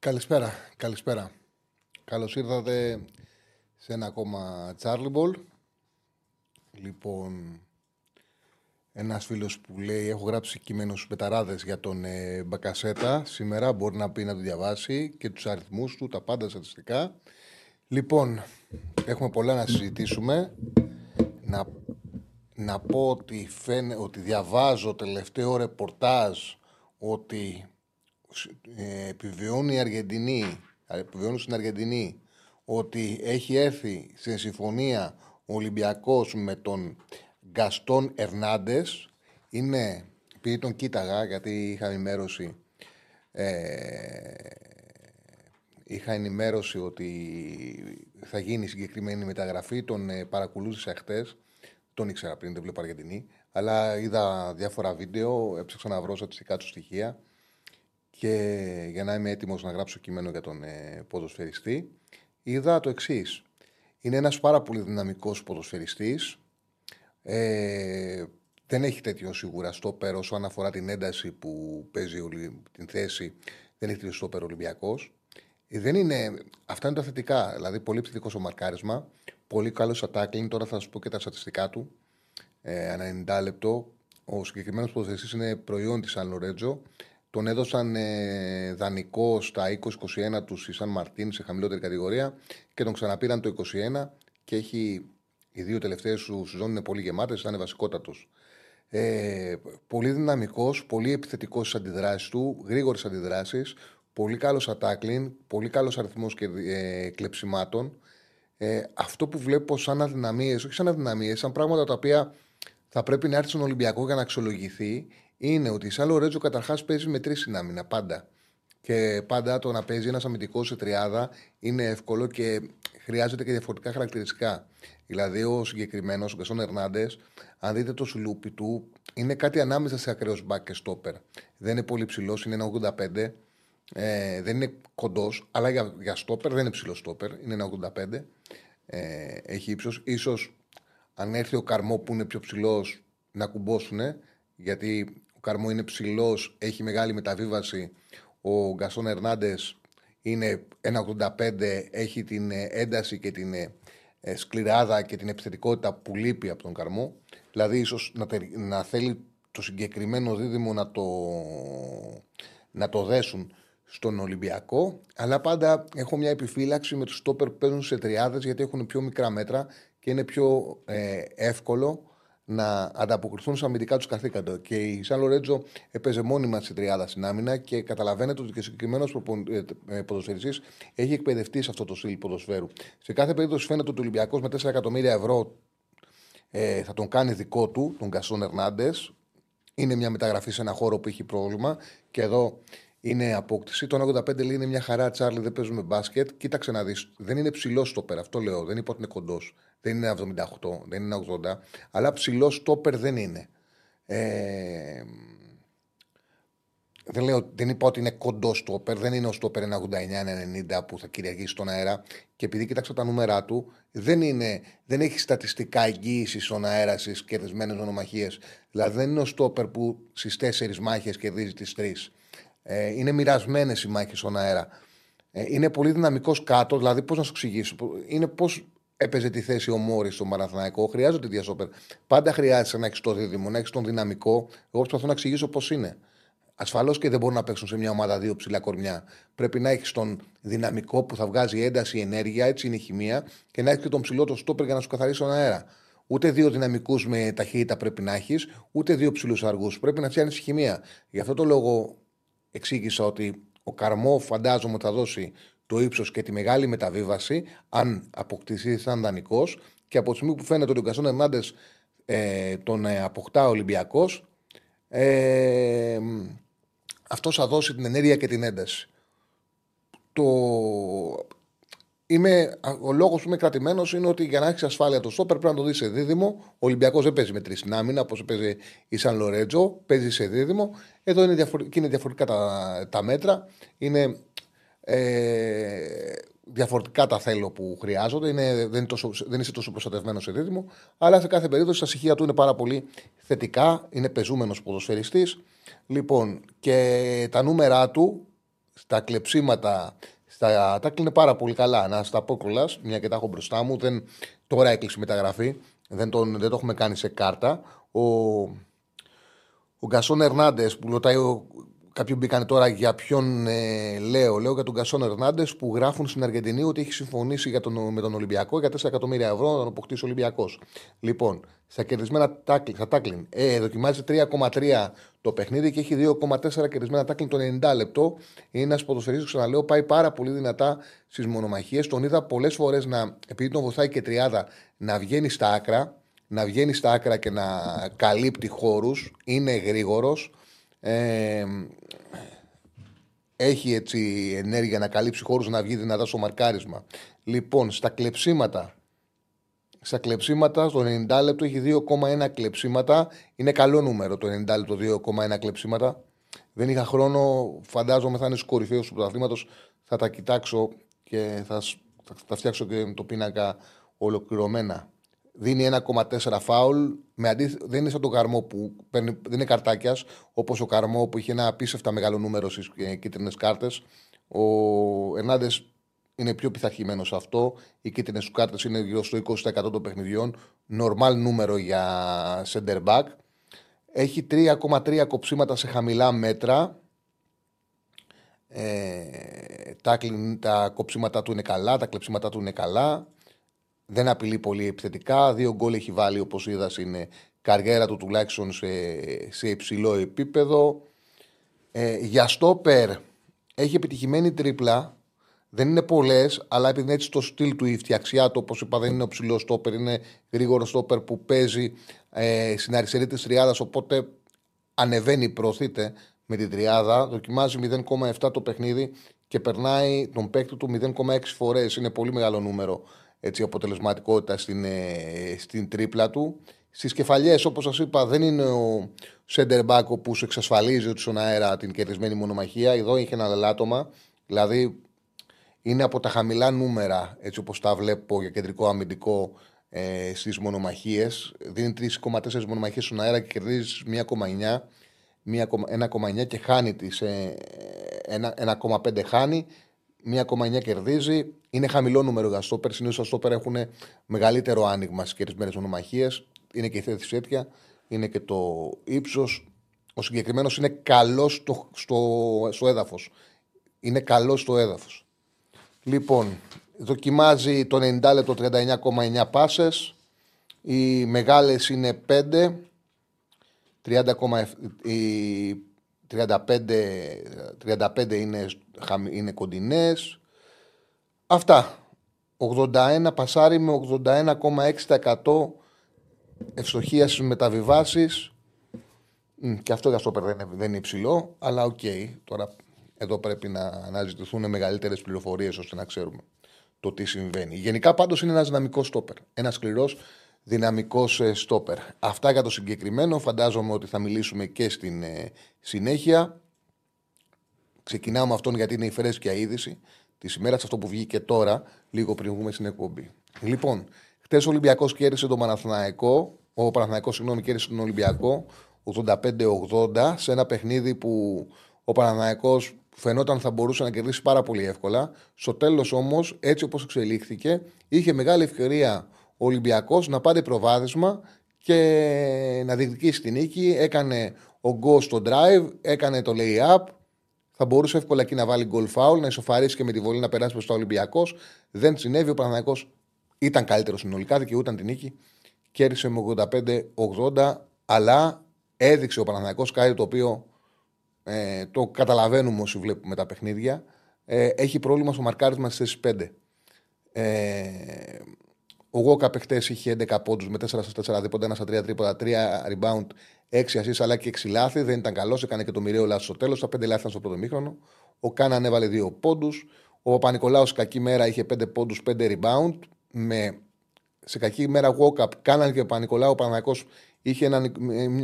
Καλησπέρα, καλησπέρα. Καλώς ήρθατε σε ένα ακόμα Charlie Ball. Λοιπόν, ένας φίλος που λέει έχω γράψει κείμενο στους πεταράδες για τον ε, Μπακασέτα. Σήμερα μπορεί να πει να το διαβάσει και τους αριθμούς του, τα πάντα στατιστικά. Λοιπόν, έχουμε πολλά να συζητήσουμε. Να, να πω ότι, φαίνε, ότι διαβάζω τελευταίο ρεπορτάζ ότι ε, επιβιώνει η Αργεντινή, επιβιώνουν στην Αργεντινή ότι έχει έρθει σε συμφωνία ο Ολυμπιακός με τον Γκαστόν Ερνάντες. Είναι, επειδή τον κοίταγα γιατί είχα ενημέρωση ε, είχα ενημέρωση ότι θα γίνει συγκεκριμένη μεταγραφή. Τον ε, παρακολούθησα χτες. Τον ήξερα πριν, δεν βλέπω Αργεντινή. Αλλά είδα διάφορα βίντεο, έψαξα να βρω στατιστικά του στοιχεία και για να είμαι έτοιμος να γράψω κείμενο για τον ε, ποδοσφαιριστή, είδα το εξής. Είναι ένας πάρα πολύ δυναμικός ποδοσφαιριστής. Ε, δεν έχει τέτοιο σίγουρα στόπερ όσο αφορά την ένταση που παίζει την θέση. Δεν έχει τέτοιο στόπερ Ολυμπιακός. Ε, δεν είναι, αυτά είναι τα θετικά. Δηλαδή, πολύ επιθετικός ο μαρκάρισμα. Πολύ καλός στα tackling. Τώρα θα σας πω και τα στατιστικά του. Ε, ανά 90 λεπτό. Ο συγκεκριμένος ποδοσφαιριστής είναι προϊόν της Σαν Λορέτζο. Τον έδωσαν ε, δανεικό στα 20-21 τους η Σαν Μαρτίν σε χαμηλότερη κατηγορία και τον ξαναπήραν το 21 και έχει οι δύο τελευταίες του σεζόν είναι πολύ γεμάτες, ήταν βασικότατος. Ε, πολύ δυναμικός, πολύ επιθετικός στις αντιδράσεις του, γρήγορες αντιδράσεις, πολύ καλός ατάκλιν, πολύ καλός αριθμός και ε, κλεψιμάτων. Ε, αυτό που βλέπω σαν αδυναμίες, όχι σαν αδυναμίες, σαν πράγματα τα οποία θα πρέπει να έρθει στον Ολυμπιακό για να αξιολογηθεί, είναι ότι σαν Λορέτζο καταρχάς παίζει με τρεις συνάμυνα πάντα. Και πάντα το να παίζει ένας αμυντικός σε τριάδα είναι εύκολο και χρειάζεται και διαφορετικά χαρακτηριστικά. Δηλαδή, ο συγκεκριμένος, ο Γκασόν Ερνάντες, αν δείτε το σουλούπι του, είναι κάτι ανάμεσα σε ακραίος μπακ και στόπερ. Δεν είναι πολύ ψηλός, είναι ένα 85. Ε, δεν είναι κοντός, αλλά για, για στόπερ δεν είναι ψηλό στόπερ, είναι ένα 85. Ε, έχει ύψος. σω αν έρθει ο καρμό που είναι πιο ψηλός να κουμπώσουν, γιατί ο Καρμό είναι ψηλός, έχει μεγάλη μεταβίβαση. Ο Γκασόν Ερνάντες είναι 1,85, έχει την ε, ένταση και την ε, ε, σκληράδα και την επιθετικότητα που λείπει από τον Καρμό. Δηλαδή, ίσως να, να θέλει το συγκεκριμένο δίδυμο να το, να το δέσουν στον Ολυμπιακό. Αλλά πάντα έχω μια επιφύλαξη με τους στόπερ που παίζουν σε τριάδες γιατί έχουν πιο μικρά μέτρα και είναι πιο εύκολο να ανταποκριθούν στα αμυντικά τους καθήκοντα. Και η Σαν Λορέτζο έπαιζε μόνιμα στην τριάδα στην άμυνα και καταλαβαίνετε ότι και συγκεκριμένος ε, ε, ποδοσφαιριστής έχει εκπαιδευτεί σε αυτό το στυλ ποδοσφαίρου. Σε κάθε περίπτωση φαίνεται ότι ο Ολυμπιακός με 4 εκατομμύρια ευρώ ε, θα τον κάνει δικό του, τον Κασόν Ερνάντες. Είναι μια μεταγραφή σε ένα χώρο που έχει πρόβλημα και εδώ είναι απόκτηση. Το 85 λέει είναι μια χαρά, Τσάρλι, δεν παίζουμε μπάσκετ. Κοίταξε να δεις. Δεν είναι ψηλός στο πέρα, αυτό λέω. Δεν είπα ότι είναι κοντός. Δεν είναι 78, δεν είναι 80. Αλλά ψηλός στόπερ δεν είναι. Ε, δεν, λέω, δεν είπα ότι είναι κοντό στόπερ, δεν είναι ο στόπερ 89-90 που θα κυριαρχήσει στον αέρα. Και επειδή κοίταξα τα νούμερα του, δεν, είναι, δεν έχει στατιστικά εγγύησης στον αέρα στις κερδισμένες μονομαχίε. Δηλαδή δεν είναι ο στόπερ που στις τέσσερις μάχες κερδίζει τις τρεις. Ε, είναι μοιρασμένες οι μάχες στον αέρα. Ε, είναι πολύ δυναμικός κάτω, δηλαδή πώς να σου εξηγήσω. Είναι πώς έπαιζε τη θέση ο Μόρις στον Παναθηναϊκό. Χρειάζονται διασόπερ. Πάντα χρειάζεται να έχεις το δίδυμο, να έχεις τον δυναμικό. Εγώ προσπαθώ να εξηγήσω πώς είναι. Ασφαλώς και δεν μπορούν να παίξουν σε μια ομάδα δύο ψηλά κορμιά. Πρέπει να έχεις τον δυναμικό που θα βγάζει ένταση, ενέργεια, έτσι είναι η χημεία, και να έχεις και τον ψηλό το στόπερ για να σου καθαρίσει τον αέρα. Ούτε δύο δυναμικούς με ταχύτητα πρέπει να έχεις, ούτε δύο ψηλούς αργούς. Πρέπει να φτιάχνεις χημεία. Γι' αυτό το λόγο εξήγησα ότι ο Καρμό φαντάζομαι θα δώσει το ύψος και τη μεγάλη μεταβίβαση, αν αποκτηθεί σαν δανεικός. Και από τη στιγμή που φαίνεται ότι ο Γκασόν Ερνάντες ε, τον ε, αποκτά ο Ολυμπιακός, ε, αυτός θα δώσει την ενέργεια και την ένταση. Το... Είμαι, ο λόγος που είμαι κρατημένος είναι ότι για να έχεις ασφάλεια το στόπερ πρέπει να το δεις σε δίδυμο. Ο Ολυμπιακός δεν παίζει με τρεις συνάμυνα όπως παίζει η Σαν Λορέτζο, παίζει σε δίδυμο. Εδώ είναι, διαφορετικά, είναι διαφορετικά τα, τα μέτρα. Είναι ε, διαφορετικά τα θέλω που χρειάζονται. Είναι, δεν, είναι τόσο, δεν είσαι τόσο προστατευμένος σε δίδυμο. Αλλά σε κάθε περίπτωση τα στοιχεία του είναι πάρα πολύ θετικά. Είναι πεζούμενος ποδοσφαιριστής. Λοιπόν, και τα νούμερα του στα κλεψίματα. Στα τάκλ είναι πάρα πολύ καλά. Να στα πω κιόλας, μια και τα έχω μπροστά μου. Δεν, τώρα έκλεισε η μεταγραφή. Δεν, τον, δεν το έχουμε κάνει σε κάρτα. Ο, ο Γκασόν Ερνάντες που ρωτάει ο Κάποιοι μπήκαν τώρα για ποιον ε, λέω. Λέω για τον Κασόν Ερνάντες που γράφουν στην Αργεντινή ότι έχει συμφωνήσει για τον, με τον Ολυμπιακό για 4 εκατομμύρια ευρώ να τον αποκτήσει ο Ολυμπιακός. Λοιπόν, στα κερδισμένα τάκλιν, στα τάκλιν ε, δοκιμάζει 3,3 το παιχνίδι και έχει 2,4 κερδισμένα τάκλιν το 90 λεπτό. Είναι ένας ποδοσφαιριστής, ξαναλέω, πάει πάρα πολύ δυνατά στις μονομαχίες. Τον είδα πολλές φορές να, επειδή τον βοηθάει και τριάδα, να βγαίνει στα άκρα, να βγαίνει στα άκρα και να καλύπτει χώρους. Είναι γρήγορος. Ε, έχει έτσι ενέργεια να καλύψει χώρους να βγει δυνατά στο μαρκάρισμα. Λοιπόν, στα κλεψίματα. Στα κλεψίματα, στο 90 λεπτό έχει 2,1 κλεψίματα. Είναι καλό νούμερο το 90 λεπτό, 2,1 κλεψίματα. Δεν είχα χρόνο, φαντάζομαι θα είναι στου κορυφαίου του πρωταθλήματος. Θα τα κοιτάξω και θα, θα, θα φτιάξω και το πίνακα ολοκληρωμένα δίνει 1,4 φάουλ. Με αντί... Δεν είναι σαν τον Καρμό που παίρνει... δεν είναι καρτάκιας, όπως ο Καρμό που είχε ένα απίστευτα μεγάλο νούμερο στις ε, κίτρινες κάρτες. Ο Ερνάντε είναι πιο πειθαρχημένος σε αυτό. Οι κίτρινες του κάρτες είναι γύρω στο 20% των παιχνιδιών. Νορμάλ νούμερο για center back. Έχει 3,3 κοψίματα σε χαμηλά μέτρα. Ε, τα, τα κοψίματα του είναι καλά, τα κλεψίματα του είναι καλά. Δεν απειλεί πολύ επιθετικά. Δύο γκολ έχει βάλει όπως είδας είναι καριέρα του τουλάχιστον σε, σε υψηλό επίπεδο. Ε, για στόπερ έχει επιτυχημένη τρίπλα. Δεν είναι πολλές, αλλά επειδή έτσι το στυλ του, η φτιαξιά του, όπως είπα, δεν είναι ο ψηλός στόπερ, είναι γρήγορο στόπερ που παίζει ε, στην αριστερή της τριάδας. Οπότε ανεβαίνει, προωθείται με την τριάδα. Δοκιμάζει 0,7 το παιχνίδι και περνάει τον παίκτη του 0,6 φορές. Είναι πολύ μεγάλο νούμερο έτσι, αποτελεσματικότητα στην, ε, στην τρίπλα του. Στις κεφαλιές, όπως σας είπα, δεν είναι ο center back που σου εξασφαλίζει ότι στον αέρα την κερδισμένη μονομαχία. Εδώ είχε ένα λάτωμα. Δηλαδή είναι από τα χαμηλά νούμερα, έτσι όπως τα βλέπω για κεντρικό αμυντικό ε, στις μονομαχίες. Δίνει 3,4 μονομαχίες στον αέρα και κερδίζει 1,9. 1,9 και χάνει τις, ε, 1,5 χάνει 1,9 κερδίζει. Είναι χαμηλό νούμερο για στόπερ. Συνήθως τα στόπερ έχουν μεγαλύτερο άνοιγμα στις κερδισμένε ονομαχίε. Είναι και η θέση τέτοια. Είναι και το ύψος. Ο συγκεκριμένος είναι καλός στο, στο, στο έδαφος. Είναι καλός στο έδαφος. Λοιπόν, δοκιμάζει το 90 λεπτό 39,9 πάσες. Οι μεγάλες είναι 5. 30, οι 35, 35 είναι, είναι κοντινές. Αυτά. 81 πασάρι με 81,6% ευστοχίας στις μεταβιβάσεις. Και αυτό για αυτό δεν, δεν είναι υψηλό, αλλά οκ. Τώρα εδώ πρέπει να αναζητηθούν μεγαλύτερες πληροφορίες ώστε να ξέρουμε το τι συμβαίνει. Γενικά πάντως είναι ένας δυναμικός στόπερ. Ένας σκληρός δυναμικός ε, στόπερ. Αυτά για το συγκεκριμένο. Φαντάζομαι ότι θα μιλήσουμε και στην ε, συνέχεια. Ξεκινάω με αυτόν γιατί είναι η φρέσκια είδηση της ημέρας, αυτό που βγήκε τώρα, λίγο πριν βγούμε στην εκπομπή. Λοιπόν, χτες ο Ολυμπιακός κέρδισε τον Παναθηναϊκό. Ο Παναθηναϊκός, συγγνώμη, κέρδισε τον Ολυμπιακό 85-80 σε ένα παιχνίδι που ο Παναθηναϊκός φαινόταν θα μπορούσε να κερδίσει πάρα πολύ εύκολα. Στο τέλος όμως, έτσι όπως εξελίχθηκε, είχε μεγάλη ευκαιρία ο Ολυμπιακός να πάρει προβάδισμα και να διεκδικήσει την νίκη. Έκανε ο Γκο στο drive, έκανε το lay-up. Θα μπορούσε εύκολα εκεί να βάλει goal foul, να ισοφαρίσει και με τη βολή να περάσει προς το Ολυμπιακός. Δεν συνέβη. Ο Παναγιακό ήταν καλύτερος συνολικά, δικαιούταν την νίκη. Κέρδισε με 85-80, αλλά έδειξε ο Παναγιακό κάτι το οποίο ε, το καταλαβαίνουμε όσοι βλέπουμε τα παιχνίδια. Ε, έχει πρόβλημα στο μαρκάρισμα στις 5. Ε, ο Γόκα εχθέ είχε 11 πόντους με 4 στα 4 δίποτα, 1 στα 3 τρίποτα, 3 rebound, 6 ασεί αλλά και 6 λάθη. Δεν ήταν καλός, έκανε και το μοιραίο λάθος στο τέλος. Τα 5 λάθη ήταν στο πρώτο μήχρονο. Ο Κάναν έβαλε 2 πόντους. Ο Πανικολάου κακή μέρα είχε 5 πόντους, 5 rebound. Με, σε κακή μέρα walk-up κάναν και ο Πανικολάου. Ο Παναγικό είχε έναν,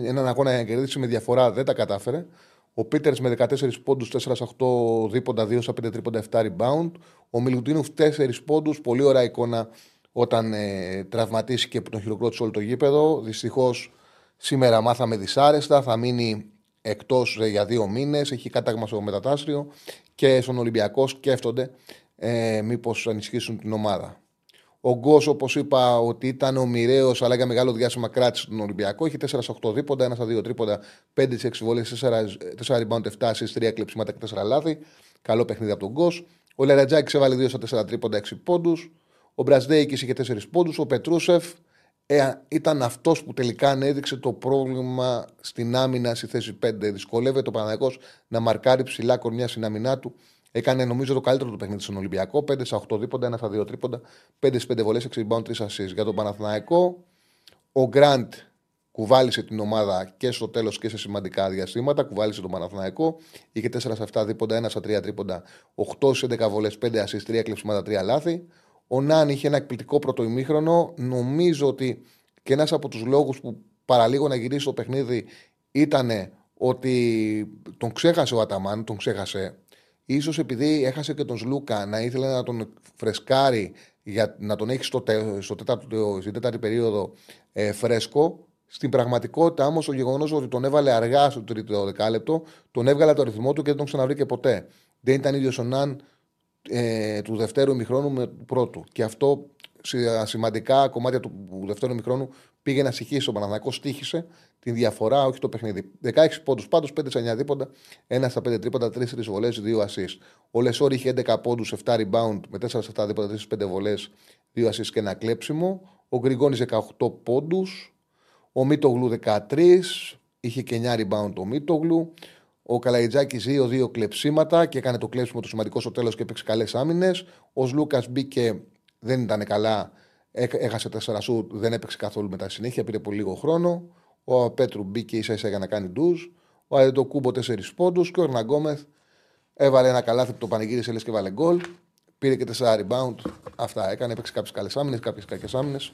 έναν αγώνα για να κερδίσει με διαφορά, δεν τα κατάφερε. Ο Πίτερς με 14 πόντους, 4-8 δίποντα, 2 5 τρίποντα, 7 rebound. Ο Μιλουτίνου 4 πόντους, πολύ ωραία εικόνα όταν ε, τραυματίστηκε τον χειροκρότησε όλο το γήπεδο. Δυστυχώς σήμερα μάθαμε δυσάρεστα, θα μείνει εκτός ε, για δύο μήνες. Έχει κάταγμα στο μετατάστριο και στον Ολυμπιακό σκέφτονται ε, μήπως ενισχύσουν την ομάδα. Ο Γκος, όπως είπα, ότι ήταν ο μοιραίος, αλλά για μεγάλο διάστημα κράτησε τον Ολυμπιακό. Έχει 4-8 δίποντα, 1 στα 2 τρίποντα, 5-6 βολέ, 4 rebound, 7 assists, 3 κλεψίματα και 4 λάθη. Καλό παιχνίδι από τον Γκος. Ο Λερατζάκη έβαλε 2 στα 4 τρίποντα, 6 πόντους. Ο Μπραζδέικης είχε 4 πόντους. Ο Πετρούσεφ ε, ήταν αυτός που τελικά ανέδειξε το πρόβλημα στην άμυνα στη θέση 5. Δυσκολεύεται ο Παναγιώ να μαρκάρει ψηλά κορμιά στην άμυνά του. Έκανε νομίζω το καλύτερο του παιχνίδι στον Ολυμπιακό. 5 στα 8 δίποντα, 1 στα 2 τρίποντα, 5 στις 5 βολές, 6 rebound, 3 assists. Για τον Παναθηναϊκό, ο Γκραντ κουβάλισε την ομάδα και στο τέλος και σε σημαντικά διαστήματα. Κουβάλισε τον Παναθηναϊκό. Είχε 4 στα 7 δίποντα, 1 στα 3 τρίποντα, 8 σε 11 βολές, 5 assists, 3 κλεψίματα, 3 λάθη. Ο Νάν είχε ένα εκπληκτικό πρώτο ημίχρονο. Νομίζω ότι και ένας από τους λόγους που παραλίγο να γυρίσει το παιχνίδι ήταν ότι τον ξέχασε ο Αταμάν, τον ξέχασε ίσως επειδή έχασε και τον Σλούκα να ήθελε να τον φρεσκάρει για να τον έχει στο, στο τέταρτο, στην τέταρτη περίοδο ε, φρέσκο. Στην πραγματικότητα όμως το γεγονός ότι τον έβαλε αργά στο τρίτο δεκάλεπτο, τον έβγαλε το αριθμό του και δεν τον ξαναβρήκε ποτέ. Δεν ήταν ίδιος ο Ναν ε, του δευτέρου ημιχρόνου με του πρώτου. Και αυτό σημαντικά κομμάτια του δευτέρου ημιχρόνου πήγε να συγχύσει. Ο Παναθανικό στήχησε τη διαφορά, όχι το παιχνίδι. 16 πόντους πάντως, 5 σε 9 δίποντα, 1 στα 5 τρίποντα, 3 3 βολές, 2 ασεί. Ο Λεσόρ είχε 11 πόντους, 7 rebound με 4 σε 7 δίποντα, 3 στι 5 βολές, 2 ασεί και ένα κλέψιμο. Ο Γκριγκόνης 18 πόντους. Ο Μίτογλου 13, είχε και 9 rebound ο Μίτογλου. Ο Καλαϊτζάκης 2-2 κλεψίματα και έκανε το κλέψιμο το σημαντικό στο τέλος και έπαιξε καλές άμυνες. Ο Λούκα μπήκε, δεν ήταν καλά, έχασε 4 σουτ, δεν έπαιξε καθόλου μετά συνέχεια, πήρε πολύ λίγο χρόνο. Ο Πέτρου μπήκε ίσα ίσα για να κάνει ντουζ. Ο Αεντοκούμπο 4 πόντους και ο Ερναγκόμεθ έβαλε ένα καλάθι που το πανηγύρισε λες και βάλε γκολ. Πήρε και 4 rebound. Αυτά έκανε. Έπαιξε κάποιες καλές άμυνες, κάποιες κακές άμυνες.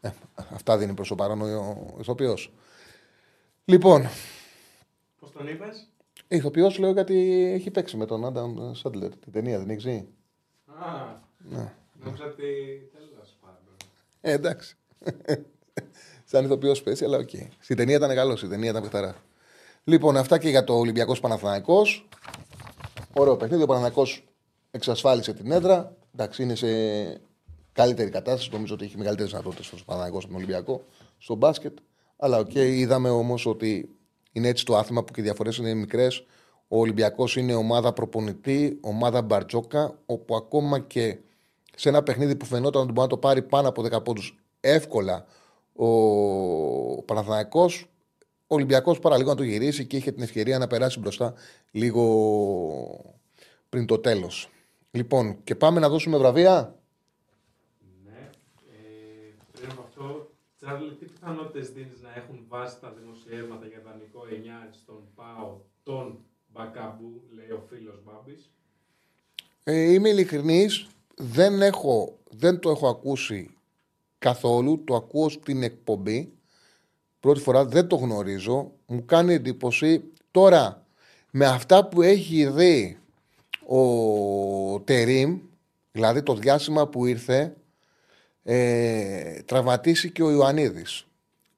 Ε, αυτά δίνει προς το παρόν ο ηθοποιός. Λοιπόν. Πώς τον είπε, Ηθοποιός λέω γιατί έχει παίξει με τον Άνταμ Σάντλερ. Την ταινία δεν έχει δει. Α, Ναι. νόμιζα ότι τέλος πάντων. Ε, εντάξει. Σαν ηθοποιός πέσει, αλλά οκ. Στην ταινία ήταν καλός, στην ταινία ήταν παιχταρά. Λοιπόν, αυτά και για το Ολυμπιακός Παναθηναϊκός. Ωραίο παιχνίδι. Ο Παναθηναϊκός εξασφάλισε την έδρα. Εντάξει, είναι σε καλύτερη κατάσταση. Νομίζω ότι έχει μεγαλύτερες δυνατότητες ο Παναθηναϊκός από τον Ολυμπιακό στο μπάσκετ. Αλλά οκ, είδαμε όμως ότι είναι έτσι το άθλημα που και οι διαφορές είναι μικρές. Ο Ολυμπιακός είναι ομάδα προπονητή, ομάδα Μπαρτζώκα, όπου ακόμα και σε ένα παιχνίδι που φαινόταν ότι μπορεί να το πάρει πάνω από 10 πόντους εύκολα ο Παναθηναϊκός ο Ολυμπιακός παραλίγο να το γυρίσει και είχε την ευκαιρία να περάσει μπροστά λίγο πριν το τέλος. Λοιπόν, και πάμε να δώσουμε βραβεία. Ναι. Ε, πριν από αυτό, Τσάρλι, τι πιθανότητες δίνεις να έχουν βάσει τα δημοσιεύματα για δανεικό 9 στον ΠΑΟ τον Μπακάμπου, λέει ο φίλος Μπάμπης; Ε, είμαι ειλικρινής, δεν, έχω, δεν το έχω ακούσει καθόλου. Το ακούω στην εκπομπή. Πρώτη φορά δεν το γνωρίζω. Μου κάνει εντύπωση. Τώρα, με αυτά που έχει δει ο Τερίμ, δηλαδή το διάστημα που ήρθε, ε, τραυματίσει και ο Ιωαννίδης.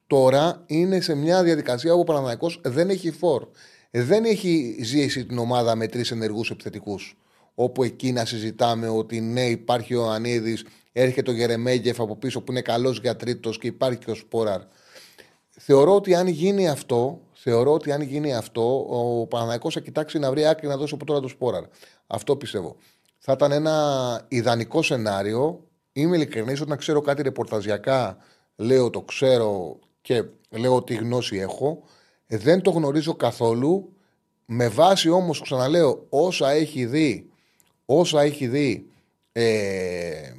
Τώρα είναι σε μια διαδικασία όπου ο Παναθηναϊκός δεν έχει φόρ. Δεν έχει ζήσει την ομάδα με τρεις ενεργούς επιθετικούς. Όπου εκεί να συζητάμε ότι ναι υπάρχει ο Ιωαννίδης, έρχεται ο Γερεμέγεφ από πίσω που είναι καλός για τρίτος και υπάρχει και ο Σπόραρ. Θεωρώ ότι αν γίνει αυτό, θεωρώ ότι αν γίνει αυτό, ο Παναναϊκός θα κοιτάξει να βρει άκρη να δώσει από τώρα το Σπόραρ. Αυτό πιστεύω. Θα ήταν ένα ιδανικό σενάριο. Είμαι ειλικρινής όταν ξέρω κάτι ρεπορταζιακά, λέω το ξέρω και λέω τι γνώση έχω. Ε, δεν το γνωρίζω καθόλου. Με βάση όμως, ξαναλέω, όσα έχει δει, όσα έχει δει ε,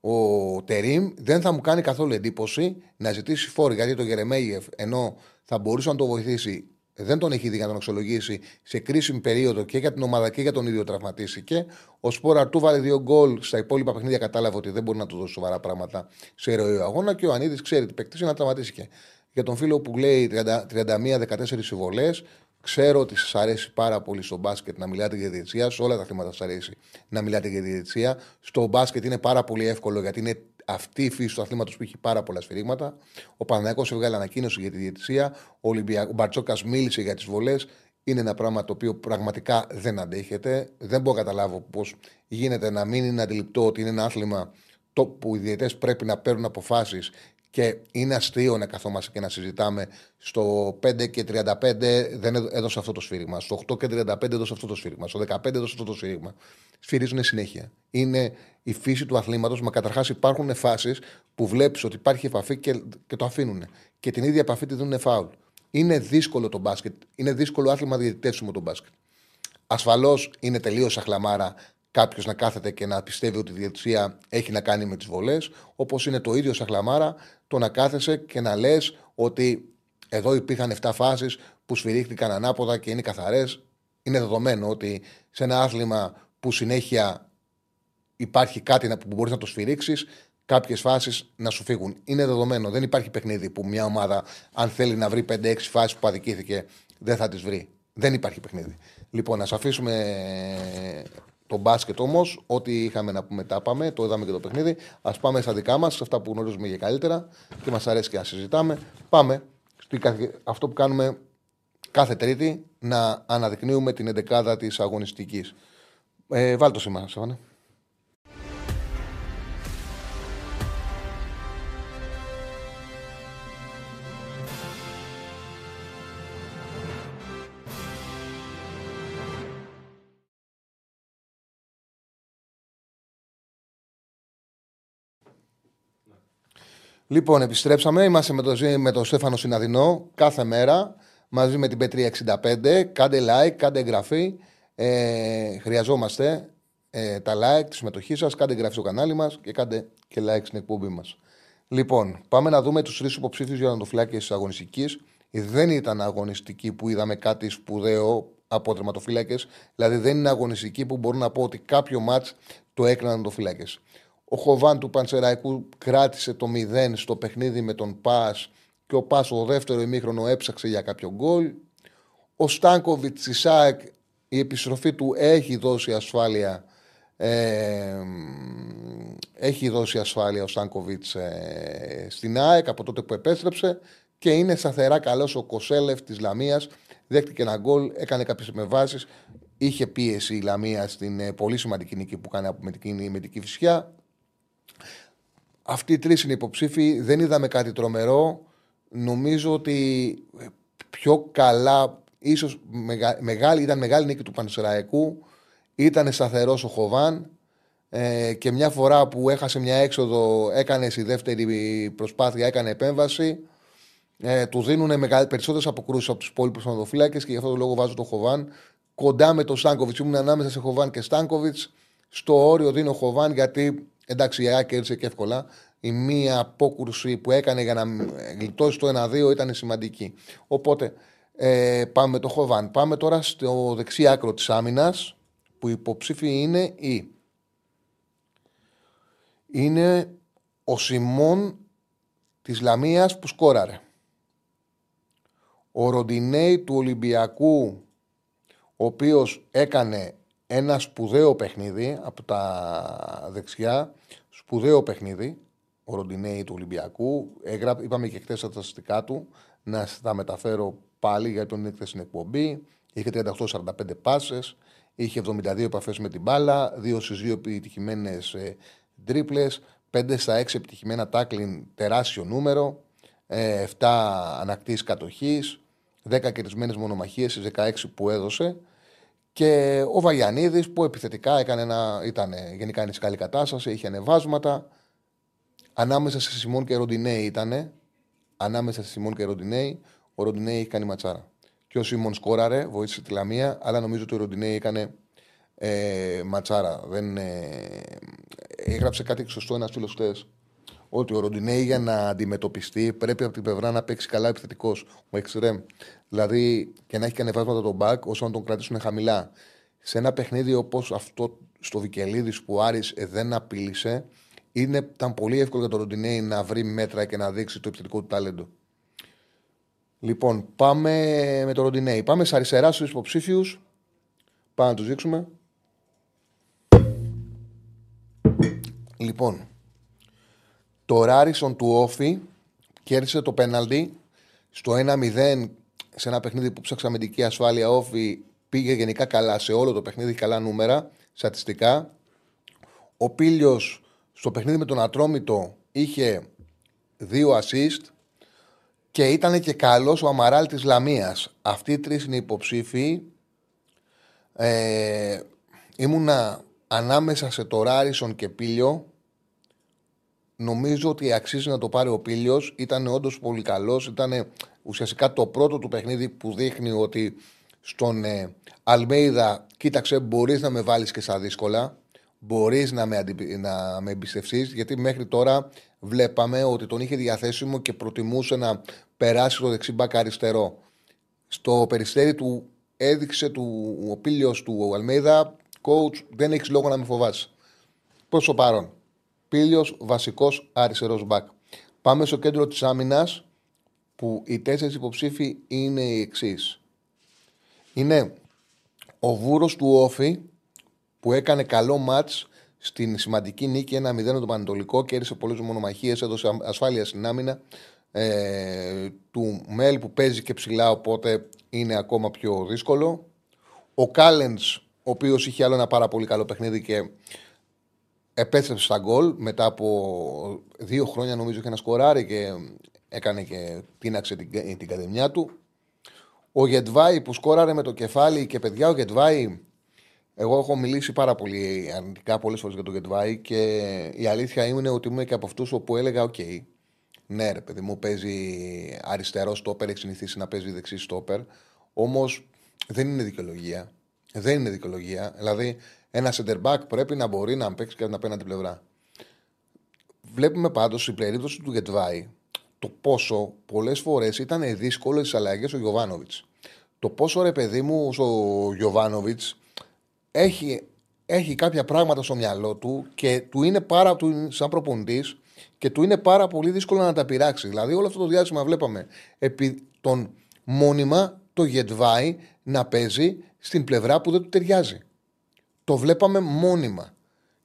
ο Τερήμ, δεν θα μου κάνει καθόλου εντύπωση να ζητήσει φόρη γιατί το Γερεμέγεφ ενώ θα μπορούσε να το βοηθήσει δεν τον έχει δει να τον αξιολογήσει σε κρίσιμη περίοδο και για την ομάδα και για τον ίδιο τραυματίστηκε. Ο Σπόρα του βάλε δύο γκολ στα υπόλοιπα παιχνίδια, κατάλαβε ότι δεν μπορεί να του δώσει σοβαρά πράγματα σε ροή αγώνα και ο Ανίδης ξέρει ότι παίκτης είναι να τραυματίστηκε. Για τον φίλο που λέει 31-14 συμβολές, ξέρω ότι σας αρέσει πάρα πολύ στο μπάσκετ να μιλάτε για διετησία. Σε όλα τα θέματα σας αρέσει να μιλάτε για διετησία. Στο μπάσκετ είναι πάρα πολύ εύκολο γιατί είναι αυτή η φύση του αθλήματος που έχει πάρα πολλά σφυρίγματα. Ο Παναγιώ έβγαλε ανακοίνωση για τη διαιτησία. Ο, ο Μπαρτσόκας μίλησε για τις βολές. Είναι ένα πράγμα το οποίο πραγματικά δεν αντέχεται. Δεν μπορώ να καταλάβω πώς γίνεται να μην είναι αντιληπτό ότι είναι ένα άθλημα που οι διαιτέ πρέπει να παίρνουν αποφάσεις και είναι αστείο να καθόμαστε και να συζητάμε στο 5 και 35 δεν έδωσε αυτό το σφύριγμα. Στο 8 και 35 έδωσε αυτό το σφύριγμα. Στο 15 έδωσε αυτό το σφύριγμα. Σφυρίζουν συνέχεια. Είναι η φύση του αθλήματος. Μα καταρχάς υπάρχουν φάσεις που βλέπεις ότι υπάρχει επαφή και, και το αφήνουν. Και την ίδια επαφή τη δίνουν φάουλ. Είναι δύσκολο το μπάσκετ. Είναι δύσκολο άθλημα διαιτητεύσιμο το μπάσκετ. Ασφαλώς είναι τελείως αχλαμάρα κάποιος να κάθεται και να πιστεύει ότι η διαιτησία έχει να κάνει με τις βολές, όπως είναι το ίδιο σαν χλαμάρα το να κάθεσαι και να λες ότι εδώ υπήρχαν 7 φάσεις που σφυρίχτηκαν ανάποδα και είναι καθαρές. Είναι δεδομένο ότι σε ένα άθλημα που συνέχεια υπάρχει κάτι που μπορείς να το σφυρίξεις, κάποιες φάσεις να σου φύγουν. Είναι δεδομένο. Δεν υπάρχει παιχνίδι που μια ομάδα, αν θέλει να βρει 5-6 φάσεις που αδικήθηκε, δεν θα τις βρει. Δεν υπάρχει παιχνίδι. Λοιπόν, ας αφήσουμε το μπάσκετ όμως, ό,τι είχαμε να πούμε, τα πάμε. Το είδαμε και το παιχνίδι. Α πάμε στα δικά μας, σε αυτά που γνωρίζουμε για καλύτερα και μας αρέσει και να συζητάμε. Πάμε στο αυτό που κάνουμε κάθε Τρίτη, να αναδεικνύουμε την εντεκάδα της αγωνιστικής. Ε, βάλτε το σήμα, Σεφάνε. Λοιπόν, επιστρέψαμε. Είμαστε με τον με το Στέφανο Συναδεινό κάθε μέρα μαζί με την Πέτρια 65. Κάντε like, κάντε εγγραφή. Ε, χρειαζόμαστε ε, τα like, τη συμμετοχή σας. Κάντε εγγραφή στο κανάλι μας και κάντε και like στην εκπομπή μας. Λοιπόν, πάμε να δούμε τους τρεις υποψήφιους για τερματοφυλάκε τη αγωνιστικής. Δεν ήταν αγωνιστική που είδαμε κάτι σπουδαίο από τερματοφύλακες. Δηλαδή δεν είναι αγωνιστική που μπορώ να πω ότι κάποιο μάτ το έκαναν τερματοφύλακε. Ο Χοβάν του Πανσεραϊκού κράτησε το 0 στο παιχνίδι με τον Πας και ο Πας ο δεύτερο ημίχρονο έψαξε για κάποιο γκολ. Ο Στάνκοβιτς της ΣΑΕΚ η επιστροφή του έχει δώσει ασφάλεια. Ε, έχει δώσει ασφάλεια ο Στάνκοβιτς ε, στην ΑΕΚ από τότε που επέστρεψε και είναι σταθερά καλός ο Κοσέλεφ της Λαμίας. Δέχτηκε ένα γκολ, έκανε κάποιες μεβάσει. Είχε πίεση η Λαμία στην ε, πολύ σημαντική νίκη που κάνει με την, με την αυτοί οι τρεις είναι υποψήφοι. Δεν είδαμε κάτι τρομερό. Νομίζω ότι πιο καλά, ίσως μεγάλη, ήταν μεγάλη νίκη του Πανσεραϊκού. Ήταν σταθερός ο Χοβάν. Ε, και μια φορά που έχασε μια έξοδο, έκανε στη δεύτερη προσπάθεια, έκανε επέμβαση. Ε, του δίνουν περισσότερες αποκρούσεις από τους υπόλοιπους ονοδοφύλακε και γι' αυτό το λόγο βάζω τον Χοβάν κοντά με τον Στάνκοβιτς. Ήμουν ανάμεσα σε Χοβάν και Στάνκοβιτς. Στο όριο δίνω Χοβάν γιατί Εντάξει, η ΑΕΚ κέρδισε και εύκολα. Η μία απόκρουση που έκανε για να γλιτώσει το 1-2 ήταν σημαντική. Οπότε ε, πάμε το Χοβάν. Πάμε τώρα στο δεξί άκρο της άμυνας που υποψήφι είναι η. Είναι ο Σιμών της Λαμίας που σκόραρε. Ο Ροντινέη του Ολυμπιακού ο οποίος έκανε ένα σπουδαίο παιχνίδι από τα δεξιά. Σπουδαίο παιχνίδι. Ο Ροντινέη του Ολυμπιακού. Έγρα... Είπαμε και χθες τα στατιστικά του. Να τα μεταφέρω πάλι γιατί τον είναι στην εκπομπή. Είχε 38-45 πάσες. Είχε 72 επαφές με την μπάλα. 2 στις 2 επιτυχημένες ε, τρίπλες. 5 στα 6 επιτυχημένα τάκλιν. Τεράστιο νούμερο. 7 ε, ανακτήσεις κατοχής. 10 κερδισμένες μονομαχίες στις 16 που έδωσε. Και ο Βαγιανίδης που επιθετικά έκανε ένα, ήταν γενικά είναι σε καλή κατάσταση, είχε ανεβάσματα. Ανάμεσα σε Σιμών και Ροντινέη ήταν. Ανάμεσα σε Σιμών και Ροντινέη, ο Ροντινέη έχει κάνει ματσάρα. Και ο Σιμών σκόραρε, βοήθησε τη Λαμία, αλλά νομίζω ότι ο Ροντινέη έκανε ε, ματσάρα. Δεν, ε, έγραψε κάτι σωστό ένας φίλος χθες. Ότι ο Ροντινέη για να αντιμετωπιστεί πρέπει από την πλευρά να παίξει καλά επιθετικός. Ο Εξρέμ. Δηλαδή και να έχει και ανεβάσματα τον μπακ όσο να τον κρατήσουν χαμηλά. Σε ένα παιχνίδι όπως αυτό στο Βικελίδης που ο Άρης ε, δεν απείλησε, είναι, ήταν πολύ εύκολο για τον Ροντινέη να βρει μέτρα και να δείξει το επιθετικό του ταλέντο. Λοιπόν, πάμε με τον Ροντινέη. Πάμε σε αριστεράς στους υποψήφιους. Πάμε να τους δείξουμε. Λοιπόν, το Ράρισον του Όφη κέρδισε το πέναλτι στο 1-0 σε ένα παιχνίδι που ψάξαμε αμυντική ασφάλεια. Όφη πήγε γενικά καλά σε όλο το παιχνίδι, καλά νούμερα, στατιστικά. Ο Πίλιος στο παιχνίδι με τον Ατρόμητο είχε δύο assist και ήταν και καλός ο Αμαράλ της Λαμίας. Αυτοί οι τρεις είναι υποψήφοι. Ε, ήμουνα ανάμεσα σε το Ράρισον και Πίλιο. Νομίζω ότι αξίζει να το πάρει ο Πίλιος. Ήταν όντως πολύ καλός. Ήταν ουσιαστικά το πρώτο του παιχνίδι που δείχνει ότι στον ε, Αλμέιδα, κοίταξε, μπορείς να με βάλεις και στα δύσκολα μπορείς να με, αντι... να με εμπιστευτείς, γιατί μέχρι τώρα βλέπαμε ότι τον είχε διαθέσιμο και προτιμούσε να περάσει το δεξί μπακ αριστερό. Στο περιστέρι του έδειξε του, ο πύλιο του Αλμέιδα, coach, δεν έχεις λόγο να με φοβάσει. Προς το παρόν. Πύλιο βασικός αριστερός μπακ. Πάμε στο κέντρο της άμυνας, που οι τέσσερις υποψήφοι είναι οι εξής. Είναι ο βούρος του Όφη, που έκανε καλό ματ στην σημαντική νίκη 1-0 τον Πανετολικό, κέρδισε πολλές μονομαχίες, έδωσε ασφάλεια στην άμυνα. Ε, του Μέλ που παίζει και ψηλά, οπότε είναι ακόμα πιο δύσκολο. Ο Κάλεν, ο οποίος είχε άλλο ένα πάρα πολύ καλό παιχνίδι και επέστρεψε στα γκολ μετά από δύο χρόνια νομίζω είχε ένα σκοράρι και έκανε και τίναξε την, την καδεμιά του. Ο Γετβάη που σκόραρε με το κεφάλι και παιδιά ο Γετβάη εγώ έχω μιλήσει πάρα πολύ αρνητικά πολλές φορές για τον Γετβάη και η αλήθεια είναι ότι είμαι και από αυτούς όπου έλεγα: Οκ, ναι, ρε παιδί μου, παίζει αριστερό στόπερ, έχει συνηθίσει να παίζει δεξί στόπερ. Όμως δεν είναι δικαιολογία. Δεν είναι δικαιολογία. Δηλαδή, ένα center back πρέπει να μπορεί να παίξει και από την απέναντι πλευρά. Βλέπουμε πάντως στην περίπτωση του Γεντβάι το πόσο πολλές φορές ήταν δύσκολες τις αλλαγές ο Γιοβάνοβιτς. Το πόσο ρε παιδί μου ο Γιοβάνοβιτς έχει, έχει κάποια πράγματα στο μυαλό του και του είναι πάρα, του, σαν προπονητή και του είναι πάρα πολύ δύσκολο να τα πειράξει. Δηλαδή, όλο αυτό το διάστημα βλέπαμε επί τον μόνιμα το Γετβάη να παίζει στην πλευρά που δεν του ταιριάζει. Το βλέπαμε μόνιμα.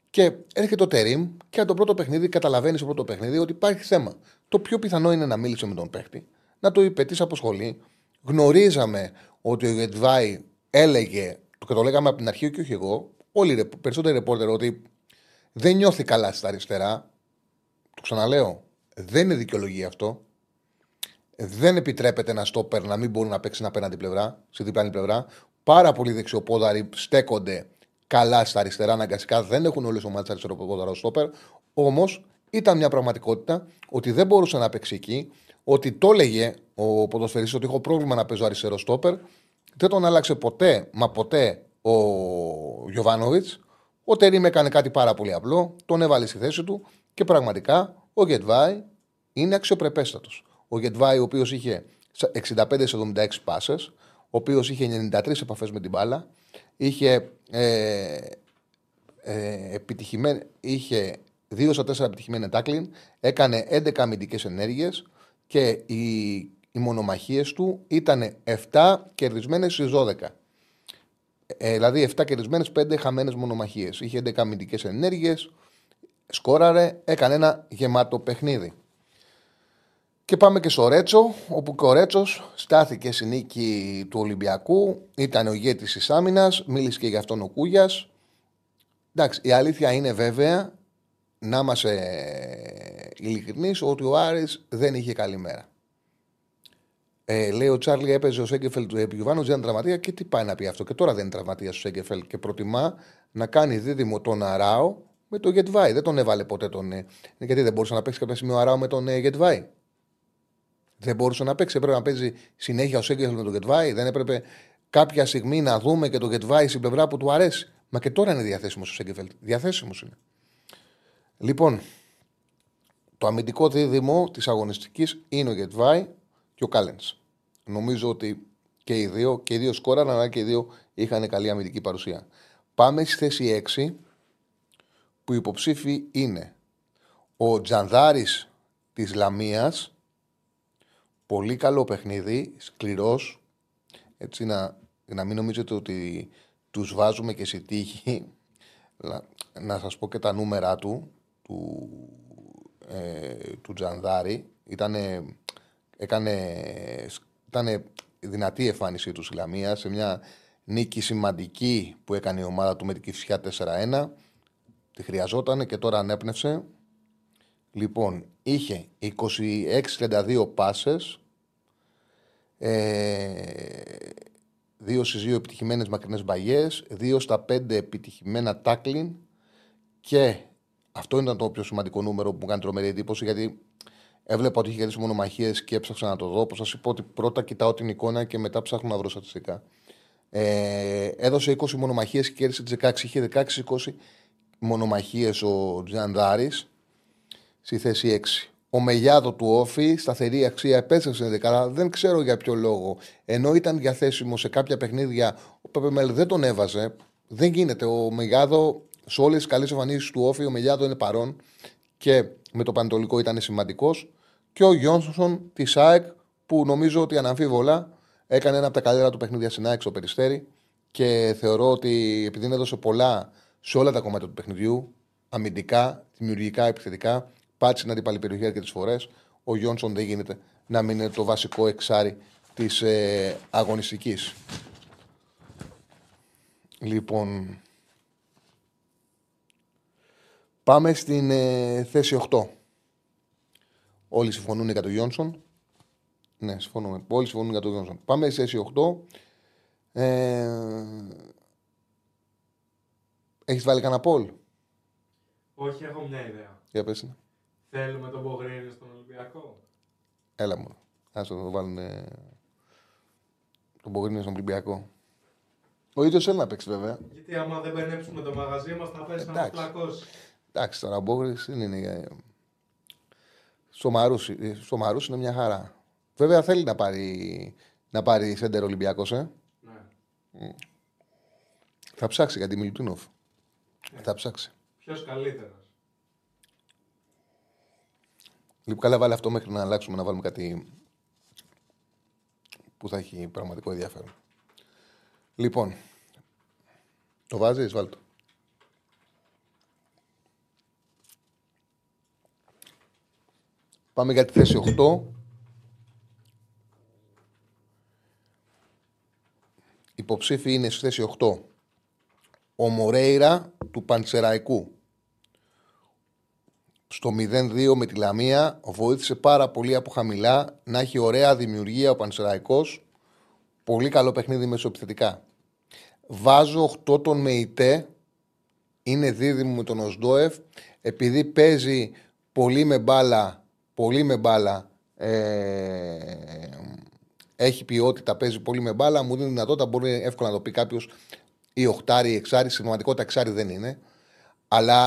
Και έρχεται το Τερήμ και από το πρώτο παιχνίδι καταλαβαίνεις στο πρώτο παιχνίδι ότι υπάρχει θέμα. Το πιο πιθανό είναι να μίλησε με τον παίχτη, να το είπε τη αποσχολεί. Γνωρίζαμε ότι ο Γετβάη έλεγε και το λέγαμε από την αρχή και όχι εγώ, όλοι οι περισσότεροι ρεπόρτερ ότι δεν νιώθει καλά στα αριστερά. Το ξαναλέω, δεν είναι δικαιολογία αυτό. Δεν επιτρέπεται ένα στόπερ να μην μπορεί να παίξει απέναντι πλευρά, στη διπλάνη πλευρά. Πάρα πολλοί δεξιοπόδαροι στέκονται καλά στα αριστερά, αναγκαστικά δεν έχουν όλες ομάδες αριστεροπόδαρο στόπερ. Όμως ήταν μια πραγματικότητα ότι δεν μπορούσε να παίξει εκεί, ότι το έλεγε ο ποδοσφαιριστής ότι έχω πρόβλημα να παίζω αριστερό στόπερ δεν τον άλλαξε ποτέ, μα ποτέ ο Γιωβάνοβιτς. Ο Τερήμ έκανε κάτι πάρα πολύ απλό, τον έβαλε στη θέση του και πραγματικά ο Γετβάη είναι αξιοπρεπέστατος. Ο Γετβάη, ο οποίος είχε 65 σε 76 πάσες, ο οποίος είχε 93 επαφές με την μπάλα, είχε, ε, ε, είχε 2 στα 4 επιτυχημένα τάκλιν, έκανε 11 αμυντικές ενέργειες και η οι μονομαχίες του ήταν 7 κερδισμένες στι 12. Ε, δηλαδή 7 κερδισμένες, 5 χαμένες μονομαχίες. Είχε 11 αμυντικές ενέργειες, σκόραρε, έκανε ένα γεμάτο παιχνίδι. Και πάμε και στο Ρέτσο, όπου και ο Ρέτσος στάθηκε στη νίκη του Ολυμπιακού. Ήταν ο ηγέτης της άμυνας, μίλησε και για αυτόν ο Κούγιας. Εντάξει, η αλήθεια είναι βέβαια, να είμαστε ειλικρινείς, ότι ο Άρης δεν είχε καλή μέρα. Ε, λέει ο Τσάρλι έπαιζε ο Σέγκεφελ του Επιβάνου, δεν τραυματία και τι πάει να πει αυτό. Και τώρα δεν είναι τραυματία ο Σέγκεφελ και προτιμά να κάνει δίδυμο τον Αράο με τον Γετβάη. Δεν τον έβαλε ποτέ τον. Ε, γιατί δεν μπορούσε να παίξει κάποια στιγμή ο Αράο με τον ε, Γετβάη. Δεν μπορούσε να παίξει. Έπρεπε να παίζει συνέχεια ο Σέγκεφελ με τον Γετβάη. Δεν έπρεπε κάποια στιγμή να δούμε και τον Γετβάη στην πλευρά που του αρέσει. Μα και τώρα είναι διαθέσιμος ο Σέγκεφελ. Διαθέσιμος είναι. Λοιπόν, το αμυντικό δίδυμο της αγωνιστικής είναι ο Γετβάη και ο Κάλενς. Νομίζω ότι και οι δύο, και οι δύο σκόραν, αλλά και οι δύο είχαν καλή αμυντική παρουσία. Πάμε στη θέση 6, που υποψήφοι είναι ο Τζανδάρης της Λαμίας, πολύ καλό παιχνίδι, σκληρός, έτσι να, να μην νομίζετε ότι τους βάζουμε και σε τύχη. Να, να σας πω και τα νούμερα του, του, ε, του Τζανδάρη. Ήτανε, έκανε, ήτανε δυνατή εμφάνιση του Σιλαμία σε μια νίκη σημαντική που έκανε η ομάδα του με την Κυφσιά 4-1. Τη χρειαζόταν και τώρα ανέπνευσε. Λοιπόν, είχε 26-32 πάσες, ε, 2 στις 2 επιτυχημένες μακρινές μπαγιές, 2 στα 5 επιτυχημένα τάκλιν και αυτό ήταν το πιο σημαντικό νούμερο που μου κάνει τρομερή εντύπωση γιατί έβλεπα ότι είχε κερδίσει μονομαχίες και έψαξα να το δω. Όπως σας είπα ότι πρώτα κοιτάω την εικόνα και μετά ψάχνω να βρω στατιστικά. Ε, έδωσε 20 μονομαχίες και κέρδισε τι 16. Είχε 16-20 μονομαχίες ο Τζιανδάρη στη θέση 6. Ο Μεγιάδο του Όφη, σταθερή αξία, επέστρεψε δεκάρα. Δεν ξέρω για ποιο λόγο. Ενώ ήταν διαθέσιμο σε κάποια παιχνίδια, ο Πεπεμέλ δεν τον έβαζε. Δεν γίνεται. Ο Μεγιάδο, σε όλες τις καλές εμφανίσεις του Όφη, ο Μεγιάδο είναι παρόν και με το Πανετολικό ήταν σημαντικός. Και ο Γιόνσον της ΑΕΚ, που νομίζω ότι αναμφίβολα έκανε ένα από τα καλύτερα του παιχνίδια στην ΑΕΚ στο Περιστέρι. Και θεωρώ ότι επειδή έδωσε πολλά σε όλα τα κομμάτια του παιχνιδιού, αμυντικά, δημιουργικά, επιθετικά, πάτησε την αντίπαλη περιοχή αρκετές φορές. Ο Γιόνσον δεν γίνεται να μην είναι το βασικό εξάρι της ε, αγωνιστικής. Λοιπόν, πάμε στην ε, θέση 8. Όλοι συμφωνούν για τον Γιόνσον. Ναι, συμφωνούμε. Όλοι συμφωνούν για τον Γιόνσον. Πάμε στη θέση 8. Ε, Έχεις βάλει κανένα πόλ. Όχι, έχω μια ιδέα. Για πες. Ναι. Θέλουμε τον Μπογρίνη στον Ολυμπιακό. Έλα μου. Α το βάλουν ε, τον Μπογρίνη στον Ολυμπιακό. Ο ίδιος θέλει να παίξει βέβαια. Γιατί άμα δεν μπερνέψουμε το μαγαζί μας θα πέσει να Εντάξει. μας πλακώσει. Εντάξει, τώρα ο Μπόγρη δεν είναι. ε, Στο Μαρούσι, ε, στο Μαρούσι είναι μια χαρά. Βέβαια θέλει να πάρει, να πάρει σέντερ Ολυμπιακός, ε. Ναι. Θα ψάξει για τη Μιλουτίνοφ. Θα ψάξει. Ποιος καλύτερο. Λοιπόν, καλά, βάλε αυτό μέχρι να αλλάξουμε να βάλουμε κάτι που θα έχει πραγματικό ενδιαφέρον. Λοιπόν, το βάζεις, βάλ' το. Πάμε για τη θέση 8. Υποψήφοι είναι στη θέση 8. Ο Μορέιρα του Παντσεραϊκού στο 0-2 με τη Λαμία βοήθησε πάρα πολύ από χαμηλά να έχει ωραία δημιουργία ο Πανσεραϊκός. Πολύ καλό παιχνίδι μεσοεπιθετικά. Βάζω 8 τον ΜΕΙΤΕ είναι δίδυμο με τον Οσντόεφ. Επειδή παίζει πολύ με μπάλα πολύ με μπάλα ε, έχει ποιότητα, παίζει πολύ με μπάλα μου δίνει δυνατότητα, μπορεί εύκολα να το πει κάποιος ή οχτάρι ή εξάρι, στην πραγματικότητα εξάρι δεν είναι. Αλλά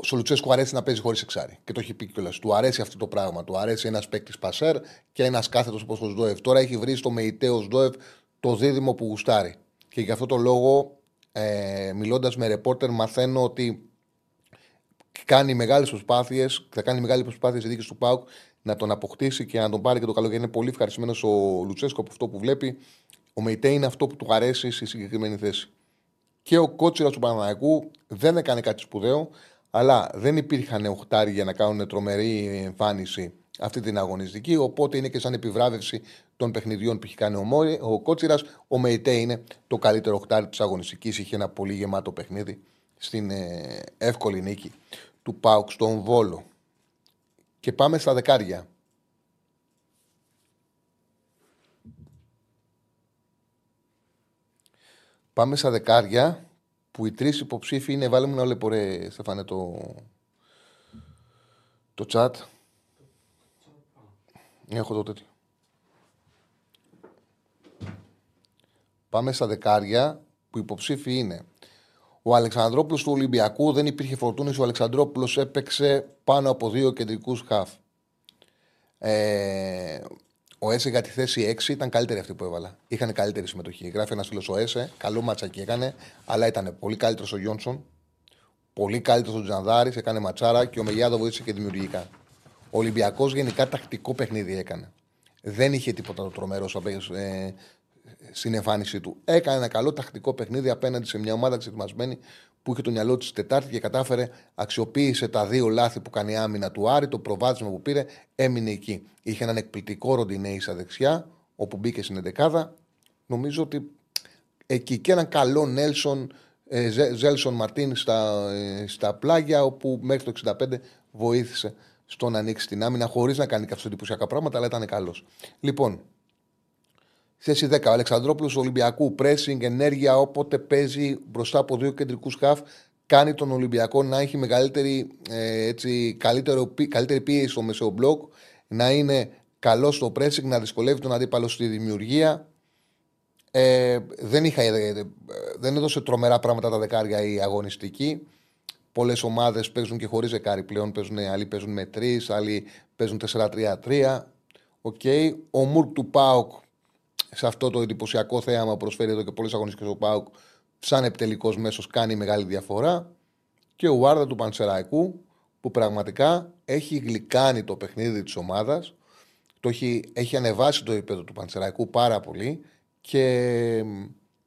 ο Σολουτσέσκου αρέσει να παίζει χωρίς εξάρι. Και το έχει πει κιόλας. Του αρέσει αυτό το πράγμα. Του αρέσει ένας παίκτης πασέρ και ένας κάθετος όπως ο Σδόεφ. Τώρα έχει βρει στο Μεϊτέο Σδόεφ το δίδυμο που γουστάρει. Και γι' αυτό το λόγο, ε, μιλώντας με ρεπόρτερ, μαθαίνω ότι κάνει μεγάλες προσπάθειες, θα κάνει μεγάλε προσπάθειε η δίκη του Πάουκ να τον αποκτήσει και να τον πάρει και το καλοκαίρι. Είναι πολύ ευχαριστημένος ο Λουτσέσκο από αυτό που βλέπει. Ο Μεϊτέ είναι αυτό που του αρέσει στη συγκεκριμένη θέση. Και ο κότσιρας του Παναναϊκού δεν έκανε κάτι σπουδαίο, αλλά δεν υπήρχαν οχτάρι για να κάνουν τρομερή εμφάνιση αυτή την αγωνιστική. Οπότε είναι και σαν επιβράβευση των παιχνιδιών που έχει κάνει ο, Μόρι, ο Κότσιρας. Ο Μεϊτέ είναι το καλύτερο οχτάρι της αγωνιστικής. Είχε ένα πολύ γεμάτο παιχνίδι στην ε, εύκολη νίκη του Πάουκ στον Βόλο. Και πάμε στα δεκάρια. Πάμε στα δεκάρια που οι τρεις υποψήφοι είναι, βάλε μου να βλέπω ρε Στεφάνε το, το chat. Έχω το τέτοιο. Πάμε στα δεκάρια που υποψήφοι είναι Ο Αλεξανδρόπουλος του Ολυμπιακού δεν υπήρχε φορτούνης. Ο Αλεξανδρόπουλος έπαιξε πάνω από δύο κεντρικούς χαφ. Ε, ο Έσε για τη θέση 6 ήταν καλύτερη αυτή που έβαλα. Είχαν καλύτερη συμμετοχή. Γράφει ένας φίλος ο Έσε, καλό ματσάκι έκανε, αλλά ήταν πολύ καλύτερος ο Γιόνσον, πολύ καλύτερος ο Τζανδάρης, έκανε ματσάρα και ο Μεγιάδο βοήθησε και δημιουργικά. Ο Ολυμπιακός γενικά τακτικό παιχνίδι έκανε. Δεν είχε τίποτα το τρομερό ε, στην εμφάνισή του. Έκανε ένα καλό τακτικό παιχνίδι απέναντι σε μια ομάδα εξετοιμασμένη που είχε το μυαλό της Τετάρτη και κατάφερε, αξιοποίησε τα δύο λάθη που κάνει η άμυνα του Άρη, το προβάδισμα που πήρε, έμεινε εκεί. Είχε έναν εκπληκτικό ροντινέη στα δεξιά, όπου μπήκε στην 11 Νομίζω ότι εκεί και έναν καλό Νέλσον, ε, Ζέλσον Μαρτίν στα, ε, στα πλάγια, όπου μέχρι το 65 βοήθησε στο να ανοίξει την άμυνα, χωρίς να κάνει καθόλου εντυπωσιακά πράγματα, αλλά ήταν καλός. Λοιπόν, Θέση 10. Ο Αλεξανδρόπουλος Ολυμπιακού. Πρέσινγκ, ενέργεια όποτε παίζει μπροστά από δύο κεντρικούς χαφ. Κάνει τον Ολυμπιακό να έχει μεγαλύτερη, ε, έτσι, καλύτερο, καλύτερη πίεση στο μεσαίο μπλοκ. Να είναι καλός στο pressing, να δυσκολεύει τον αντίπαλο στη δημιουργία. Ε, δεν, είχα, ε, δεν έδωσε τρομερά πράγματα τα δεκάρια η αγωνιστική. Πολλές ομάδες παίζουν και χωρίς δεκάρι πλέον. Παίζουν, άλλοι παίζουν με τρεις, άλλοι παίζουν 4-3-3. Okay. Ο Μουρκ του Πάοκ σε αυτό το εντυπωσιακό θέαμα που προσφέρει εδώ και πολλές αγωνιστικές ο Πάουκ, σαν επιτελικός μέσος κάνει μεγάλη διαφορά. Και ο Βάρδα του Πανσεραϊκού, που πραγματικά έχει γλυκάνει το παιχνίδι της ομάδας, το έχει, έχει ανεβάσει το επίπεδο του Πανσεραϊκού πάρα πολύ και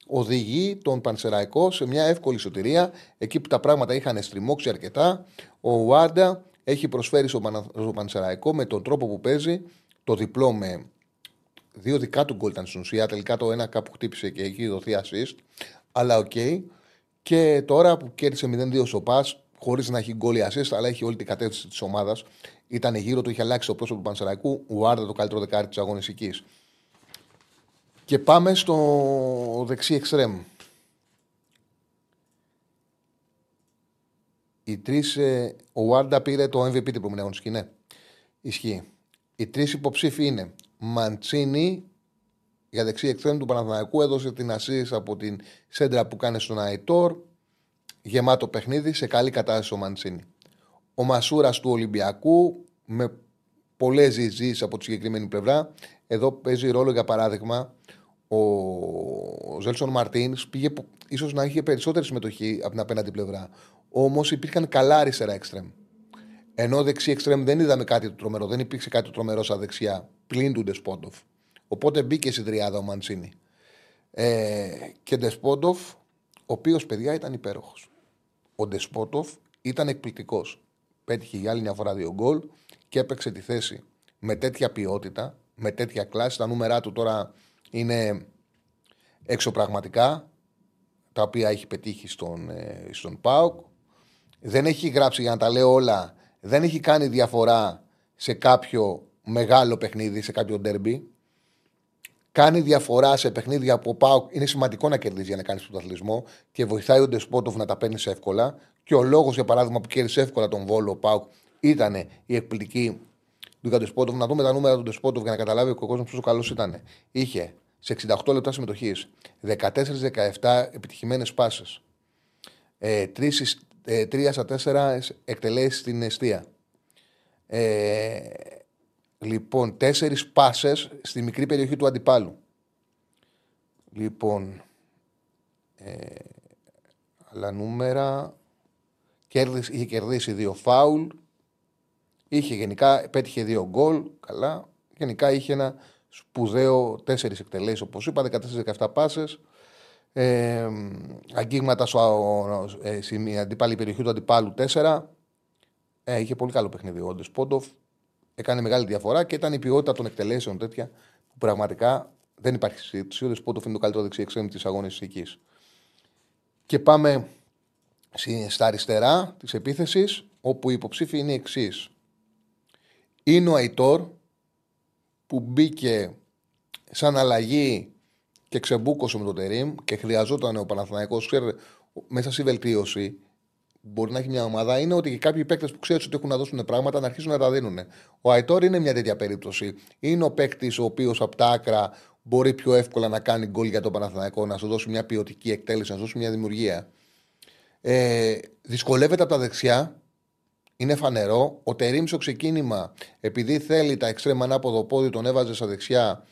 οδηγεί τον Πανσεραϊκό σε μια εύκολη σωτηρία εκεί που τα πράγματα είχαν στριμώξει αρκετά. Ο Βάρντα έχει προσφέρει στον Πανσεραϊκό με τον τρόπο που παίζει το διπλό με Δύο δικά του γκολ ήταν στην ουσία. Τελικά το ένα κάπου χτύπησε και έχει δοθεί assist. Αλλά OK. Okay. Και τώρα που κέρδισε 0-2 στο πα, χωρίς να έχει γκολ ή assist, αλλά έχει όλη την κατεύθυνση της ομάδας. Ήταν γύρω του, είχε αλλάξει το πρόσωπος του Πανσεραϊκού. Ουάρδα το καλύτερο δεκάρι της αγωνιστική. Και πάμε στο δεξί εξτρέμ. Οι τρεις. Ε, ο Ουάρντα πήρε το MVP την προηγούμενη αγωνιστική, ναι. Ισχύει. Οι τρεις υποψήφοι είναι Μαντσίνη για δεξί εξτρέμ του Παναθηναϊκού έδωσε την ασή από την σέντρα που κάνει στον Αϊτόρ. Γεμάτο παιχνίδι σε καλή κατάσταση ο Μαντσίνη. Ο Μασούρας του Ολυμπιακού με πολλές ζυζεί από τη συγκεκριμένη πλευρά. Εδώ παίζει ρόλο για παράδειγμα ο Ζέλσον Μαρτίνς πήγε ίσως να είχε περισσότερη συμμετοχή από την απέναντι πλευρά. Όμως υπήρχαν καλά αριστερά εξτρέμ. Ενώ δεξί εξτρέμ δεν είδαμε κάτι το τρομερό, δεν υπήρξε κάτι το τρομερό στα δεξιά πλην του Ντεσπόντοφ. Οπότε μπήκε στην τριάδα ο Μαντσίνη. Ε, και Ντεσπόντοφ, ο οποίος παιδιά ήταν υπέροχος. Ο Ντεσπόντοφ ήταν εκπληκτικός. Πέτυχε για άλλη μια φορά δύο γκολ και έπαιξε τη θέση με τέτοια ποιότητα, με τέτοια κλάση. Τα νούμερά του τώρα είναι εξωπραγματικά, τα οποία έχει πετύχει στον, ε, στον ΠΑΟΚ. Δεν έχει γράψει, για να τα λέω όλα, δεν έχει κάνει διαφορά σε κάποιο μεγάλο παιχνίδι, σε κάποιο ντέρμπι. Κάνει διαφορά σε παιχνίδια που ο είναι σημαντικό να κερδίζει για να κάνει πρωταθλητισμό και βοηθάει ο Ντεσπότοφ να τα παίρνει εύκολα. Και ο λόγος, για παράδειγμα, που κέρδισε εύκολα τον Βόλο ο Πάουκ ήταν η εκπληκτική του Ντεσπότοφ. Να δούμε τα νούμερα του Ντεσπότοφ για να καταλάβει ο κόσμος πόσο καλός ήταν. Είχε σε 68 λεπτά συμμετοχής 14-17 επιτυχημένες πάσες. 3 ε, στα 4 εκτελέσεις στην αιστεία. Ε, Λοιπόν, τέσσερις πάσες στη μικρή περιοχή του αντιπάλου. Λοιπόν, ε, άλλα νούμερα. Κέρδισε, είχε κερδίσει δύο φάουλ. Είχε γενικά, πέτυχε δύο γκολ. Καλά. Γενικά είχε ένα σπουδαίο τέσσερις εκτελέσεις, όπως είπα, 14-17 πάσες. Ε, αγγίγματα στο, ε, στην αντίπαλη περιοχή του αντιπάλου 4. Ε, είχε πολύ καλό παιχνίδι ο Ντεσπόντοφ έκανε μεγάλη διαφορά και ήταν η ποιότητα των εκτελέσεων τέτοια που πραγματικά δεν υπάρχει συζήτηση. Ο Δεσπότοφ είναι το καλύτερος δεξί εξέμι της αγωνιστική. Και πάμε στα αριστερά της επίθεσης, όπου η υποψήφια είναι η εξής. Είναι ο Αϊτόρ που μπήκε σαν αλλαγή και ξεμπούκωσε με τον Τερήμ και χρειαζόταν ο Παναθηναϊκός μέσα στη βελτίωση μπορεί να έχει μια ομάδα είναι ότι και κάποιοι παίκτες που ξέρουν ότι έχουν να δώσουν πράγματα να αρχίσουν να τα δίνουν. Ο Αϊτόρ είναι μια τέτοια περίπτωση. Είναι ο παίκτης ο οποίος από τα άκρα μπορεί πιο εύκολα να κάνει γκολ για τον Παναθηναϊκό, να σου δώσει μια ποιοτική εκτέλεση, να σου δώσει μια δημιουργία. Ε, δυσκολεύεται από τα δεξιά. Είναι φανερό. Ο Τερήμ στο ξεκίνημα, επειδή θέλει τα εξτρέμα ανάποδο πόδι, τον έβαζε στα δεξιά.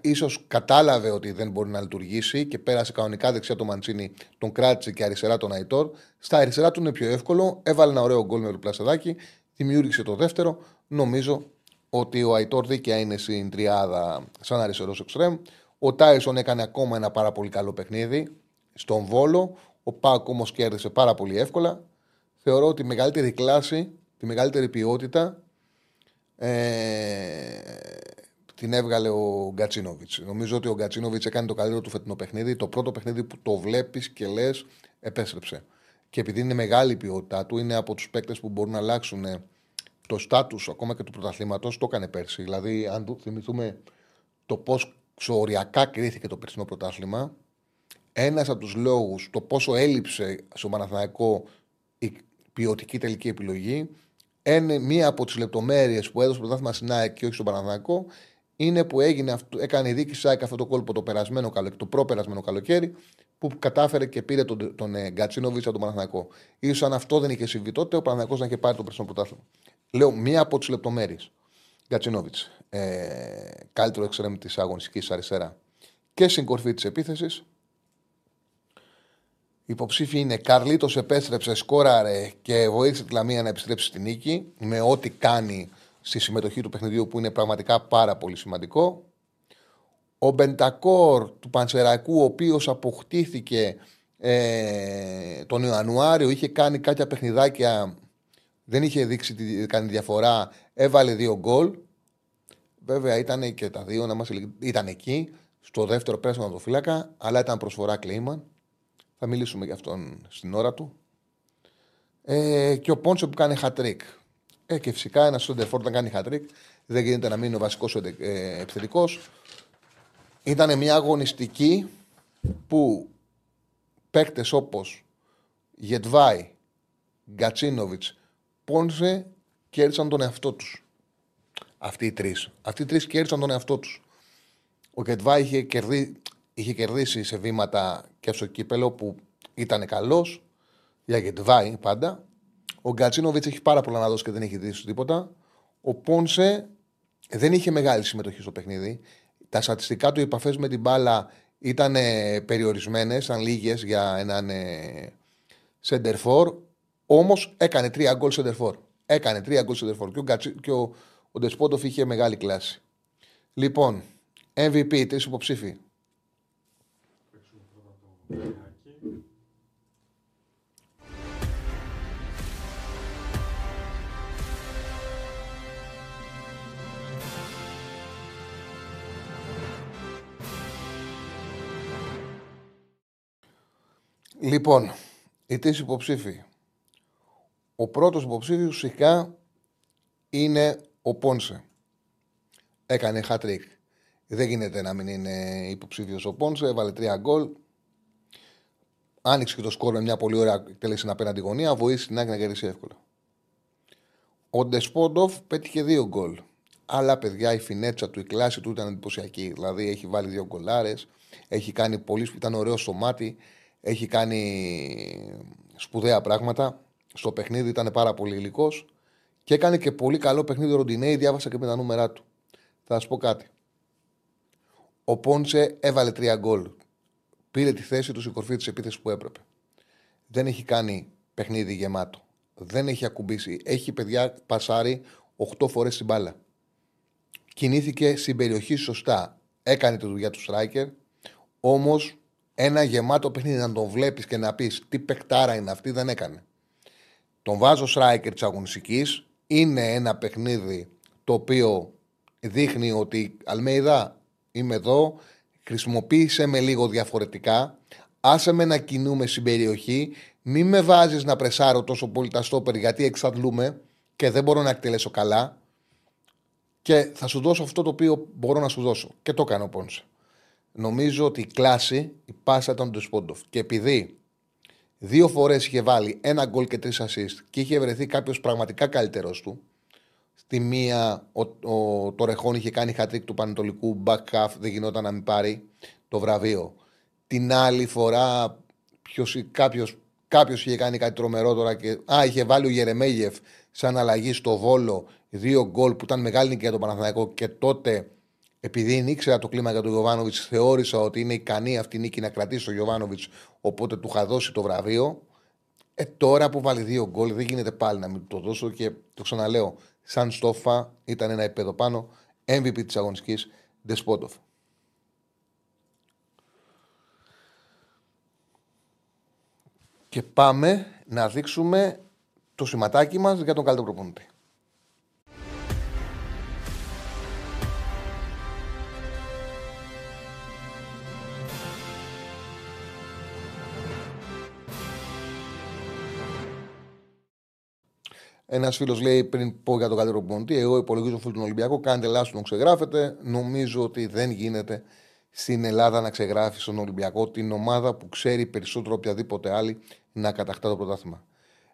Ίσως κατάλαβε ότι δεν μπορεί να λειτουργήσει και πέρασε κανονικά δεξιά το Μαντσίνη, τον κράτησε και αριστερά τον Αϊτόρ. Στα αριστερά του είναι πιο εύκολο. Έβαλε ένα ωραίο γκολ με το πλασεδάκι, δημιούργησε το δεύτερο. Νομίζω ότι ο Αϊτόρ δίκαια είναι στην τριάδα σαν αριστερός εξτρέμ. Ο Τάισον έκανε ακόμα ένα πάρα πολύ καλό παιχνίδι στον Βόλο. Ο Πάκ όμως κέρδισε πάρα πολύ εύκολα. Θεωρώ ότι η μεγαλύτερη κλάση, τη μεγαλύτερη ποιότητα ε, την έβγαλε ο Γκατσίνοβιτς. Νομίζω ότι ο Γκατσίνοβιτς έκανε το καλύτερο του φετινό παιχνίδι. Το πρώτο παιχνίδι που το βλέπεις και λες, επέστρεψε. Και επειδή είναι μεγάλη η ποιότητά του, είναι από τους παίκτες που μπορούν να αλλάξουν το στάτους ακόμα και του πρωταθλήματος. Το έκανε πέρσι. Δηλαδή, αν θυμηθούμε το πώς ξοριακά κρίθηκε το περσινό πρωτάθλημα, ένας από τους λόγους το πόσο έλειψε στο Παναθηναϊκό η ποιοτική τελική επιλογή, είναι μία από τις λεπτομέρειες που έδωσε το πρωτάθλημα στην ΑΕΚ και όχι στον Παναθηναϊκό, είναι που έγινε, έκανε η δίκη ΣΑΕΚ αυτό το κόλπο το περασμένο το προπερασμένο καλοκαίρι, που κατάφερε και πήρε τον, τον ε, Γκατσίνοβιτς από τον Παναθηναϊκό. σω αν αυτό δεν είχε συμβεί τότε, ο Παναθηναϊκός να είχε πάρει το περσινό πρωτάθλημα. Λέω μία από τις λεπτομέρειες. Γκατσίνοβιτς. Ε, καλύτερο εξτρέμ της αγωνιστικής αριστερά. Και στην κορφή της επίθεσης. Υποψήφοι είναι Καρλίτος επέστρεψε, σκόραρε και βοήθησε τη Λαμία να επιστρέψει στη νίκη με ό,τι κάνει στη συμμετοχή του παιχνιδιού που είναι πραγματικά πάρα πολύ σημαντικό. Ο Μπεντακόρ του Πανσεραϊκού, ο οποίος αποκτήθηκε ε, τον Ιανουάριο, είχε κάνει κάποια παιχνιδάκια, δεν είχε δείξει τι κάνει διαφορά, έβαλε δύο γκολ. Βέβαια ήταν και τα δύο, να μας ήταν εκεί, στο δεύτερο πέρασμα το φύλακα, αλλά ήταν προσφορά Κλέιμαν. Θα μιλήσουμε για αυτόν στην ώρα του. Ε, και ο Πόντσο που κάνει χατρίκ. Ε, και φυσικά ένας σόντερφορ όταν κάνει χατρίκ δεν γίνεται να μείνει ο βασικός ε, επιθετικός. Ήταν μια αγωνιστική που παίκτες όπως Γετβάη, Γκατσίνοβιτς, Πόνσε κέρδισαν τον εαυτό τους. Αυτοί οι τρεις. Αυτοί οι τρεις κέρδισαν τον εαυτό τους. Ο Γετβάη είχε, κερδί, είχε κερδίσει σε βήματα και στο κύπελο που ήταν καλός. Για Γετβάη πάντα. Ο Γκατσίνοβιτς έχει πάρα πολλά να δώσει και δεν έχει δει τίποτα. Ο Πόνσε δεν είχε μεγάλη συμμετοχή στο παιχνίδι. Τα στατιστικά του επαφές με την μπάλα ήταν περιορισμένες, ήταν λίγες για έναν σεντερφόρ. Όμως έκανε τρία γκολ σεντερφόρ. Έκανε τρία γκολ σεντερφόρ. Και ο, και ο, ο Ντεσπότοφ είχε μεγάλη κλάση. Λοιπόν, MVP, τρεις υποψήφοι. Λοιπόν, οι τρει υποψήφοι. Ο πρώτος υποψήφιος φυσικά είναι ο Πόνσε. Έκανε hat-trick. Δεν γίνεται να μην είναι υποψήφιος ο Πόνσε. Έβαλε τρία γκολ. Άνοιξε και το σκόρ με μια πολύ ωραία εκτέλεση στην απέναντι γωνία. Βοήθησε την άκρη να κερδίσει εύκολα. Ο Ντεσπόντοφ πέτυχε δύο γκολ. Αλλά παιδιά η φινέτσα του, η κλάση του ήταν εντυπωσιακή. Δηλαδή έχει βάλει δύο γκολάρες. Έχει κάνει πολύ. ήταν ωραίο στο μάτι. Έχει κάνει σπουδαία πράγματα. Στο παιχνίδι ήταν πάρα πολύ υλικός και έκανε και πολύ καλό παιχνίδι ο Ροντινέη. Διάβασα και με τα νούμερά του. Θα σα πω κάτι. Ο Πόντσε έβαλε τρία γκολ. Πήρε τη θέση του στην κορφή τη επίθεση που έπρεπε. Δεν έχει κάνει παιχνίδι γεμάτο. Δεν έχει ακουμπήσει. Έχει παιδιά πασάρει 8 φορές την μπάλα. Κινήθηκε στην περιοχή σωστά. Έκανε τη δουλειά του striker. Όμως ένα γεμάτο παιχνίδι να τον βλέπεις και να πεις τι παικτάρα είναι αυτή, δεν έκανε. Τον βάζω striker της αγωνιστικής. Είναι ένα παιχνίδι το οποίο δείχνει ότι Αλμέιδα είμαι εδώ, χρησιμοποίησε με λίγο διαφορετικά, άσε με να κινούμε στην περιοχή, μην με βάζεις να πρεσάρω τόσο πολύ τα στόπερ γιατί εξαντλούμε και δεν μπορώ να εκτελέσω καλά και θα σου δώσω αυτό το οποίο μπορώ να σου δώσω. Και το κάνω πόνσε νομίζω ότι η κλάση, η πάσα ήταν του Σπόντοφ. Και επειδή δύο φορές είχε βάλει ένα γκολ και τρεις assist και είχε βρεθεί κάποιος πραγματικά καλύτερος του, στη μία ο, ο, το Ρεχόν είχε κάνει χατρίκ του Πανετολικού, back half, δεν γινόταν να μην πάρει το βραβείο. Την άλλη φορά κάποιος Κάποιος είχε κάνει κάτι τρομερό τώρα και. Α, είχε βάλει ο Γερεμέγεφ σαν αλλαγή στο βόλο δύο γκολ που ήταν μεγάλη νίκη για τον Παναθηναϊκό και τότε επειδή ήξερα το κλίμα για τον Γιωβάνοβιτς, θεώρησα ότι είναι ικανή αυτή η νίκη να κρατήσει τον Γιωβάνοβιτς, οπότε του είχα δώσει το βραβείο. Ε, τώρα που βάλει δύο γκολ, δεν γίνεται πάλι να μην το δώσω και το ξαναλέω. Σαν στόφα ήταν ένα επίπεδο πάνω. MVP της αγωνιστικής Δεσπότοφ. Και πάμε να δείξουμε το σηματάκι μας για τον καλύτερο προπονητή. Ένας φίλος λέει πριν πω για τον καλύτερο προπονητή, εγώ υπολογίζω φίλο τον Ολυμπιακό. Κάντε λάθος τον ξεγράφετε. Νομίζω ότι δεν γίνεται στην Ελλάδα να ξεγράφεις στον Ολυμπιακό την ομάδα που ξέρει περισσότερο οποιαδήποτε άλλη να κατακτά το πρωτάθλημα.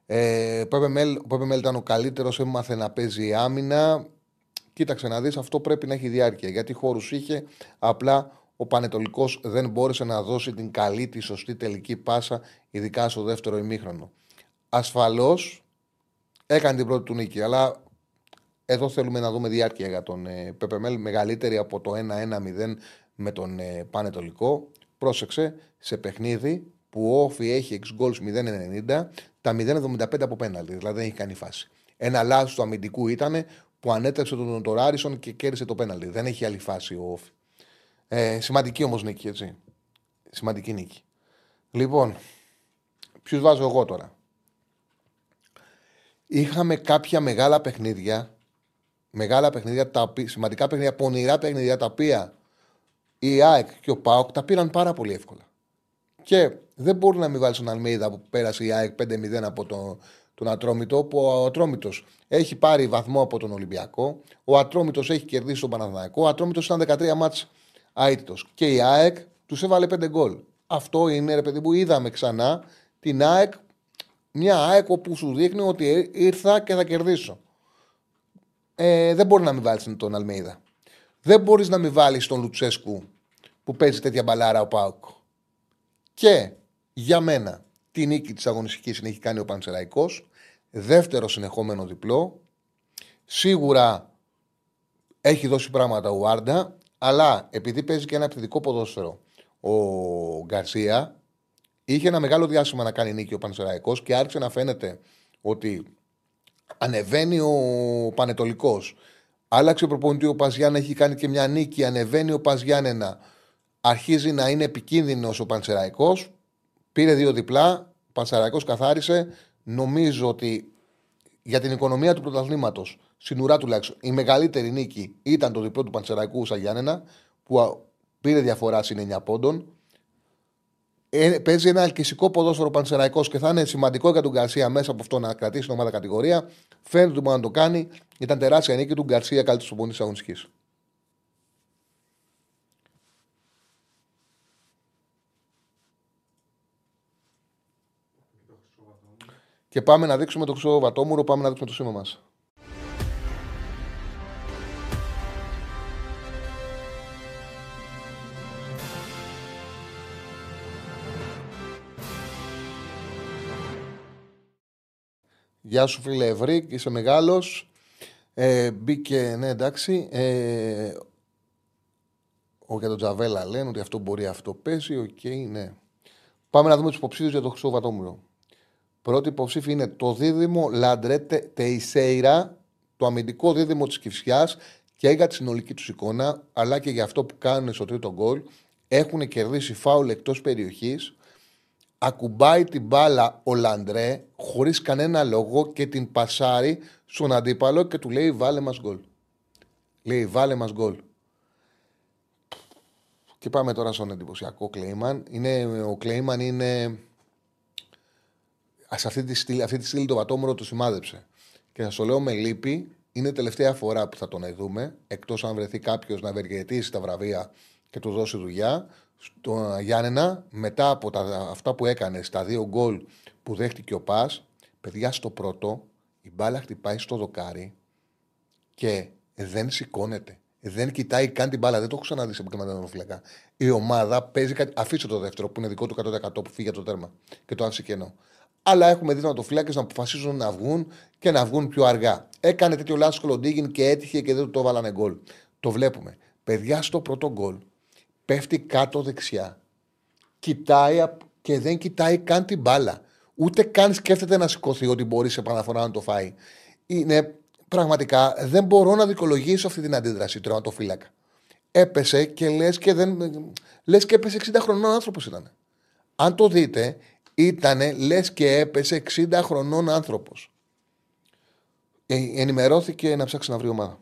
Ε, ο Πέπε Μέλ ήταν ο καλύτερος, έμαθε να παίζει άμυνα. Κοίταξε να δεις, αυτό πρέπει να έχει διάρκεια. Γιατί χώρους είχε, απλά ο Πανετολικός δεν μπόρεσε να δώσει την καλή, τη σωστή τελική πάσα, ειδικά στο δεύτερο ημίχρονο. Ασφαλώς Έκανε την πρώτη του νίκη, αλλά εδώ θέλουμε να δούμε διάρκεια για τον ε, Πεπεμέλ μεγαλύτερη από το 1-1-0 με τον ε, Πανετολικό. Πρόσεξε σε παιχνίδι που ο Όφη έχει 6 γκολς 0-90, τα 0-75 από πέναλτι. Δηλαδή δεν έχει κάνει φάση. Ένα λάθος του αμυντικού ήταν που ανέτρεψε τον Τοράρισον και κέρδισε το πέναλτι. Δεν έχει άλλη φάση ο Όφη. Ε, σημαντική όμως νίκη, έτσι. Σημαντική νίκη. Λοιπόν, ποιους βάζω εγώ τώρα; Είχαμε κάποια μεγάλα παιχνίδια, μεγάλα παιχνίδια, τα, σημαντικά παιχνίδια, πονηρά παιχνίδια, τα οποία η ΑΕΚ και ο ΠΑΟΚ τα πήραν πάρα πολύ εύκολα. Και δεν μπορεί να μην βάλεις τον Αλμίδα που πέρασε η ΑΕΚ 5-0 από τον, τον Ατρόμητο, που ο Ατρόμητος έχει πάρει βαθμό από τον Ολυμπιακό, ο Ατρόμητος έχει κερδίσει τον Παναθηναϊκό, ο Ατρόμητος ήταν 13 μάτς αίτητος. Και η ΑΕΚ τους έβαλε 5 γκολ. Αυτό είναι, ρε παιδί μου, είδαμε ξανά την ΑΕΚ μια ΑΕΚ που σου δείχνει ότι ήρθα και θα κερδίσω. Ε, δεν μπορεί να μην βάλεις τον Αλμέιδα. Δεν μπορείς να μην βάλεις τον Λουτσέσκου που παίζει τέτοια μπαλάρα ο Πάουκ. Και για μένα τη νίκη της αγωνιστικής την έχει κάνει ο Πανσεραϊκός. Δεύτερο συνεχόμενο διπλό. Σίγουρα έχει δώσει πράγματα ο Άρντα, αλλά επειδή παίζει και ένα επιθετικό ποδόσφαιρο ο Γκαρσία, Είχε ένα μεγάλο διάστημα να κάνει νίκη ο Πανεσαιραϊκό και άρχισε να φαίνεται ότι ανεβαίνει ο Πανετολικός. Άλλαξε ο προπονητή ο Παζιάννα, έχει κάνει και μια νίκη. Ανεβαίνει ο Παζιάννενα. Αρχίζει να είναι επικίνδυνος ο Πανσεραϊκός. Πήρε δύο διπλά. Ο Πανσεραϊκός καθάρισε. Νομίζω ότι για την οικονομία του πρωταθλήματος, στην ουρά τουλάχιστον, η μεγαλύτερη νίκη ήταν το διπλό του Πανσεραϊκού Σαγιάννενα, που πήρε διαφορά συν 9 πόντων. Ε, παίζει ένα αλκυσικό ποδόσφαιρο πανσεραϊκός και θα είναι σημαντικό για τον Γκαρσία μέσα από αυτό να κρατήσει την ομάδα κατηγορία. Φαίνεται ότι μπορεί να το κάνει. Ήταν τεράστια νίκη του Γκαρσία, καλύτερο προπονητή αγωνιστικής. Και πάμε να δείξουμε το Χρυσό Βατόμουρο, πάμε να δείξουμε το σήμα μας. Γεια σου φίλε Ευρύκ, είσαι μεγάλος. Ε, μπήκε, ναι εντάξει. Ε, ο, για τον Τζαβέλα λένε ότι αυτό μπορεί, αυτό πέσει. OK, okay, ναι. Πάμε να δούμε τους υποψήφιους για το Χρυσό Βατόμουρο. Πρώτη υποψήφια είναι το δίδυμο Λαντρέτε Τεϊσέιρα, το αμυντικό δίδυμο της Κηφισιάς και για τη συνολική τους εικόνα, αλλά και για αυτό που κάνουν στο τρίτο γκολ. Έχουν κερδίσει φάουλ εκτός περιοχής ακουμπάει την μπάλα ο Λαντρέ χωρίς κανένα λόγο και την πασάρει στον αντίπαλο και του λέει βάλε μας γκολ. Λέει βάλε μας γκολ. Και πάμε τώρα στον εντυπωσιακό Κλέιμαν. Είναι, ο Κλέιμαν είναι... Σε αυτή τη στήλη, αυτή τη στήλη το βατόμορο του σημάδεψε. Και θα το λέω με λύπη, είναι τελευταία φορά που θα τον δούμε, εκτός αν βρεθεί κάποιος να ευεργετήσει τα βραβεία και του δώσει δουλειά στο Γιάννενα, μετά από τα, αυτά που έκανε στα δύο γκολ που δέχτηκε ο Πας, παιδιά στο πρώτο, η μπάλα χτυπάει στο δοκάρι και δεν σηκώνεται. Δεν κοιτάει καν την μπάλα. Δεν το έχω ξαναδεί σε επαγγελματικό φυλακά. Η ομάδα παίζει κάτι. Αφήστε το δεύτερο που είναι δικό του 100% που φύγει το τέρμα και το άφησε κενό. αλλά έχουμε δει φυλάκε να αποφασίζουν να βγουν και να βγουν πιο αργά. Έκανε τέτοιο λάθος Κολοντίγιν και έτυχε και δεν το έβαλανε γκολ. Το βλέπουμε. Παιδιά στο πρώτο γκολ πέφτει κάτω δεξιά. Κοιτάει και δεν κοιτάει καν την μπάλα. Ούτε καν σκέφτεται να σηκωθεί ότι μπορεί σε επαναφορά να το φάει. Είναι πραγματικά δεν μπορώ να δικολογήσω αυτή την αντίδραση του τερματοφύλακα. Έπεσε και λες και, δεν... λες και έπεσε 60 χρονών άνθρωπος ήταν. Αν το δείτε, ήταν λες και έπεσε 60 χρονών άνθρωπος. Ε, ενημερώθηκε να ψάξει να βρει ομάδα.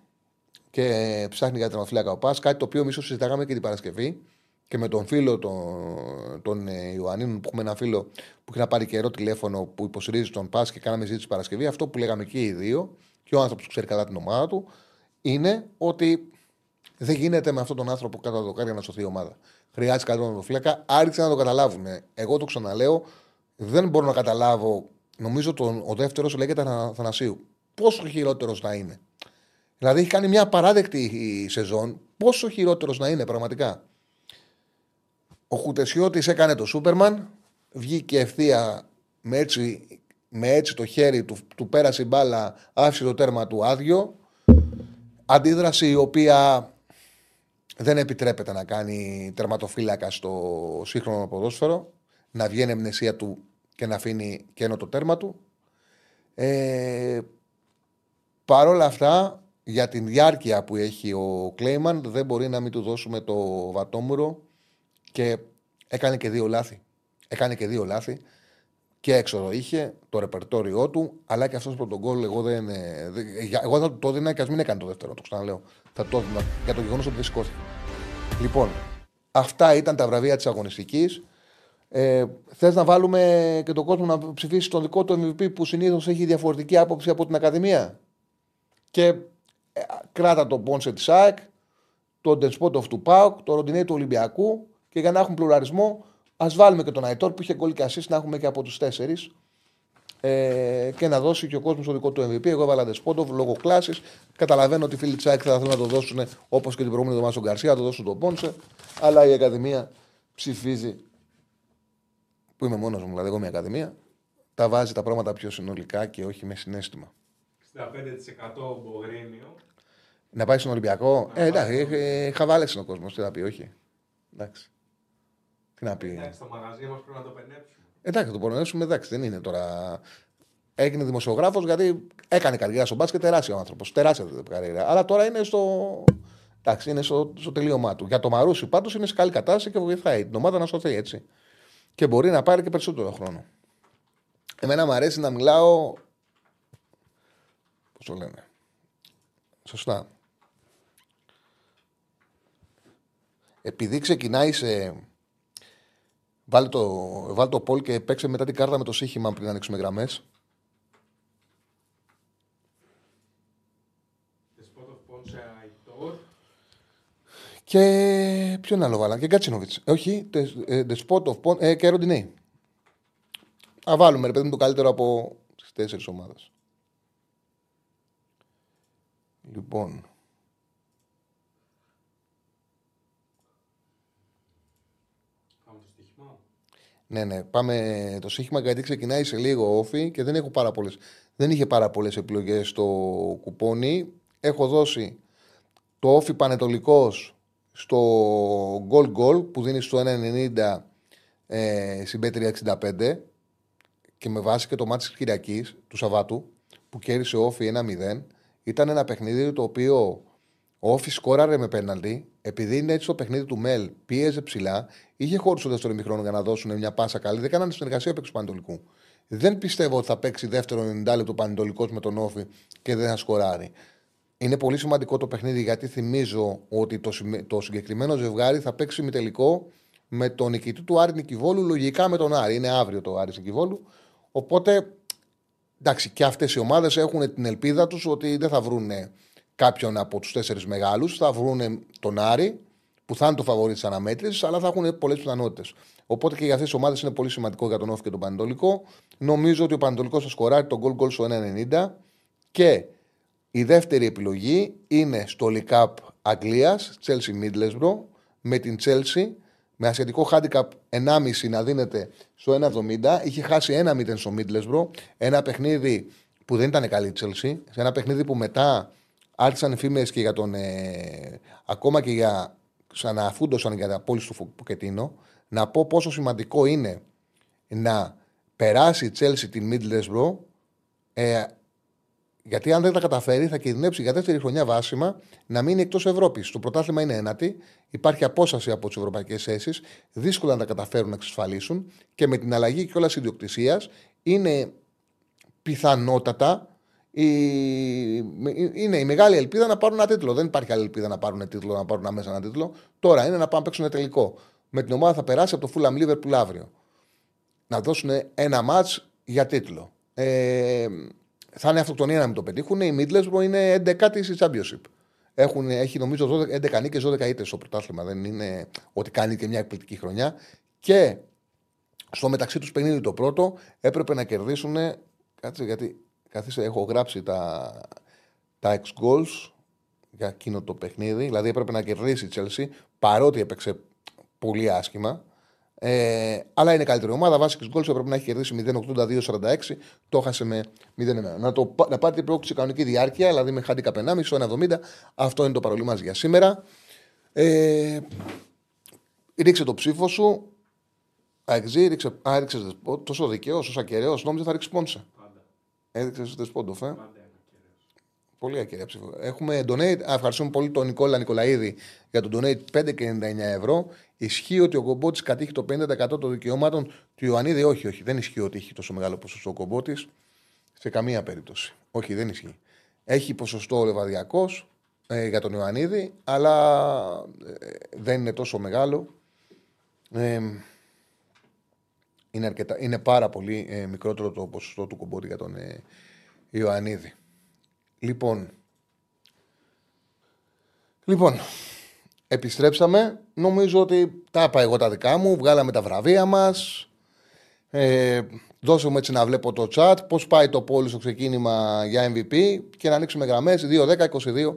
Και ψάχνει για τερματοφύλακα ο Πα, κάτι το οποίο εμείς συζητάγαμε και την Παρασκευή και με τον φίλο τον, τον ε, Ιωαννίνου, που έχουμε ένα φίλο που έχει να πάρει καιρό τηλέφωνο που υποστηρίζει τον Πα και κάναμε ζήτηση Παρασκευή, αυτό που λέγαμε και οι δύο, και ο άνθρωπος που ξέρει καλά την ομάδα του, είναι ότι δεν γίνεται με αυτόν τον άνθρωπο κατά το δοκάρι να σωθεί η ομάδα. Χρειάζεται κάτι να το φλέκα. Άρχισαν να το καταλάβουν. Εγώ το ξαναλέω, δεν μπορώ να καταλάβω. Νομίζω τον, ο δεύτερος λέγεται Θανασίου. Πόσο χειρότερος να είναι. Δηλαδή έχει κάνει μια παράδεκτη σεζόν. Πόσο χειρότερος να είναι πραγματικά. Ο Χουτεσιώτης έκανε το Σούπερμαν. Βγήκε ευθεία με έτσι, με έτσι το χέρι του, του πέρασε η μπάλα, άφησε το τέρμα του άδειο. Αντίδραση η οποία δεν επιτρέπεται να κάνει τερματοφύλακα στο σύγχρονο ποδόσφαιρο. Να βγαίνει εμνησία του και να αφήνει κενό το τέρμα του. Ε, Παρ' όλα αυτά, για την διάρκεια που έχει ο Κλέιμαν, δεν μπορεί να μην του δώσουμε το βατόμουρο και έκανε και δύο λάθη. Έκανε και δύο λάθη. Και έξοδο είχε το ρεπερτόριό του, αλλά και αυτός που τον γκολ εγώ δεν. Εγώ θα το έδινα και ας μην έκανε το δεύτερο, το ξαναλέω. Θα το έδινα για το γεγονός ότι δεν σηκώθηκε. Λοιπόν, αυτά ήταν τα βραβεία της αγωνιστικής. Ε, Θες να βάλουμε και τον κόσμο να ψηφίσει τον δικό του MVP που συνήθως έχει διαφορετική άποψη από την Ακαδημία; Και ε, κράτα τον Πόνσε της ΑΕΚ, τον Ντεσπότοφ του ΠΑΟΚ, τον Ροντινέι του Ολυμπιακού και για να έχουν πλουραλισμό, ας βάλουμε και τον Αϊτόρ που είχε γκολ και να έχουμε και από τους τέσσερις. Ε, και να δώσει και ο κόσμος το δικό του MVP. Εγώ έβαλα Ντεσπότοφ λόγω κλάσης. Καταλαβαίνω ότι οι φίλοι της ΑΕΚ θα θέλουν να το δώσουν όπως και την προηγούμενη εβδομάδα στον Γκαρσία, να το δώσουν τον Πόνσε. Αλλά η Ακαδημία ψηφίζει. Που είμαι μόνος μου, δηλαδή εγώ μια Ακαδημία. Τα βάζει τα πράγματα πιο συνολικά και όχι με συνέστημα. 65% Μπογρίνιο. Να πάει στον Ολυμπιακό; Ε, εντάξει, χαβάλε είναι ο κόσμος. Τι να πει, όχι. Εντάξει. Τι να πει. Εντάξει, το μαγαζί μας πρέπει να το πενέψουμε. Εντάξει, το πενέψουμε, εντάξει, δεν είναι τώρα. Έγινε δημοσιογράφος γιατί έκανε καριέρα στο μπάσκετ, τεράστιος άνθρωπος. Τεράστια καριέρα. Αλλά τώρα είναι στο. Εντάξει, είναι στο, στο τελείωμά του. Για το Μαρούσι πάντως είναι σε καλή κατάσταση και βοηθάει την ομάδα να σωθεί έτσι. Και μπορεί να πάρει και περισσότερο χρόνο. Εμένα μου αρέσει να μιλάω Πώ το λένε. Σωστά. Επειδή ξεκινάει σε. Βάλει το, βάλει το πόλ και παίξε μετά την κάρτα με το σύγχυμα πριν ανοίξουμε γραμμές. Και ποιον άλλο βάλαν, και Γκάτσινοβιτς. Ε, όχι, The Spot of Pon, ε, και Ροντινέη. Α βάλουμε ρε παιδί μου το καλύτερο από τις τέσσερις ομάδες. Λοιπόν. Πάμε το στοίχημα. Ναι, ναι. Πάμε το στοίχημα γιατί ξεκινάει σε λίγο όφη και δεν έχω πάρα πολλές, δεν είχε πάρα πολλές επιλογές στο κουπόνι. Έχω δώσει το όφη πανετολικός στο goal goal που δίνει στο 1,90 ε, στην 65 και με βάση και το μάτι της Κυριακής του Σαββάτου που κέρδισε όφη 1-0 ήταν ένα παιχνίδι το οποίο ο Όφη σκόραρε με πέναλτι, επειδή είναι έτσι το παιχνίδι του Μελ, πίεζε ψηλά, είχε χώρο στο δεύτερο ημιχρόνο για να δώσουν μια πάσα καλή. Δεν κάνανε συνεργασία παίξ του Πανετολικού. Δεν πιστεύω ότι θα παίξει δεύτερο 90 λεπτό Πανετολικός με τον Όφη και δεν θα σκοράρει. Είναι πολύ σημαντικό το παιχνίδι γιατί θυμίζω ότι το, το συγκεκριμένο ζευγάρι θα παίξει τελικό με τον νικητή του Άρη Νικηβόλου, λογικά με τον Άρη. Είναι αύριο το Άρη Νικηβόλου. Οπότε Εντάξει, και αυτές οι ομάδες έχουν την ελπίδα τους ότι δεν θα βρουν κάποιον από τους τέσσερις μεγάλους. Θα βρουν τον Άρη, που θα είναι το φαβορή της αναμέτρησης, αλλά θα έχουν πολλές πιθανότητες. Οπότε και για αυτές τις ομάδες είναι πολύ σημαντικό για τον Όφη και τον Πανετολικό. Νομίζω ότι ο Πανετολικός θα σκοράρει τον γκολ γκολ στο 1,90 και η δεύτερη επιλογή είναι στο League Cup Αγγλίας, Chelsea Middlesbrough, με την Chelsea με ασιατικό handicap 1,5 να δίνεται στο 1,70. Είχε χάσει 1-0 στο Middlesbrough. Ένα παιχνίδι που δεν ήταν καλή η Chelsea. Σε ένα παιχνίδι που μετά άρχισαν φήμες και για τον. Ε, ακόμα και για. ξαναφούντωσαν για την απόλυση του Ποκετίνο. Να πω πόσο σημαντικό είναι να περάσει η Chelsea την Middlesbrough. Ε, γιατί αν δεν τα καταφέρει, θα κινδυνεύσει για δεύτερη χρονιά βάσιμα να μείνει εκτός Ευρώπης. Το πρωτάθλημα είναι ένατη, υπάρχει απόσταση από τις ευρωπαϊκές θέσεις, δύσκολα να τα καταφέρουν να εξασφαλίσουν και με την αλλαγή και όλα ιδιοκτησίας είναι πιθανότατα η... είναι η μεγάλη ελπίδα να πάρουν ένα τίτλο. Δεν υπάρχει άλλη ελπίδα να πάρουν τίτλο, να πάρουν αμέσα ένα τίτλο. Τώρα είναι να πάνε να παίξουν τελικό. Με την ομάδα θα περάσει από το Fulham Liverpool αύριο. Να δώσουν ένα ματ για τίτλο. Ε, θα είναι αυτοκτονία να μην το πετύχουν. Η Middlesbrough είναι 11η στη Championship. Έχουν, έχει νομίζω 11 νίκες, 12 ήττες στο πρωτάθλημα. Δεν είναι ότι κάνει και μια εκπληκτική χρονιά. Και στο μεταξύ τους παιχνίδι το πρώτο έπρεπε να κερδίσουν. Κάτσε γιατί καθίστε, έχω γράψει τα, τα ex goals για εκείνο το παιχνίδι. Δηλαδή έπρεπε να κερδίσει η Chelsea παρότι έπαιξε πολύ άσχημα. Ε, αλλά είναι καλύτερη ομάδα. Βάσει τη γκολ έπρεπε να έχει κερδίσει 0,82-46. Το έχασε με 0,1. Να, το, να πάρει την πρόκληση κανονική διάρκεια, δηλαδή με χάντι 1,5, 1,70. Αυτό είναι το παρολί μας για σήμερα. Ε, ρίξε το ψήφο σου. Αεξή, ρίξε, α, ρίξε τόσο δικαίω, όσο ακεραίος. Νόμιζα θα ρίξει πόνσε. Έδειξες δεσπόντοφ, ε. Πολύ ακεραία ψήφο. Έχουμε donate. ευχαριστούμε πολύ τον Νικόλα Νικολαίδη για τον donate 5,99 ευρώ. Ισχύει ότι ο Κομπότης κατήχει το 50% των δικαιωμάτων του Ιωαννίδη; Όχι, όχι. Δεν ισχύει ότι έχει τόσο μεγάλο ποσοστό ο Κομπότης. Σε καμία περίπτωση. Όχι, δεν ισχύει. Έχει ποσοστό ο Λεβαδιακό ε, για τον Ιωαννίδη, αλλά ε, δεν είναι τόσο μεγάλο. Ε, είναι, αρκετά, είναι πάρα πολύ ε, μικρότερο το ποσοστό του Κομπότη για τον ε, Ιωαννίδη. Λοιπόν, λοιπόν, επιστρέψαμε. Νομίζω ότι τα είπα εγώ τα δικά μου. Βγάλαμε τα βραβεία μας. Ε, δώσουμε έτσι να βλέπω το chat. Πώς πάει το πόλι στο ξεκίνημα για MVP και να ανοίξουμε γραμμές 2, 10, 22.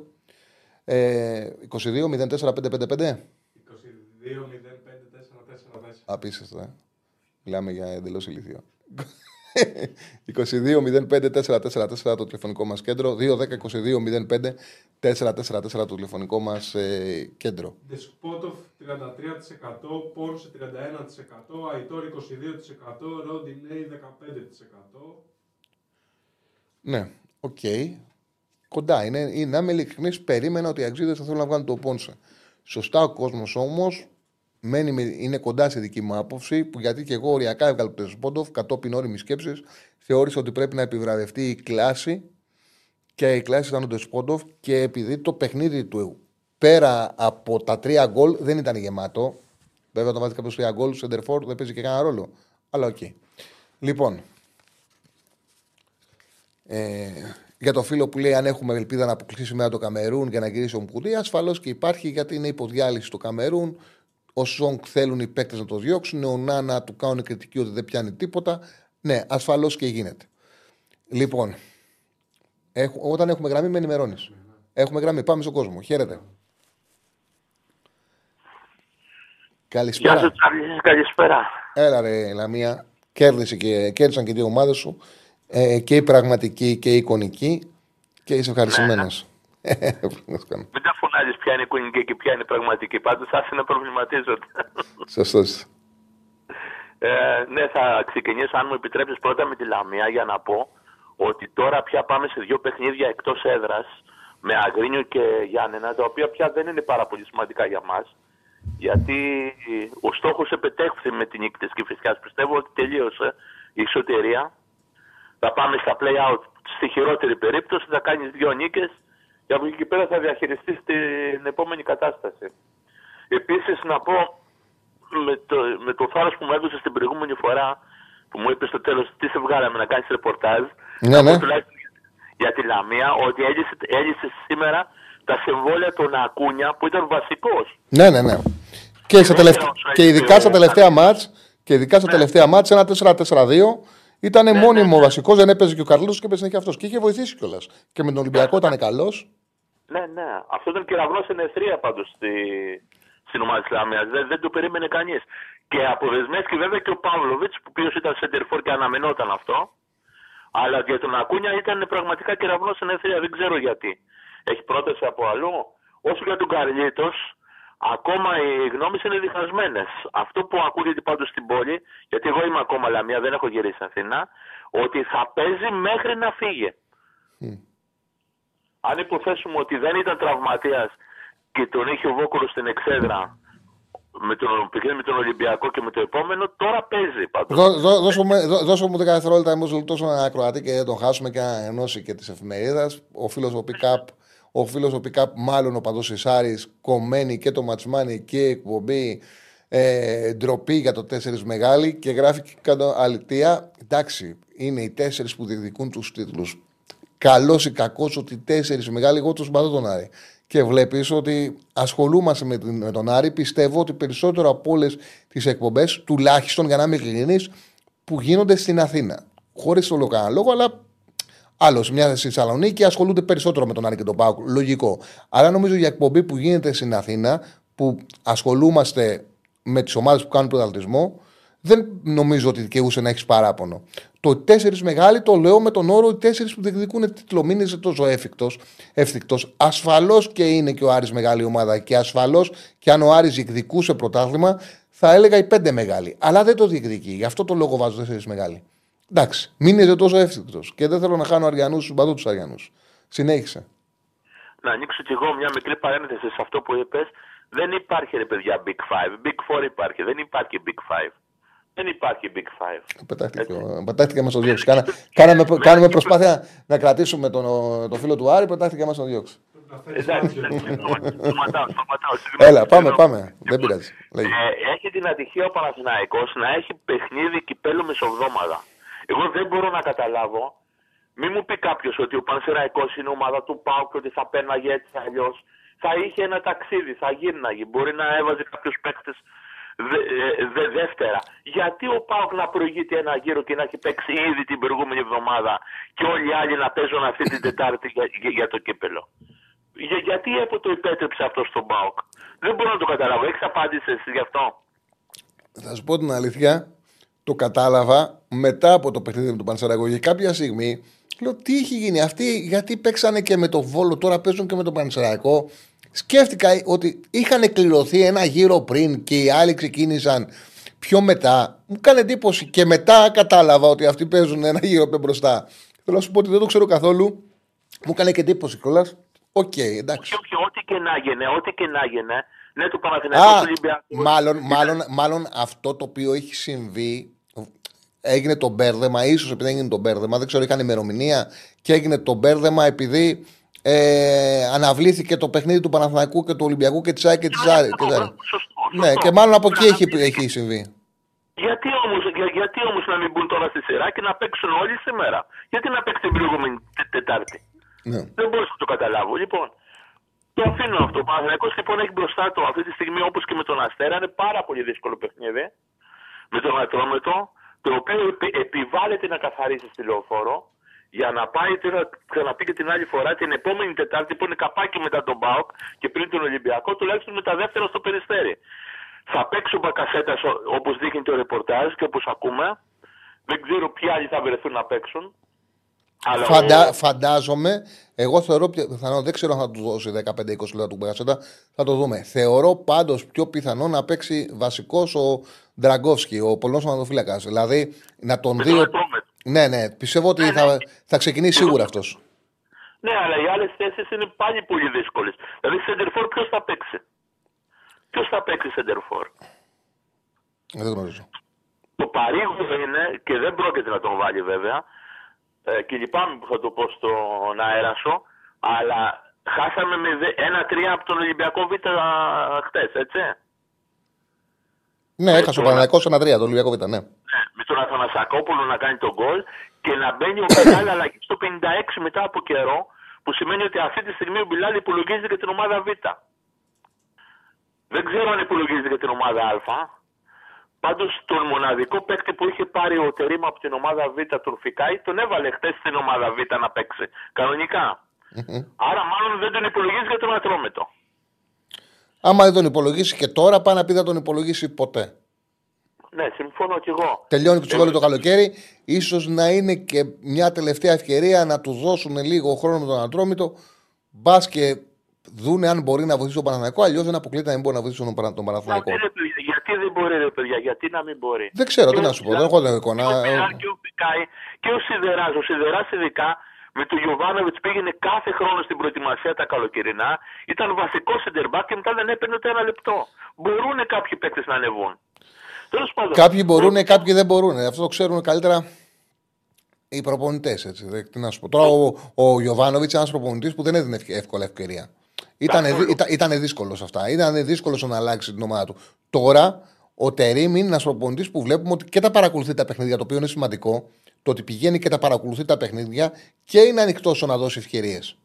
Ε, 22, 04, 555. 22, 05, 4, 4, 4. Απίστευτο, ε. Μιλάμε για εντελώς ηλικίο. 22-05-444 το τηλεφωνικό μας κέντρο. 2-10-22-05-444 το τηλεφωνικό μας ε, κέντρο. Δεσπότοφ 33%, Πόνσε 31%, Αϊτόρ 22%, Ρόντινέι 15%. Ναι, OK. Okay. Κοντά είναι. είναι να είμαι ειλικρινής, περίμενα ότι οι αξίδε θα θέλουν να βγάλουν το Πόνσε. Σωστά ο κόσμος όμως μένει, είναι κοντά στη δική μου άποψη, που γιατί και εγώ οριακά έβγαλα το Ντεσπόντοφ κατόπιν ώριμης σκέψης, θεώρησα ότι πρέπει να επιβραβευτεί η κλάση και η κλάση ήταν ο Ντεσπόντοφ και επειδή το παιχνίδι του πέρα από τα τρία γκολ δεν ήταν γεμάτο. Βέβαια, το βάζει κάποιος τρία γκολ, ο Σεντερφόρ δεν παίζει και κανένα ρόλο. Αλλά OK. Okay. Λοιπόν, ε, για το φίλο που λέει αν έχουμε ελπίδα να αποκλείσει σήμερα το Καμερούν και να γυρίσει ο Μουκουντί, ασφαλώς και υπάρχει γιατί είναι υπό διάλυση το Καμερούν. Ο Σόγκ θέλουν οι παίκτες να τον διώξουν. Ονάνα του κάνουν κριτική ότι δεν πιάνει τίποτα. Ναι, ασφαλώς και γίνεται. Λοιπόν, όταν έχουμε γραμμή, με ενημερώνεις. Έχουμε γραμμή, πάμε στον κόσμο. Χαίρετε. Καλησπέρα. Γεια σας, καλησπέρα. Έλα ρε Λαμία. Κέρδισε και, κέρδισαν και δύο ομάδες σου. Ε, και η πραγματική και η εικονική. Και είσαι ευχαριστημένος. Ναι. Μην τα φωνάζεις ποια είναι εικονική και ποια είναι πραγματική. Πάντως άσε να προβληματίζονται. Σωστός. Ε, ναι, θα ξεκινήσω, αν μου επιτρέψεις, πρώτα με τη Λαμία για να πω ότι τώρα πια πάμε σε δύο παιχνίδια εκτός έδρας με Αγρίνιο και Γιάννενα, τα οποία πια δεν είναι πάρα πολύ σημαντικά για μας. Γιατί ο στόχος επετέχθη με την νίκη της Κυφυσιά. Πιστεύω ότι τελείωσε η ισοτερία. Θα πάμε στα play-out στη χειρότερη περίπτωση, θα κάνεις δύο νίκες και από εκεί και πέρα θα διαχειριστεί την επόμενη κατάσταση. Επίσης να πω με το, με το θάρρος που μου έδωσε την προηγούμενη φορά που μου είπε στο τέλος τι σε βγάλαμε να κάνεις ρεπορτάζ; Ναι, ναι. Για τη Λαμία, ότι έλυσες, σήμερα τα συμβόλαια των Ακούνια που ήταν βασικός. Ναι, ναι, ναι. Και, στα τελευταία, και ειδικά στα τελευταία μάτς, και ειδικά στα ναι. τελευταία μάτς, ένα 4-4-2, ήταν ναι, μόνιμο ναι, ναι. βασικός, δεν έπαιζε και ο Καρλός και έπαιζε και αυτός. Και είχε βοηθήσει κιόλας. Και με τον Ολυμπιακό ήταν καλός. Ναι, ναι. Αυτό ήταν κεραυνό εν ευθρία πάντως στη, στη στην ομάδα της Λαμίας. Δεν, δεν το περίμενε κανείς. Και αποδεσμεύτηκε βέβαια και ο Παύλοβιτς, που οποίος ήταν σεντερφόρ και αναμενόταν αυτό. Αλλά για τον Ακούνια ήταν πραγματικά κεραυνό στην ευθεία. Δεν ξέρω γιατί. Έχει πρόταση από αλλού. Όσο για τον Καρλίτος, ακόμα οι γνώμες είναι διχασμένες. Αυτό που ακούγεται πάντως στην πόλη, γιατί εγώ είμαι ακόμα Λαμία, δεν έχω γυρίσει Αθήνα, ότι θα παίζει μέχρι να φύγει. Αν υποθέσουμε ότι δεν ήταν τραυματίας και τον είχε ο Βόκολο στην εξέδρα με τον, με τον Ολυμπιακό και με το επόμενο, τώρα παίζει πάντως. Δώ, δώ, δώσε, μου, δώ, δώσε μου 10 δευτερόλεπτα εμείς λεπτό ένα ακροατή και δεν τον χάσουμε και να ενώσει και τη εφημερίδα. Ο φίλος ο Πικάπ, ο φίλος ο Πικάπ, μάλλον ο παδό Ισάρη, κομμένη και το ματσμάνι και η εκπομπή. Ε, ντροπή για το 4 μεγάλη και γράφει και κάτω αλητία. Εντάξει, είναι οι τέσσερις που διεκδικούν τους τίτλους. Καλός ή κακός ότι οι τέσσερις μεγάλοι, εγώ τους συμπαθώ τον Άρη και βλέπεις ότι ασχολούμαστε με, με τον Άρη. Πιστεύω ότι περισσότερο από όλες τις εκπομπές, τουλάχιστον για να είμαι ειλικρινή, που γίνονται στην Αθήνα. Χωρίς το λόγο λόγο, αλλά άλλος μια στη Θεσσαλονίκη ασχολούνται περισσότερο με τον Άρη και τον Πάουκ. Λογικό. Αλλά νομίζω για εκπομπή που γίνεται στην Αθήνα, που ασχολούμαστε με τις ομάδες που κάνουν πρωταθλητισμό, δεν νομίζω ότι δικαιούσε να έχεις παράπονο. Το τέσσερις μεγάλοι το λέω με τον όρο οι τέσσερις που διεκδικούν τίτλο. Μην είσαι τόσο εύθυκτος. Ασφαλώς και είναι και ο Άρης μεγάλη ομάδα και ασφαλώς και αν ο Άρης διεκδικούσε πρωτάθλημα, θα έλεγα οι πέντε μεγάλοι. Αλλά δεν το διεκδικεί. Γι' αυτό το λόγο βάζω τέσσερις μεγάλοι. Εντάξει, μην είσαι τόσο εύθυκτος. Και δεν θέλω να χάνω Αριανούς του μπαδού τους Αριανούς. Συνέχισε. Να ανοίξω κι εγώ μια μικρή παρένθεση σε αυτό που είπες. Δεν υπάρχει ρε παιδιά Big Five. Big Four υπάρχει. Δεν υπάρχει Big Five. Δεν υπάρχει Big Five. Πετάχτηκε μας το διώξει. Κάναμε, κάνουμε προσπάθεια να κρατήσουμε τον, τον φίλο του Άρη, πετάχτηκε μας το διώξει. Εντάξει, σταματάω, σταματάω. Έλα, πάμε, πάμε. Δεν πειράζει. Ε, έχει την ατυχία ο Παναθηναϊκός να έχει παιχνίδι κυπέλου μεσοβδόμαδα. Εγώ δεν μπορώ να καταλάβω. Μην μου πει κάποιος ότι ο Παναθηναϊκός είναι ομάδα του ΠΑΟ και ότι θα πέναγε έτσι αλλιώς. Θα είχε ένα ταξίδι, θα γύρναγε. Μπορεί να έβαζε κάποιους παίκτες δε, ε, δε, δεύτερα. Γιατί ο Πάοκ να προηγείται ένα γύρο και να έχει παίξει ήδη την προηγούμενη εβδομάδα και όλοι οι άλλοι να παίζουν αυτή την Τετάρτη για, για, για το κύπελο; Για, γιατί έπω το υπέτρεψε αυτό στον Πάοκ. Δεν μπορώ να το καταλάβω. Έχεις απάντηση εσύ γι' αυτό; Θα σου πω την αλήθεια. Το κατάλαβα μετά από το παιχνίδι με τον Πανσεραϊκό. Για κάποια στιγμή λέω τι έχει γίνει. Αυτοί γιατί παίξανε και με τον Βόλο, τώρα παίζουν και με τον Πανσεραϊκό σκέφτηκα ότι είχαν κληρωθεί ένα γύρο πριν και οι άλλοι ξεκίνησαν πιο μετά. Μου κάνει εντύπωση και μετά κατάλαβα ότι αυτοί παίζουν ένα γύρο πιο μπροστά. Θέλω να σου πω ότι δεν το ξέρω καθόλου. Μου έκανε και εντύπωση κιόλας. OK, okay, εντάξει. Ό,τι και να γίνει, ό,τι και να γίνει. Ναι, του Παναθηναϊκού του Μάλλον, μάλλον, μάλλον αυτό το οποίο έχει συμβεί έγινε το μπέρδεμα, ίσως επειδή έγινε το μπέρδεμα, δεν ξέρω, είχαν ημερομηνία και έγινε το μπέρδεμα επειδή ε, αναβλήθηκε το παιχνίδι του Παναθηναϊκού και του Ολυμπιακού και της ΑΕΚ και της Άρη. Ναι, και μάλλον από εκεί έχει, έχει συμβεί. Γιατί όμως για, γιατί όμως να μην μπουν τώρα στη σειρά και να παίξουν όλοι σήμερα; Γιατί να παίξει την προηγούμενη Τετάρτη; Ναι. Δεν μπορώ να το καταλάβω. Λοιπόν, το αφήνω αυτό. Ο Παναθηναϊκός λοιπόν έχει μπροστά του αυτή τη στιγμή όπως και με τον Αστέρα. Είναι πάρα πολύ δύσκολο παιχνίδι. Με τον Ατρόμετο, το οποίο επιβάλλεται να καθαρίσει στη λεωφόρο για να πάει, θα ξαναπεί και την άλλη φορά, την επόμενη Τετάρτη που είναι καπάκι μετά τον Μπάουκ και πριν τον Ολυμπιακό, τουλάχιστον με τα δεύτερα στο περιστέρι. Θα παίξουν μπακασέτας όπως δείχνει το ρεπορτάζ και όπως ακούμε. Δεν ξέρω ποιοι άλλοι θα βρεθούν να παίξουν. Αλλά Φαντα, ο... Φαντάζομαι, εγώ θεωρώ πιθανό, δεν ξέρω αν θα του δώσει 15-20 λεπτά του Μπακασέτα, θα το δούμε. Θεωρώ πάντως πιο πιθανό να παίξει βασικός ο Ντραγκόφσκι, ο Πολωνός Μανδοφύλακα. Δηλαδή να τον δει. Ναι, ναι, πιστεύω ότι ναι, θα, ναι. θα ξεκινήσει σίγουρα αυτός. Ναι, αλλά οι άλλες θέσεις είναι πάλι πολύ δύσκολες. Δηλαδή, Σεντερφόρ ποιος θα παίξει; Ποιος θα παίξει Σεντερφόρ; Δεν γνωρίζω. Το παρήγορο είναι και δεν πρόκειται να τον βάλει βέβαια. Ε, και λυπάμαι που θα το πω στον αέρα σου, αλλά χάσαμε με ένα-τρία από τον Ολυμπιακό Β χτες, έτσι. Ναι, έχασε ο Παναγιακό ένα τρία, το Ολυμπιακό Β, ναι. ναι. Με τον Αθανασακόπουλο να κάνει τον γκολ και να μπαίνει ο Μπιλάλ αλλαγή στο 56 μετά από καιρό, που σημαίνει ότι αυτή τη στιγμή ο Μπιλάλ υπολογίζει και την ομάδα Β. Δεν ξέρω αν υπολογίζει και την ομάδα Α. Πάντως τον μοναδικό παίκτη που είχε πάρει ο Τερήμα από την ομάδα Β, τον Φικάη, τον έβαλε χτε στην ομάδα Β να παίξει. Κανονικά. Άρα μάλλον δεν τον υπολογίζει για τον Ατρόμετο. Άμα δεν τον υπολογίσει και τώρα, πάει να πει δεν τον υπολογίσει ποτέ. Ναι, συμφωνώ κι εγώ. Τελειώνει το συμβόλαιο το καλοκαίρι. σω να είναι και μια τελευταία ευκαιρία να του δώσουν λίγο χρόνο με τον Αντρόμητο. Μπας και δούνε αν μπορεί να βοηθήσει τον Παναθηναϊκό. Αλλιώς δεν αποκλείεται να μην μπορεί να βοηθήσει τον, τον Παναθηναϊκό. Γιατί, γιατί δεν μπορεί, ρε παιδιά, γιατί να μην μπορεί. Δεν ξέρω, τι να σου πω. Δεν έχω την εικόνα. Και ο Πικάη και ο Σιδεράς. Ο Σιδεράς ειδικά με τον Γιωβάνοβιτς πήγαινε κάθε χρόνο στην προετοιμασία τα καλοκαιρινά. Ήταν βασικός σεντερμπάκ και μετά δεν έπαιρνε ούτε ένα λεπτό. Μπορούν κάποιοι παίκτες να ανεβούν. Κάποιοι μπορούν, κάποιοι δεν μπορούν. Αυτό το ξέρουν καλύτερα οι προπονητές. Τι να σου πω. Τώρα ο, ο Γιωβάνοβιτς είναι ένας προπονητής που δεν έδινε εύκολα ευκαιρία. Ήταν, ήταν, ήταν δύσκολος αυτά. Ήταν δύσκολος να αλλάξει την ομάδα του. Τώρα ο Τερήμ είναι ένας προπονητής που βλέπουμε ότι και τα παρακολουθεί τα παιχνίδια, το οποίο είναι σημαντικό. Το ότι πηγαίνει και τα παρακολουθεί τα παιχνίδια και είναι ανοιχτός να δώσει ευκαιρίες.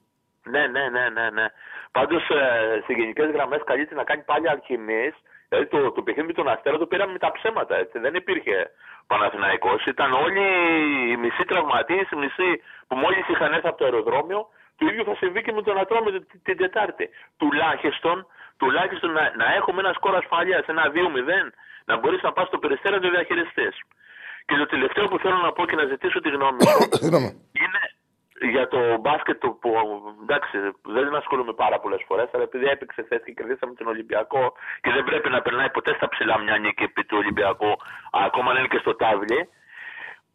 Ναι, ναι, ναι, ναι. ναι. Πάντως ε, σε γενικές γραμμές καλείται να κάνει πάλι αλχημίε. Δηλαδή το, το παιχνίδι με τον Αστέρα το πήραμε με τα ψέματα. Έτσι. Δεν υπήρχε Παναθηναϊκός. Ήταν όλοι οι μισοί τραυματίες, οι μισοί που μόλις είχαν έρθει από το αεροδρόμιο το ίδιο θα συμβεί και με τον Ατρόμητο την Τετάρτη. Τουλάχιστον, τουλάχιστον να, να έχουμε ένα σκορ ασφαλείας, ένα 2-0, να μπορείς να πας στο περιστέρα να το διαχειριστείς. Και το τελευταίο που θέλω να πω και να ζητήσω τη γνώμη σου είναι για το μπάσκετ που εντάξει δεν ασχολούμαι πάρα πολλές φορές, αλλά επειδή έπαιξε θέση και κερδίσαμε τον Ολυμπιακό και δεν πρέπει να περνάει ποτέ στα ψηλά μια νίκη επί του Ολυμπιακού, ακόμα αν είναι και στο τάβλι.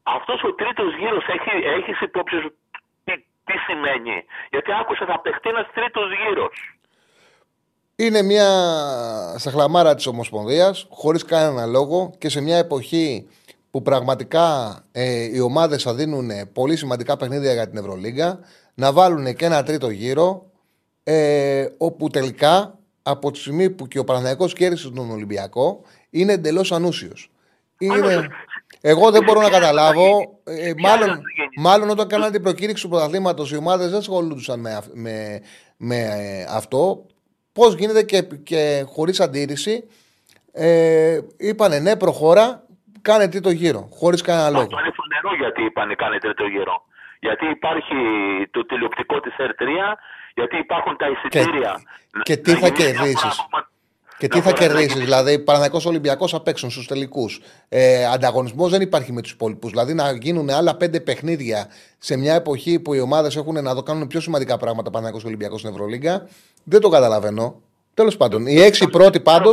Αυτός ο τρίτος γύρος έχει, έχεις υπόψη σου τι σημαίνει; Γιατί άκουσα θα παιχτεί ένας τρίτος γύρος. Είναι μια σαχλαμάρα της Ομοσπονδίας χωρίς κανένα λόγο και σε μια εποχή που πραγματικά ε, οι ομάδες θα δίνουν πολύ σημαντικά παιχνίδια για την Ευρωλίγκα να βάλουν και ένα τρίτο γύρο ε, όπου τελικά από τη στιγμή που και ο Παναθηναϊκός κέρδισε τον Ολυμπιακό είναι εντελώς ανούσιος. Είναι... Εγώ δεν μπορώ να καταλάβω. Ε, μάλλον, μάλλον όταν κάνανε την προκήρυξη του πρωταθλήματος, οι ομάδες δεν ασχολούνταν με, με, με ε, αυτό. Πώς γίνεται και, και χωρίς αντίρρηση ε, είπανε ναι, προχώρα, κάνε τρίτο γύρο. Χωρίς κανένα λόγο. Αυτό είναι φανερό γιατί είπανε κάνε τρίτο γύρο. Γιατί υπάρχει το τηλεοπτικό της R3, γιατί υπάρχουν τα εισιτήρια. Και, και τι θα κερδίσεις. Και τι θα κερδίσεις, δηλαδή, Παναγιακό Ολυμπιακός απ' έξω στους τελικούς. Ε, Ανταγωνισμός δεν υπάρχει με τους υπόλοιπους. Δηλαδή, να γίνουν άλλα πέντε παιχνίδια σε μια εποχή που οι ομάδες έχουν να το κάνουν πιο σημαντικά πράγματα Παναγιακό Ολυμπιακός στην Ευρωλίγκα. Δεν το καταλαβαίνω. Τέλος πάντων, οι έξι πρώτοι πάντω.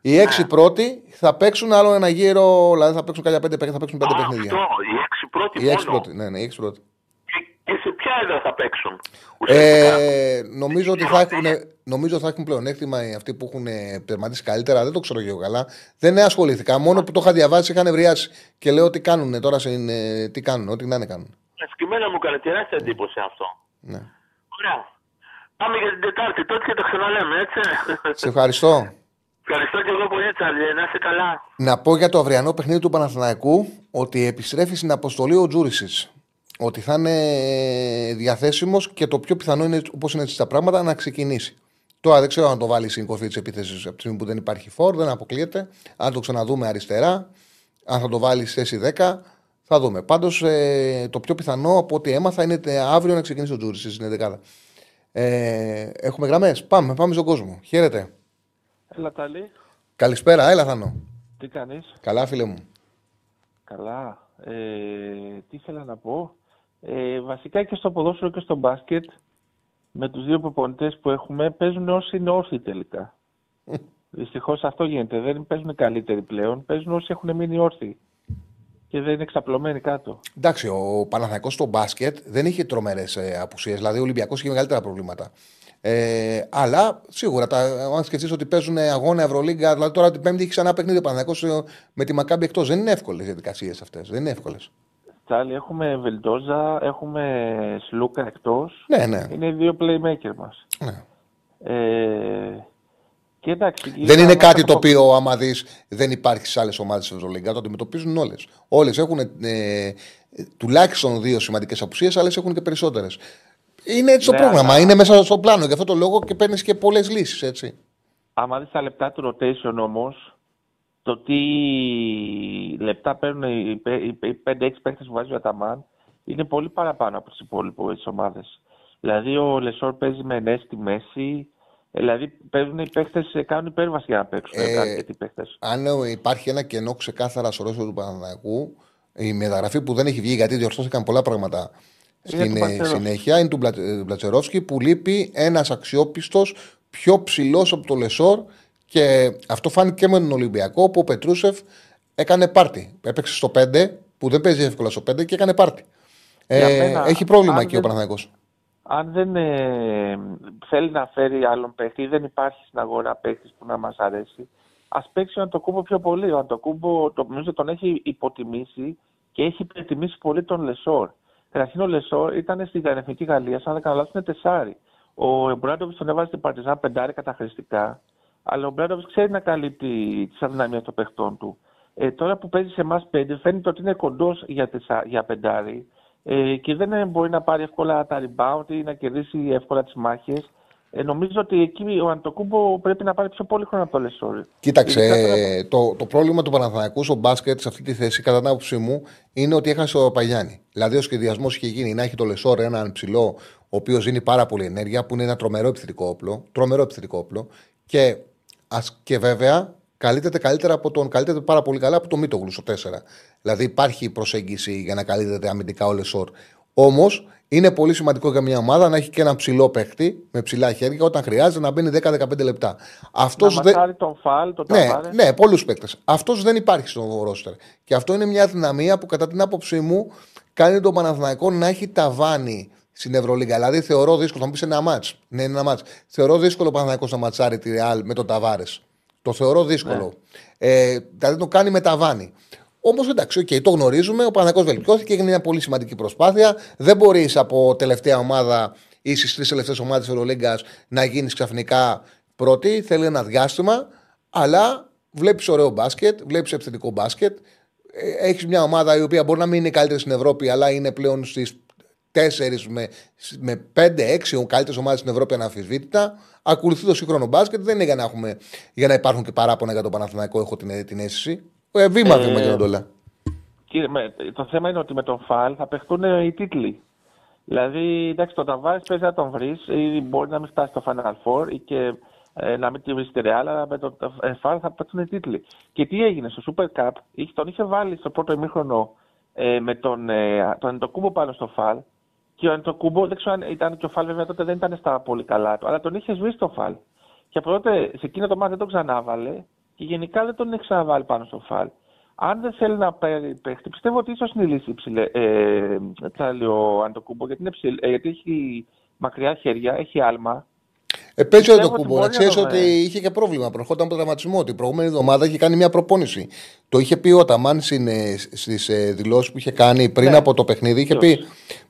Οι έξι πρώτοι θα παίξουν άλλο ένα γύρο, δηλαδή θα παίξουν κάποια πέντε, θα παίξουν πέντε παιχνίδια. Αυτό, οι έξι πρώτοι. Οι έξι πρώτοι, ναι, ναι, οι έξι πρώτοι. Και σε ποια έδρα θα παίξουν. Ε, νομίζω, ότι θα έχουν, νομίζω θα έχουν πλεονέκτημα αυτοί που έχουν τερματίσει καλύτερα. Δεν το ξέρω εγώ καλά. Δεν ασχολήθηκα. Μόνο που το είχα διαβάσει είχαν ευριάσει. Και λέω τι κάνουν τώρα. Σε, τι κάνουν, ό,τι να είναι κάνουν. Εσκυμένα μου έκανε τεράστια εντύπωση αυτό. Ναι. Ωραία. Πάμε για την Τετάρτη. Τότε και το ξαναλέμε, έτσι. Σε ευχαριστώ. Ευχαριστώ και εγώ πολύ, Τσάρλι. Να είσαι καλά. Να πω για το αυριανό παιχνίδι του Παναθηναϊκού ότι επιστρέφει στην αποστολή ο Τζούρισιτ ότι θα είναι διαθέσιμος και το πιο πιθανό είναι, όπως είναι έτσι τα πράγματα, να ξεκινήσει. Τώρα δεν ξέρω αν το βάλει στην κορφή της επίθεσης από τη στιγμή που δεν υπάρχει φόρ, δεν αποκλείεται. Αν το ξαναδούμε αριστερά, αν θα το βάλει στη θέση 10, θα δούμε. Πάντως ε, το πιο πιθανό από ό,τι έμαθα είναι αύριο να ξεκινήσει ο Τζούρι στην 11. Ε, έχουμε γραμμές. Πάμε, πάμε στον κόσμο. Χαίρετε. Έλα, Ταλή. Καλησπέρα, έλα, Θανό. Τι κάνεις; Καλά, φίλε μου. Καλά. Ε, τι ήθελα να πω. Ε, βασικά και στο ποδόσφαιρο και στο μπάσκετ, με τους δύο προπονητές που έχουμε, παίζουν όσοι είναι όρθιοι τελικά. Δυστυχώς αυτό γίνεται. Δεν παίζουν καλύτεροι πλέον. Παίζουν όσοι έχουν μείνει όρθιοι. Και δεν είναι εξαπλωμένοι κάτω. Εντάξει, ο Παναθανικό στο μπάσκετ δεν είχε τρομερές ε, απουσίες. Δηλαδή, ο Ολυμπιακός είχε μεγαλύτερα προβλήματα. Ε, αλλά σίγουρα, τα, αν σκεφτείς ότι παίζουν αγώνα Ευρωλίγκα, δηλαδή τώρα την Πέμπτη έχει ξανά παιχνίδι ο Παναθανικό ε, με τη Μακάμπη εκτός. Δεν είναι εύκολες οι διαδικασίες αυτές. Δεν είναι εύκολες. Τσάλι, έχουμε Βελντόζα, έχουμε Σλούκα εκτός. Ναι, ναι. Είναι οι δύο playmaker μας. Ναι. Ε, και εντάξει, δεν είναι κάτι το οποίο, άμα δεις, δεν υπάρχει σε άλλες ομάδες της Ευρωλίγκα. Το αντιμετωπίζουν όλες. Όλες έχουν ε, τουλάχιστον δύο σημαντικές απουσίες, άλλες έχουν και περισσότερες. Είναι έτσι το ναι, πρόγραμμα, είναι μέσα στο πλάνο. Γι' αυτό το λόγο και παίρνεις και πολλές λύσεις, έτσι. Άμα δεις τα λεπτά του rotation όμως, το τι λεπτά παίρνουν οι 5-6 παίχτε που βάζει ο Αταμάν είναι πολύ παραπάνω από τι υπόλοιπες ομάδες. Δηλαδή ο Λεσόρ παίζει με ενέ στη μέση, Δηλαδή παίζουν οι παίχτε, κάνουν υπέρβαση για να παίξουν. Ε, Ε, αρκετοί παίχτες. Αν ε, υπάρχει ένα κενό ξεκάθαρα στο ρόλο του Παναθηναϊκού, η μεταγραφή που δεν έχει βγει γιατί διορθώθηκαν πολλά πράγματα Είναι στην του ε, Πλατσερόφσκι. συνέχεια είναι του Μπλα- ε, Μπλατσερόφσκι που λείπει ένας αξιόπιστος πιο ψηλός από το Λεσόρ και αυτό φάνηκε και με τον Ολυμπιακό που ο Πετρούσεφ έκανε πάρτι. Έπαιξε στο 5 που δεν παίζει εύκολα στο 5 και έκανε πάρτι. Για Ε, μένα, έχει πρόβλημα αν εκεί ο δεν- Παναθηναϊκός. Αν δεν ε, θέλει να φέρει άλλον παίχτη ή δεν υπάρχει στην αγορά παίχτης που να μας αρέσει, ας παίξει ο Αντετοκούνμπο πιο πολύ. Ο Αντετοκούνμπο το, νομίζω τον έχει υποτιμήσει και έχει υπερτιμήσει πολύ τον Λεσόρ. Καταρχήν ο Λεσόρ ήταν στην Εθνική Γαλλία, σαν να δεν κάνω λάθος, είναι τεσάρι. Ο Ομπράντοβιτς τον έβαζε στην Παρτιζάν πεντάρι καταχρηστικά, αλλά ο Ομπράντοβιτς ξέρει να καλύπτει τις αδυναμίες των παιχτών του. Ε, τώρα που παίζει σε εμάς πέντε, φαίνεται ότι είναι κοντός για, τεσα- για πεντάρι ε, και δεν ε, μπορεί να πάρει εύκολα τα rebound ή να κερδίσει εύκολα τις μάχες. Ε, νομίζω ότι εκεί ο Αντετοκούνμπο πρέπει να πάρει πιο πολύ χρόνο από το Λεσόρ. Κοίταξε, Ειδικά τώρα ε, το, το πρόβλημα του Παναθηναϊκού στο μπάσκετ σε αυτή τη θέση, κατά την άποψή μου, είναι ότι έχασε τον Παπαγιάννη. Δηλαδή, ο σχεδιασμός είχε γίνει να έχει το Λεσόρ έναν ψηλό, ο οποίος δίνει πάρα πολύ ενέργεια, που είναι ένα τρομερό επιθετικό όπλο. Τρομερό επιθετικό όπλο. Και, ας, και βέβαια, καλύπτεται καλύτερα από τον, καλύπτεται πάρα πολύ καλά από τον Μίτογλου στο 4. Δηλαδή, υπάρχει προσέγγιση για να καλύπτεται αμυντικά ο Λεσόρ. Όμως, είναι πολύ σημαντικό για μια ομάδα να έχει και έναν ψηλό παίχτη με ψηλά χέρια όταν χρειάζεται να μπαίνει 10-15 λεπτά. Αυτός να δεν- μασάρει τον Φαλ, τον ναι, Ταβάρες. ναι, πολλούς παίκτες. Αυτός δεν υπάρχει στο ρόστερ. Και αυτό είναι μια δυναμία που κατά την άποψή μου κάνει τον Παναθηναϊκό να έχει ταβάνι στην Ευρωλίγα. Δηλαδή θεωρώ δύσκολο, θα μου πεις ένα μάτς. Ναι, είναι ένα μάτς. Θεωρώ δύσκολο ο Παναθηναϊκός να ματσάρει τη Ρεάλ με τον Ταβάρες. Το θεωρώ δύσκολο. Ε, δηλαδή το κάνει με ταβάνι. Όμως εντάξει, οκ, το γνωρίζουμε. Ο Παναθηναϊκός βελτιώθηκε, έγινε μια πολύ σημαντική προσπάθεια. Δεν μπορείς από τελευταία ομάδα ή στις τρεις τελευταίες ομάδες της Ευρωλίγκας να γίνεις ξαφνικά πρώτη. Θέλει ένα διάστημα. Αλλά βλέπεις ωραίο μπάσκετ, βλέπεις επιθετικό μπάσκετ. Έχεις μια ομάδα η οποία μπορεί να μην είναι η καλύτερη στην Ευρώπη, αλλά είναι πλέον στις 4 με, με 5-6 καλύτερες ομάδες στην Ευρώπη αναμφισβήτητα. Ακολουθεί το σύγχρονο μπάσκετ. Δεν είναι για να, έχουμε, για να υπάρχουν και παράπονα για τον Παναθηναϊκό, έχω την, την αίσθηση. Ε, βήμα, Ε, βήμα γίνονται όλα. Κύριε, με- το θέμα είναι ότι με τον Φαλ θα παιχτούν ε, οι τίτλοι. Δηλαδή, εντάξει, τον Ταβάρης παίζει να τον βρεις ή μπορεί να μην φτάσει στο Final Four ή και ε, να μην τη βρεις στη Real, αλλά με τον ε, Φαλ θα παίξουν οι τίτλοι. Και τι έγινε στο Super Cup, είχε- τον είχε βάλει στο πρώτο ημίχρονο ε, με τον, ε, τον Αντοκούμπο πάνω στο Φαλ. Και ο Αντοκούμπο, δεν ξέρω αν ήταν και ο Φαλ, βέβαια τότε δεν ήταν στα πολύ καλά του, αλλά τον είχε σβήσει το Φαλ. Και από τότε σε εκείνο το μάτι δεν τον ξανάβαλε και γενικά δεν τον έχει ξαναβάλει πάνω στο Φαλ. Αν δεν θέλει να παίρνει παίχτη, πιστεύω ότι ίσως είναι η λύση ψηλέ, ε, Τσάλι ο Αντοκούμπο, γιατί, είναι ψηλ, ε, γιατί έχει μακριά χέρια, έχει άλμα. Ε, παίζει ο Πιστεύω ότι Εντοκούμπο. Να μπορεί να ξέρεις το ότι βρει. είχε και πρόβλημα. Προχώταν από τραυματισμό. Την προηγούμενη εβδομάδα είχε κάνει μια προπόνηση. Το είχε πει ο Ταμάν στις δηλώσεις που είχε κάνει πριν Ναι. από το παιχνίδι. Είχε πει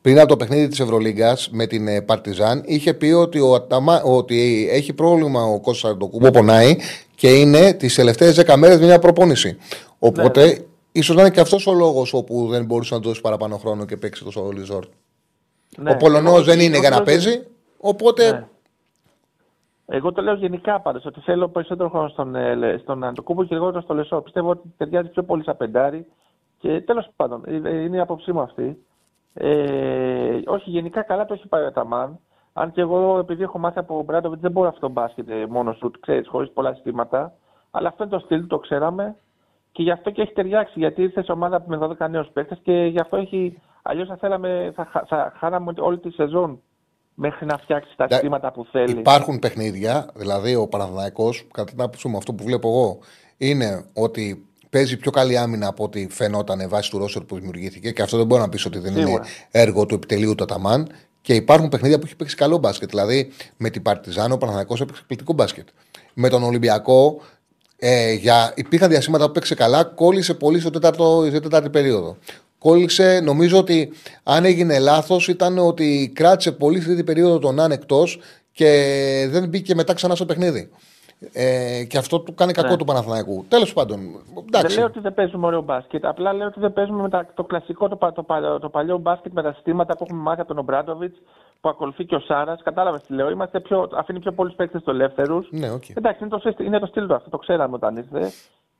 πριν από το παιχνίδι της Ευρωλίγκας με την ε, Παρτιζάν. Είχε πει ότι, ο Αταμά, ότι έχει πρόβλημα ο Κώστας Εντοκούμπο, πονάει και είναι τις τελευταίες 10 μέρες μια προπόνηση. Οπότε Ναι, ίσως να είναι και αυτός ο λόγος όπου δεν μπορούσε να του δώσει παραπάνω χρόνο και παίξει τόσο Λιζόρ. Ναι, ο Πολωνός εγώ- δεν είναι εγώ για να το λέω- παίζει. Οπότε Ναι. Εγώ το λέω γενικά πάντως ότι θέλω περισσότερο χρόνο στον, ε, Λε- στον Αντοκούμπο και λιγότερο στο Λεσό. Πιστεύω ότι ταιριάζει πιο πολύ σαν πεντάρι. Και τέλος πάντων, ε, ε, είναι η άποψή μου αυτή. Ε, όχι, γενικά καλά το έχει πάει ο Ταμάν. Αν και εγώ, επειδή έχω μάθει από ο Μπράντοβιτ, δεν μπορώ αυτό το μπάσκετ ε, μόνο σου, ξέρεις, χωρίς πολλά συστήματα. Αλλά αυτό είναι το στυλ, το ξέραμε. Και γι' αυτό και έχει ταιριάξει. Γιατί ήρθε σε ομάδα με 12 νέους παίχτε και γι' αυτό έχει. Αλλιώς θα θέλαμε, θα, χα- θα χάναμε όλη τη σεζόν μέχρι να φτιάξει τα Ντα- συστήματα που θέλεις. Υπάρχουν παιχνίδια, δηλαδή ο Παναθηναϊκός, κατά την άποψή μου, αυτό που βλέπω εγώ, είναι ότι παίζει πιο καλή άμυνα από ό,τι φαινόταν βάσει του ρόστερ που δημιουργήθηκε και αυτό δεν μπορεί να πεις ότι δεν είναι Σίγουρα. έργο του επιτελείου του Αταμάν. Και υπάρχουν παιχνίδια που έχει παίξει καλό μπάσκετ. Δηλαδή με την Παρτιζάνο ο Παναθηναϊκός έπαιξε εκπληκτικό μπάσκετ. Με τον Ολυμπιακό ε, για, υπήρχαν διαστήματα που παίξε καλά, κόλλησε πολύ στο τέταρτο, στη τέταρτη περίοδο. Κόλλησε, νομίζω ότι αν έγινε λάθος ήταν ότι κράτησε πολύ στη τρίτη περίοδο τον Αν εκτός και δεν μπήκε μετά ξανά στο παιχνίδι. Ε, και αυτό του κάνει κακό Ναι. του Παναθηναϊκού. Τέλος πάντων. Δεν Εντάξει. λέω ότι δεν παίζουμε ωραίο μπάσκετ. Απλά λέω ότι δεν παίζουμε με τα, το κλασικό, το, πα- το, παλιό, το παλιό μπάσκετ με τα συστήματα που έχουμε μάθει από τον Ομπράντοβιτς, που ακολουθεί και ο Σάρας. Κατάλαβες τι λέω. Είμαστε πιο, αφήνει πιο πολλούς παίκτες του ελεύθερους. Ναι, οκ. Εντάξει, είναι το, σύστη- είναι το στυλ του αυτό, το ξέραμε όταν ήρθε.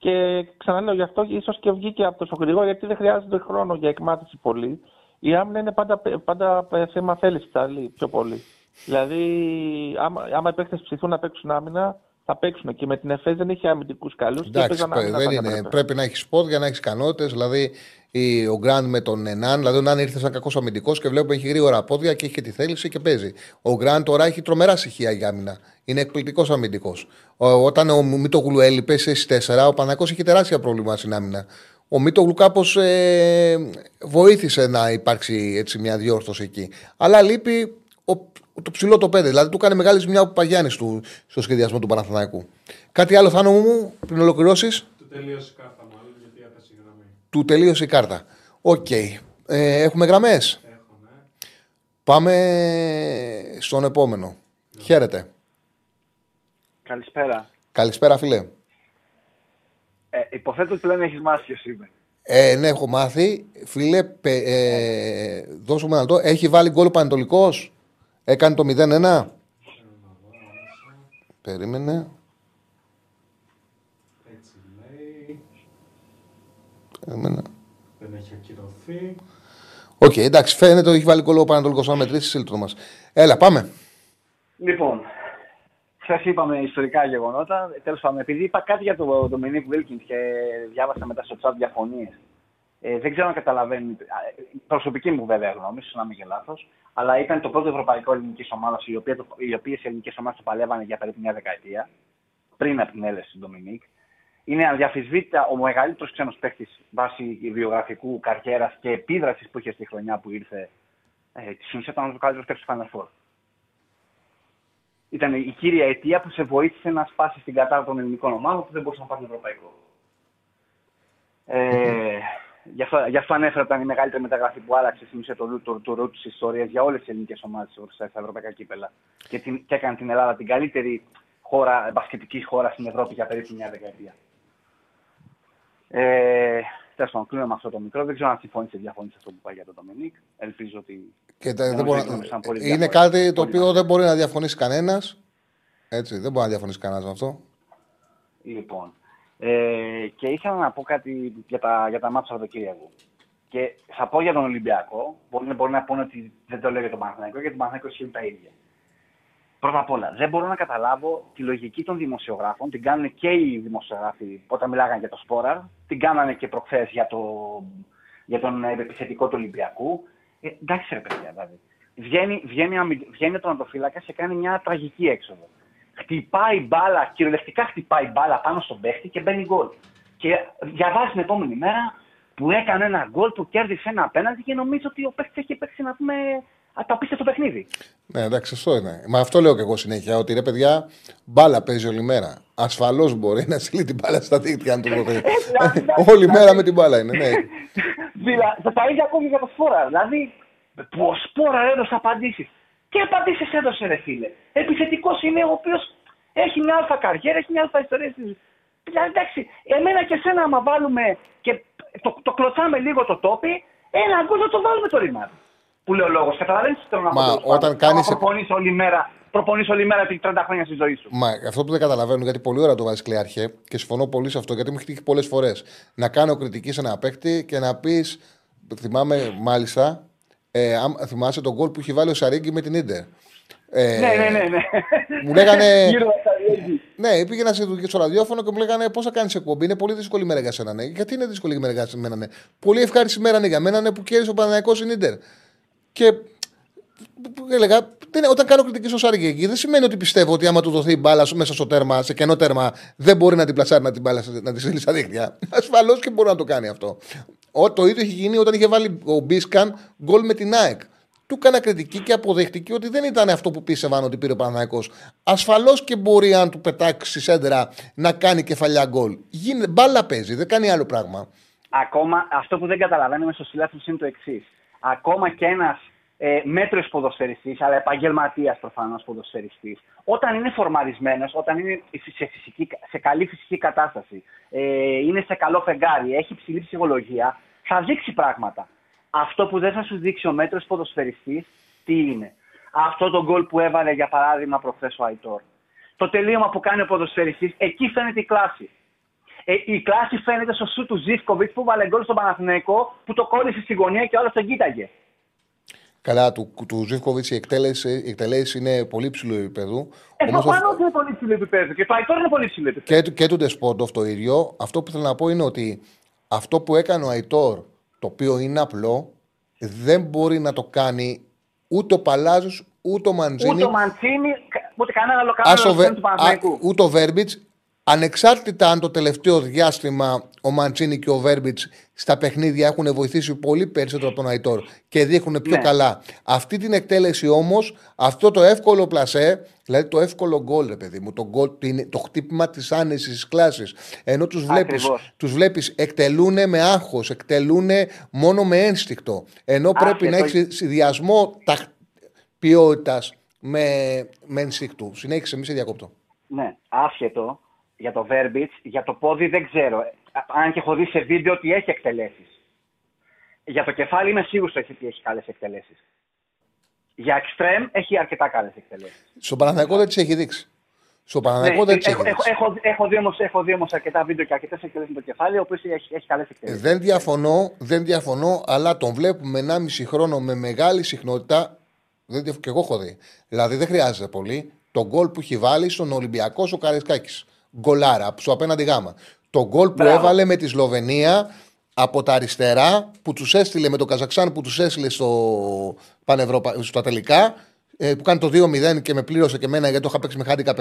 Και ξαναλέω γι' αυτό ίσως και βγήκε από τόσο γρήγορα, γιατί δεν χρειάζεται χρόνο για εκμάθηση πολύ. Η άμυνα είναι πάντα, πάντα θέμα θέλησης, πιο πολύ. Δηλαδή, άμα, άμα οι παίκτες ψηθούν να παίξουν άμυνα, θα παίξουν. Και με την ΕΦΕΣ δεν είχε αμυντικούς καλούς. Εντάξει, δεν είναι. Πρέπει να έχεις πόδια, να έχεις ικανότητες. Δηλαδή, η, ο Γκραντ με τον Ενάν. Δηλαδή, ο Ενάν ήρθε σαν κακός αμυντικός και βλέπουμε έχει γρήγορα πόδια και έχει και τη θέληση και παίζει. Ο Γκραντ τώρα έχει τρομερά στοιχεία για άμυνα. Είναι εκπληκτικός αμυντικός. Όταν ο Μίτογλου έλειπε σε 4, ο Πανακό είχε τεράστια πρόβλημα στην άμυνα. Ο Μίτογλου κάπως ε, βοήθησε να υπάρξει έτσι μια διόρθωση εκεί. Αλλά λείπει ο, το ψηλό το πέντε. Δηλαδή του κάνει μεγάλη ζημιά ο Παπαγιάννης στο σχεδιασμό του Παναθηναϊκού. Κάτι άλλο, Θάνο μου, πριν ολοκληρώσεις; Του τελείωσε η κάρτα, μάλλον, γιατί έπεσε η γραμμή. Του τελείωσε η κάρτα. OK. Okay. Ε, έχουμε γραμμές; ναι. Πάμε στον επόμενο. Ναι. Χαίρετε. Καλησπέρα. Καλησπέρα, φίλε. Ε, υποθέτω ότι πλέον έχεις μάθει ποιος είμαι. Ε, ναι, έχω μάθει. Φίλε, πε, ε, δώσουμε ένα το. Έχει βάλει γκολ ο Παναιτωλικός; Έκανε το 0-1. Περίμενε. Έτσι λέει. Περίμενε. Δεν έχει ακυρωθεί. OK, okay, εντάξει, φαίνεται ότι έχει βάλει γκολ ο Παναιτωλικός. Αν μετρήσει, σύλλητο μας. Έλα, πάμε. Λοιπόν, Χθε είπαμε ιστορικά γεγονότα. Τέλος πάντων, επειδή είπα κάτι για τον Ντομινίκ Βίλκιν και διάβασα μετά στο chat διαφωνίες. Ε, δεν ξέρω αν καταλαβαίνει. Προσωπική μου βέβαια γνώμη, να μην και λάθος. Αλλά ήταν το πρώτο ευρωπαϊκό ελληνικής ομάδας, οι οποίε ελληνικές ομάδες το παλεύανε για περίπου μια δεκαετία. Πριν από την έλευση του Ντομινίκ. Είναι αδιαφυσβήτητα ο μεγαλύτερος ξένος παίκτης βάσει βιογραφικού καριέρας και επίδρασης που είχε στη χρονιά που ήρθε. Ε, της ουσία ήταν ο καλύτερος παίκτης του Final ήταν η κύρια αιτία που σε βοήθησε να σπάσει την κατάρτα των ελληνικών ομάδων που δεν μπορούσαν να πάρουν ευρωπαϊκό. Ε, γι, αυτό, γι' αυτό ανέφερα ότι ήταν η μεγαλύτερη μεταγραφή που άλλαξε στην ουσία το, το, το, το τη ιστορία για όλες τις ελληνικές ομάδες στα ευρωπαϊκά κύπελα. Και, την, και έκανε την Ελλάδα την καλύτερη χώρα, μπασκετική χώρα στην Ευρώπη για περίπου μια δεκαετία. Ε, Τέλος πάντων, κλείνω με αυτό το μικρό. Δεν ξέρω αν συμφώνησε ή διαφωνήσει αυτό που πάει για τον Ντομινίκ. Ελπίζω ότι. Και τα, δεν μπορεί, είναι κάτι το οποίο δεν μπορεί να διαφωνήσει κανένας. Έτσι, δεν μπορεί να διαφωνήσει κανένας με αυτό. Λοιπόν. Ε, και ήθελα να πω κάτι για τα, για τα μάτια Σαββατοκύριακου. Και θα πω για τον Ολυμπιακό. Μπορεί, μπορεί να πούνε ότι δεν το λέω για τον Παναθηναϊκό, γιατί τον Παναθηναϊκός ισχύουν τα ίδια. Πρώτα απ' όλα, δεν μπορώ να καταλάβω τη λογική των δημοσιογράφων. Την κάνουν και οι δημοσιογράφοι όταν μιλάγανε για το Σπόραρ, την κάνανε και προχθές για, το, για τον επιθετικό του Ολυμπιακού. Ε, εντάξει, ρε παιδιά, δηλαδή. Βγαίνει, βγαίνει, βγαίνει τον Αντοφύλακα και κάνει μια τραγική έξοδο. Χτυπάει μπάλα, κυριολεκτικά χτυπάει μπάλα πάνω στον παίχτη και μπαίνει γκολ. Και διαβάζει την επόμενη μέρα που έκανε ένα γκολ που κέρδισε ένα απέναντι και νομίζω ότι ο παίχτης έχει παίξει να πούμε το απίστευτο παιχνίδι. Ναι, εντάξει, αυτό είναι. Μα αυτό λέω και εγώ συνέχεια. Ότι ρε παιδιά, μπάλα παίζει όλη μέρα. Ασφαλώς μπορεί να στείλει την μπάλα στα δίκτυα, αν το πω. Όλη μέρα με την μπάλα είναι, ναι. Δηλαδή, τα ίδια ακόμη για το Σπόρα. Δηλαδή, που ο Σπόρα έδωσε απαντήσεις. Τι απαντήσεις έδωσε, ρε φίλε. Επιθετικός είναι ο οποίος έχει μια αλφα καριέρα, έχει μια αλφα ιστορία στη Δηλαδή, εντάξει, εμένα και εσένα, άμα βάλουμε και το, το κλωτσάμε λίγο το τόπι, ένα γκολ θα το βάλουμε το ρημάδι που λέει ο λόγος. Καταλαβαίνεις τι θέλω να Μα όταν κάνει. Προπονείς όλη μέρα, προπονείς όλη μέρα επί 30 χρόνια στη ζωή σου. Μα αυτό που δεν καταλαβαίνω, γιατί πολύ ώρα το βάζεις κλειάρχε και συμφωνώ πολύ σε αυτό, γιατί μου έχει τύχει πολλές φορές να κάνω κριτική σε ένα παίκτη και να πεις. Θυμάμαι μάλιστα, ε, θυμάσαι τον γκολ που έχει βάλει ο Σαρίγκη με την ντερ. Ε, ναι, ναι, ναι, ναι. Μου λέγανε. ναι, πήγαινα στο ραδιόφωνο και μου λέγανε πώς θα κάνεις εκπομπή. Είναι πολύ δύσκολη μέρα για σένα. Ναι. Γιατί είναι δύσκολη μέρα για σένα, ναι. Πολύ ευχάριστη μέρα ναι, για μένα ναι, που κέρδισε ο Παναναναϊκό Ιντερ. Και έλεγα, όταν κάνω κριτική στο Σαργέκη, δεν σημαίνει ότι πιστεύω ότι άμα του δοθεί μπάλα μέσα στο τέρμα, σε κενό τέρμα, δεν μπορεί να την πλασάρει να την μπάλα να τη στείλει στα δίκτυα. Ασφαλώς και μπορεί να το κάνει αυτό. Ο, το ίδιο έχει γίνει όταν είχε βάλει ο Μπίσκαν γκολ με την ΑΕΚ. Του έκανα κριτική και αποδεχτική ότι δεν ήταν αυτό που πίστευαν ότι πήρε ο Παναναναϊκό. Ασφαλώς και μπορεί, αν του πετάξει σέντρα, να κάνει κεφαλιά γκολ. Γίνεται, μπάλα παίζει, δεν κάνει άλλο πράγμα. Ακόμα αυτό που δεν καταλαβαίνουμε στο Σιλάθου είναι το εξής ακόμα και ένας ε, μέτριος ποδοσφαιριστής, αλλά επαγγελματίας προφανώς ποδοσφαιριστής, όταν είναι φορμαρισμένος, όταν είναι σε, φυσική, σε καλή φυσική κατάσταση, ε, είναι σε καλό φεγγάρι, έχει ψηλή ψυχολογία, θα δείξει πράγματα. Αυτό που δεν θα σου δείξει ο μέτρο ποδοσφαιριστής, τι είναι; Αυτό το γκολ που έβαλε για παράδειγμα προχθές ο Αϊτόρ. Το τελείωμα που κάνει ο ποδοσφαιριστής, εκεί φαίνεται η κλάση. Ε, η κλάση φαίνεται στο σου του Ζήφκοβιτς που βάλε γκολ στον Παναθηναϊκό που το κόλλησε στη γωνία και όλα τον κοίταγε. Καλά, του, του Ζήφκοβιτς η εκτέλεση, η εκτέλεση είναι πολύ ψηλού επίπεδου. Ε, Όμως προφανώς αυτό- είναι πολύ ψηλό επίπεδο. Και το Αϊτόρ είναι πολύ ψηλό επίπεδο. και, του- και του Ντεσπόντοφ το ίδιο. Αυτό που θέλω να πω είναι ότι αυτό που έκανε ο Αϊτόρ, το οποίο είναι απλό, δεν μπορεί να το κάνει ούτε ο Παλάζος ούτε ο Μαντζίνη. Ούτε ο Μαντσίνη, κα- ούτε κανένα άλλο Άσο κανένα Βε- άλλο του Παναθηναϊκού. α- ούτε ο Βέρμπιτς. Ανεξάρτητα αν το τελευταίο διάστημα ο Μαντσίνη και ο Βέρμπιτς στα παιχνίδια έχουν βοηθήσει πολύ περισσότερο από τον Αϊτόρ και δείχνουν πιο Ναι. καλά. Αυτή την εκτέλεση όμως, αυτό το εύκολο πλασέ, δηλαδή το εύκολο γκολ, ρε παιδί μου, το, γκολ, την- το χτύπημα της άνεσης τη κλάσης. Ενώ τους βλέπει Ακριβώς. τους βλέπεις, εκτελούν με άγχος, εκτελούν μόνο με ένστικτο. Ενώ πρέπει να Άσχετο. έχεις συνδυασμό ποιότητας με, με ένστικτου. Συνέχισε, μη σε διακόπτω. Ναι, άσχετο για το Verbitz, για το πόδι δεν ξέρω. Ε, Αν και έχω δει σε βίντεο ότι έχει εκτελέσεις. Για το κεφάλι είμαι σίγουρος ότι έχει καλές εκτελέσεις. Για εξτρέμ έχει αρκετά καλές εκτελέσεις. Στον Παναθηναϊκό δεν τη έχει δείξει. Στον Παναθηναϊκό δεν τη έχει Ναι, έχω, δείξει. έχω, έχω, έχω, δει όμως, έχω δει όμως αρκετά βίντεο και αρκετές εκτελέσεις με το κεφάλι, ο οποίος έχει, έχει καλές Ε, εκτελέσει. Δεν διαφωνώ, δεν διαφωνώ, αλλά τον βλέπουμε 1,5 χρόνο με μεγάλη συχνότητα. Δεν, διαφ- και εγώ έχω δει. Δηλαδή δεν χρειάζεται πολύ. Το γκολ που έχει βάλει στον Ολυμπιακό ο Καρεσκάκη. Γκολάρα, στο απέναντι γάμα. Το γκολ που Μπράβο. έβαλε με τη Σλοβενία από τα αριστερά που τους έστειλε με το Καζακστάν που τους έστειλε στο Πανευρωπα... στα τελικά. ε, Που κάνει το 2-0 και με πλήρωσε και εμένα γιατί το είχα παίξει με χάρη 1,5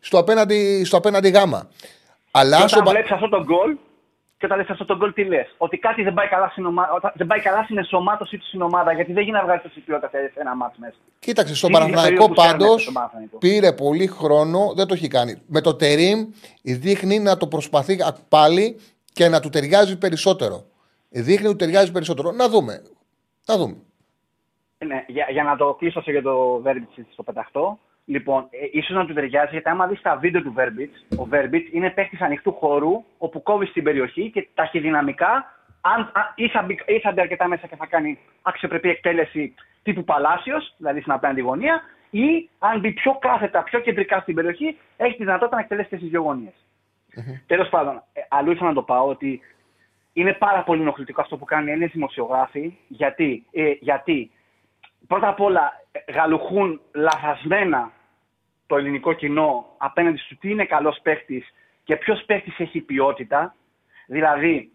στο απέναντι, στο απέναντι γάμα. Αλλά Και στον όταν Πα- βλέπεις αυτό το γκολ, και όταν λες αυτό το γκολ, τι λες; Ότι κάτι δεν πάει καλά στην, ομα... όταν- δεν πάει καλά στην ενσωμάτωσή τους στην ομάδα, γιατί δεν γίνει να βγάλει τόση ποιότητα σε ένα μάτσο μέσα. Κοίταξε, στον Είναι Παναθηναϊκό περίοδο που πάντως ξέρουμε στον Παναθηναϊκό. πήρε πολύ χρόνο, δεν το έχει κάνει. Με το Τερίμ δείχνει να το προσπαθεί α- πάλι και να του ταιριάζει περισσότερο. Δείχνει ότι ταιριάζει περισσότερο. Να δούμε. Να δούμε. Ναι, για, για να το κλείσω για το Verbitz στο πεταχτό. Λοιπόν, ε, ίσως να του ταιριάζει, γιατί άμα δεις τα βίντεο του Verbitz, ο Verbitz είναι παίκτης ανοιχτού χώρου, όπου κόβεις στην περιοχή και ταχυδυναμικά, αν, αν ή, θα μπει, ή θα μπει αρκετά μέσα και θα κάνει αξιοπρεπή εκτέλεση τύπου Παλάσιο, δηλαδή στην απέναντι γωνία, ή αν μπει πιο κάθετα, πιο κεντρικά στην περιοχή, έχει τη δυνατότητα να εκτελέσει και στις δύο γωνίες. Τέλος πάντων, ε, αλλού ήθελα να το πάω ότι είναι πάρα πολύ ενοχλητικό αυτό που κάνουν οι Έλληνε δημοσιογράφοι. Γιατί, ε, γιατί πρώτα απ' όλα ε, γαλουχούν λαθασμένα το ελληνικό κοινό απέναντι στο τι είναι καλός παίχτης και ποιος παίχτης έχει ποιότητα. Δηλαδή,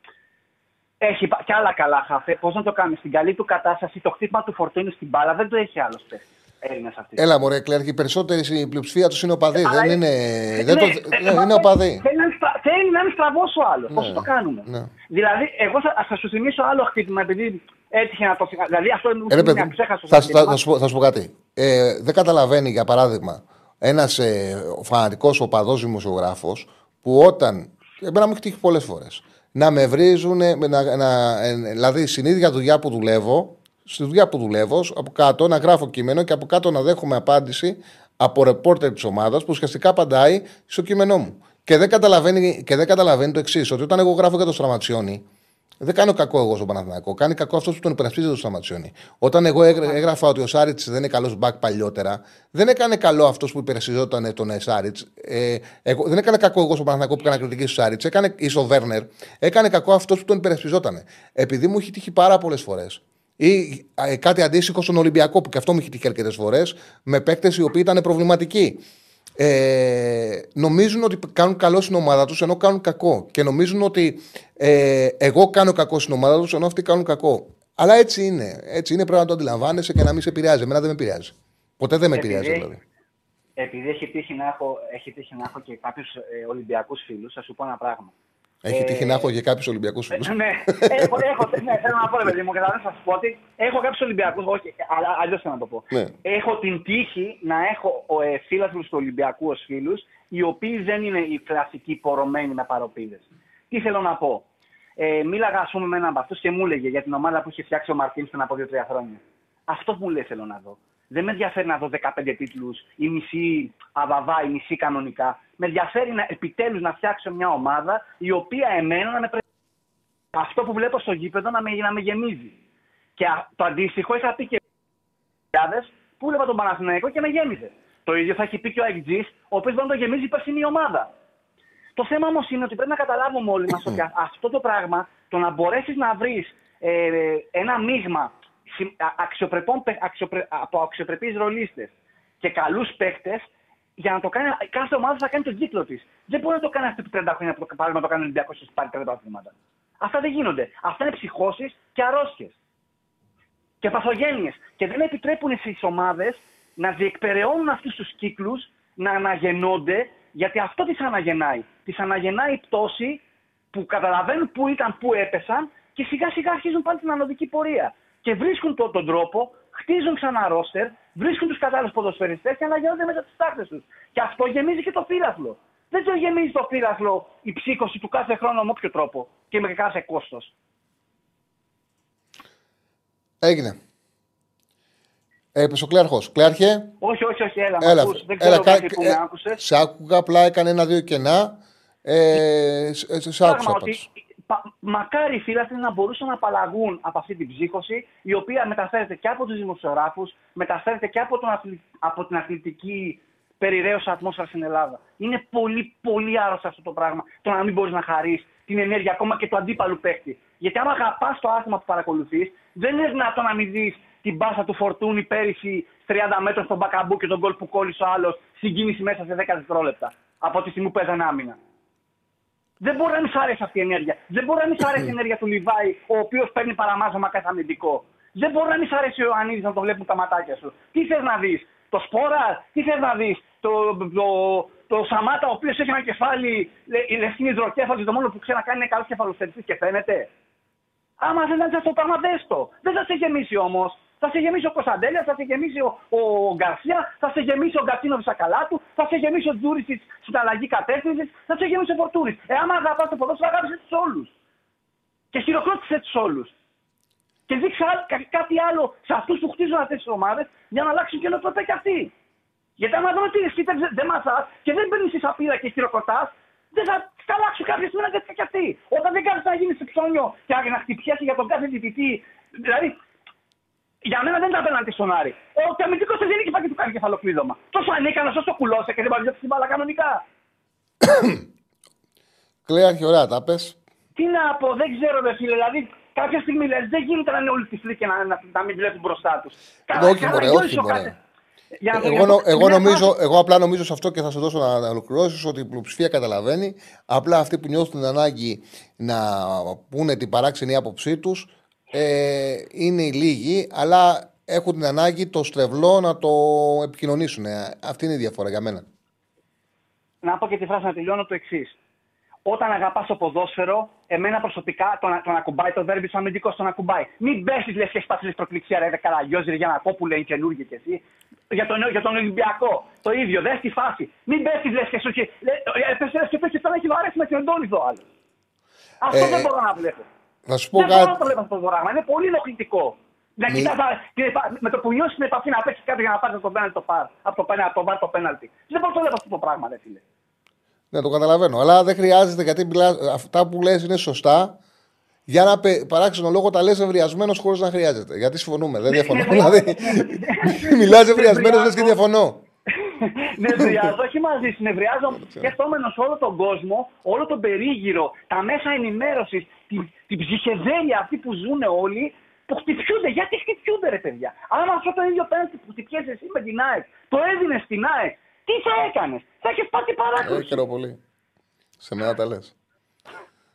έχει πα- και άλλα καλά χαφέ. Πώς να το κάνεις; Στην καλή του κατάσταση, το χτύπημα του φορτίνου στην μπάλα δεν το έχει άλλος παίχτης. Έλληνε αυτής. Έλα, μωρέ, Κλέρκη, οι περισσότεροι η πλειοψηφία τους είναι οπαδοί. Αλλά Δεν είναι- είναι. Δεν το, Ναι, ναι, ε, μα είναι θε- οπαδοί. Θέλει να είναι στρα- θέλει να είναι στραβός ο άλλος. Πώς Ναι, το κάνουμε; ναι. Δηλαδή, εγώ θα, θα σου θυμίσω άλλο χτύπημα, επειδή έτυχε να το θυμάμαι. Δηλαδή, αυτό μου Ε, ρε, είναι παιδί, αξέχαστο. θα, θα, θα, σου πω, θα σου πω κάτι. Ε, δεν καταλαβαίνει, για παράδειγμα, ένας ε, φανατικός οπαδός δημοσιογράφος που όταν. Εμένα μου έχει τύχει πολλές φορές. Να με βρίζουν, να, να, ε, δηλαδή στην ίδια δουλειά που δουλεύω, στη δουλειά που δουλεύω, από κάτω να γράφω κείμενο και από κάτω να δέχομαι απάντηση από ρεπόρτερ της ομάδας που ουσιαστικά απαντάει στο κείμενό μου. Και δεν καταλαβαίνει, και δεν καταλαβαίνει το εξής, ότι όταν εγώ γράφω για το Στραματσιόνι, δεν κάνω κακό εγώ στον Παναθηναϊκό. Κάνει κακό αυτός που τον υπερασπίζεται το Σταματσιόνι. Όταν εγώ έγρα- έγραφα ότι ο Σάριτς δεν είναι καλός μπακ παλιότερα, δεν έκανε καλό αυτός που υπερασπιζόταν τον ε, Σάριτς. Ε, εγώ- δεν έκανε κακό εγώ στον Παναθηναϊκό που έκανα κριτική στο Σάριτς. Έκανε ή στο Βέρνερ. Έκανε κακό αυτός που τον υπερασπιζόταν. Επειδή μου έχει τύχει πάρα πολλές φορές. Ή ε, κάτι αντίστοιχο στον Ολυμπιακό που και αυτό μου έχει τύχει αρκετές φορές με παίκτες οι οποίοι ήταν προβληματικοί ε, νομίζουν ότι κάνουν καλό στην ομάδα τους ενώ κάνουν κακό. Και νομίζουν ότι ε, εγώ κάνω κακό στην ομάδα τους ενώ αυτοί κάνουν κακό. Αλλά έτσι είναι. Έτσι είναι, πρέπει να το αντιλαμβάνεσαι και να μην σε επηρεάζει. Εμένα δεν με επηρεάζει. Ποτέ δεν με Επειδή- επηρεάζει δηλαδή. Επειδή έχει τύχει να έχω, έχει τύχει να έχω και κάποιους ε, Ολυμπιακούς φίλους, θα σου πω ένα πράγμα. Έχει Ε, τύχει να έχω και κάποιους Ολυμπιακούς φίλους. Ε, ναι, έχω, έχω, ναι, θέλω να πω, ρε παιδί μου, και θα σας πω ότι έχω κάποιους Ολυμπιακούς, όχι, αλλά αλλιώς θέλω να το πω. Ναι. Έχω την τύχη να έχω ε, φίλαθλου του Ολυμπιακού ως φίλους, οι οποίοι δεν είναι οι κλασικοί πορωμένοι με παροπίδες. Τι θέλω να πω; Ε, μίλαγα, ας πούμε, με έναν από αυτούς και μου έλεγε για την ομάδα που είχε φτιάξει ο Μαρτίν πριν από 2-3 χρόνια. Αυτό μου λέει θέλω να δω. Δεν με ενδιαφέρει να δω 15 τίτλους, η μισή αβαβά, η μισή κανονικά. Με ενδιαφέρει να, επιτέλους να φτιάξω μια ομάδα η οποία εμένα να με πρε... Αυτό που βλέπω στο γήπεδο να με, να με γεμίζει. Και α- το αντίστοιχο είχα πει και που βλέπα τον Παναθηναϊκό και με γέμιζε. Το ίδιο θα έχει πει και ο Αιγτζή, ο οποίος δεν το γεμίζει η περσινή ομάδα. Το θέμα όμως είναι ότι πρέπει να καταλάβουμε όλοι μας ότι α- αυτό το πράγμα, το να μπορέσεις να βρεις ε, ένα μείγμα συμ- α- αξιοπρεπών, παί- αξιοπρε, από αξιοπρεπείς ρολίστες και καλούς παίχτες για να το κάνει, κάθε ομάδα θα κάνει τον κύκλο της. Δεν μπορεί να το κάνει αυτό επί 30 χρόνια που το πάρει να το κάνει ο Ολυμπιακός και πάρει 30 αθλήματα. Αυτά δεν γίνονται. Αυτά είναι ψυχώσεις και αρρώστιες. Και παθογένειες. Και δεν επιτρέπουν στις ομάδες να διεκπεραιώνουν αυτούς τους κύκλους, να αναγεννώνται, γιατί αυτό τις αναγεννάει. Τις αναγεννάει η πτώση που καταλαβαίνουν πού ήταν, πού έπεσαν και σιγά σιγά αρχίζουν πάλι την ανωδική πορεία. Και βρίσκουν το- τον τρόπο, χτίζουν ξανά ρόστερ, βρίσκουν τους κατάλληλους ποδοσφαιριστές και αναγεννώνται μέσα τι τάχτες τους. Και αυτό γεμίζει και το φύλαθλο. Δεν το γεμίζει το φύλαθλο η ψύχωση του κάθε χρόνο με όποιο τρόπο και με κάθε κόστος. Έγινε. Ε, Έπεσε ο Κλέαρχο. Κλέαρχε, Όχι, όχι, όχι, έλα, έλα. έλα δεν ξέρω έλα, κάτι κα- που ε, με άκουσες. σε άκουγα, απλά έκανε ένα-δύο κενά. Ε, σε, σε- σε άκουσα Πράγμα ότι πάντως. πα- μακάρι οι φίλαθλοι να μπορούσαν να απαλλαγούν από αυτή την ψύχωση, η οποία μεταφέρεται και από τους δημοσιογράφους, μεταφέρεται και από, τον αθλη- από την αθλητική περιραίωση ατμόσφαιρα στην Ελλάδα. Είναι πολύ, πολύ άρρωστο αυτό το πράγμα. Το να μην μπορείς να χαρείς την ενέργεια ακόμα και του αντίπαλου παίχτη. Γιατί άμα αγαπάς το άθλημα που παρακολουθείς, δεν είναι δυνατόν να μην δεις την μπάσα του Φορτούνη πέρυσι 30 μέτρων στον Μπακαμπού και τον γκολ που κόλλησε ο άλλος συγκίνηση μέσα σε 10 δευτερόλεπτα από τη στιγμή που παίζανε άμυνα. Δεν μπορεί να μην σ' αρέσει αυτή η ενέργεια. Δεν μπορεί να μην σ' αρέσει η ενέργεια του Λιβάη, ο οποίος παίρνει παραμάζωμα κάθε αμυντικό. Δεν μπορεί να μην σ' αρέσει ο Ιωαννίδη να το βλέπουν τα ματάκια σου. Τι θες να δεις, το Σπόρα, τι θες να δεις, το, το, το, Σαμάτα, ο οποίος έχει ένα κεφάλι, λε, η λευκή υδροκέφαλη, το μόνο που ξέρει να κάνει είναι καλός κεφαλοθετητή και φαίνεται. Άμα δεν είναι αυτό το πράγμα, δες το. Δεν θα σε γεμίσει όμως. Θα σε γεμίσει ο Κωνσταντέλιας, θα σε γεμίσει ο, ο Γκαρσία, θα σε γεμίσει ο Γκατσίνο καλά του, θα σε γεμίσει ο Τζούρισιτ στην αλλαγή κατεύθυνσης, θα σε γεμίσει ο Φορτούρης. Ε, άμα αγαπάς το ποδόσφαιρο, αγάπησε τους όλους. Και χειροκρότησε τους όλους. Και δείξε άλλο- κα- κάτι άλλο σε αυτούς που χτίζουν αυτές τις ομάδες για να αλλάξουν και νοοτροπία κι αυτοί. Γιατί άμα δούμε ότι εσύ δεν, δεν μαθά και δεν παίρνεις τη σαπίδα και χειροκροτάς, δεν θα θα αλλάξουν κάποια στιγμή να τέτοια κι αυτοί. Όταν δεν κάνεις να γίνεις σε ψώνιο και να χτυπιάσει για τον κάθε διαιτητή. Δηλαδή, για μένα δεν ήταν απέναντι στον Άρη. Ο αμυντικό δεν είναι και πάει και του κάνει κεφαλοκλείδωμα. Τόσο ανίκανος, όσο κουλώσε και δεν πάει την μπάλα κανονικά. Κλέαρχε, ωραία, τα πες. Τι να πω, δεν ξέρω, ρε φίλε. Δηλαδή, κάποια στιγμή λες, δεν γίνεται να είναι όλοι τυφλοί και να, να, να μην βλέπουν μπροστά τους. Όχι, μωρέ, όχι, μωρέ. Εγώ, νο- εγώ, Μια νομίζω, φάση- εγώ απλά νομίζω σε αυτό και θα σε δώσω να, να ολοκληρώσεις ότι η πλειοψηφία καταλαβαίνει. Απλά αυτοί που νιώθουν την ανάγκη να πούνε την παράξενη άποψή τους ε, είναι οι λίγοι, αλλά έχουν την ανάγκη το στρεβλό να το επικοινωνήσουν. Ε, αυτή είναι η διαφορά για μένα. να πω και τη φράση να τελειώνω το εξή. Όταν αγαπά το ποδόσφαιρο, εμένα προσωπικά τον, τον ακουμπάει το βέρμπι του αμυντικό, τον ακουμπάει. Μην πέσει λε και έχει πάθει προκληξία, ρε Καραγιόζη, ρε Γιανακόπουλε, είναι καινούργια κι εσύ. Για τον, για τον Ολυμπιακό. Το ίδιο, δε τη φάση. Μην πέσει λε και σου έχει. Πέσει λε και το έχει τώρα έχει βαρέσει με την εντόνιδο άλλο. Αυτό Ε, δεν μπορώ να βλέπω. Θα σου πω Δεν μπορώ να κάτι. το βλέπω αυτό το πράγμα. Είναι πολύ ενοχλητικό. Να Μη- κοιτάς, α, την επα- με το που νιώσεις την επαφή να παίξεις κάτι για να πάρεις το πέναλτι το πάρ. Από το πέναλτι, το βάρ το πέναλτι. Δεν μπορώ να το βλέπω αυτό το πράγμα, ρε φίλε. Ναι, το καταλαβαίνω. Αλλά δεν χρειάζεται γιατί μιλάς- αυτά που λες είναι σωστά. Για ένα πε- παράξενο λόγο τα λες ευριασμένος χωρίς να χρειάζεται. Γιατί συμφωνούμε, δεν διαφωνώ. δηλαδή, μιλάς ευριασμένος, λες και διαφωνώ. Νευριάζω, όχι μαζί σου. Νευριάζω σκεφτόμενο όλο τον κόσμο, όλο τον περίγυρο, τα μέσα ενημέρωσης, την, την ψυχεδέλεια αυτή που ζουν όλοι, που χτυπιούνται. Γιατί χτυπιούνται, ρε παιδιά; Άμα αυτό το ίδιο πέναντι που χτυπιέσαι εσύ με την ΑΕΚ, το έδινες στην ΑΕΚ, τι θα έκανες; Θα έχεις πάθει παράκρουση. Έχει πολύ. Σε μένα τα λες.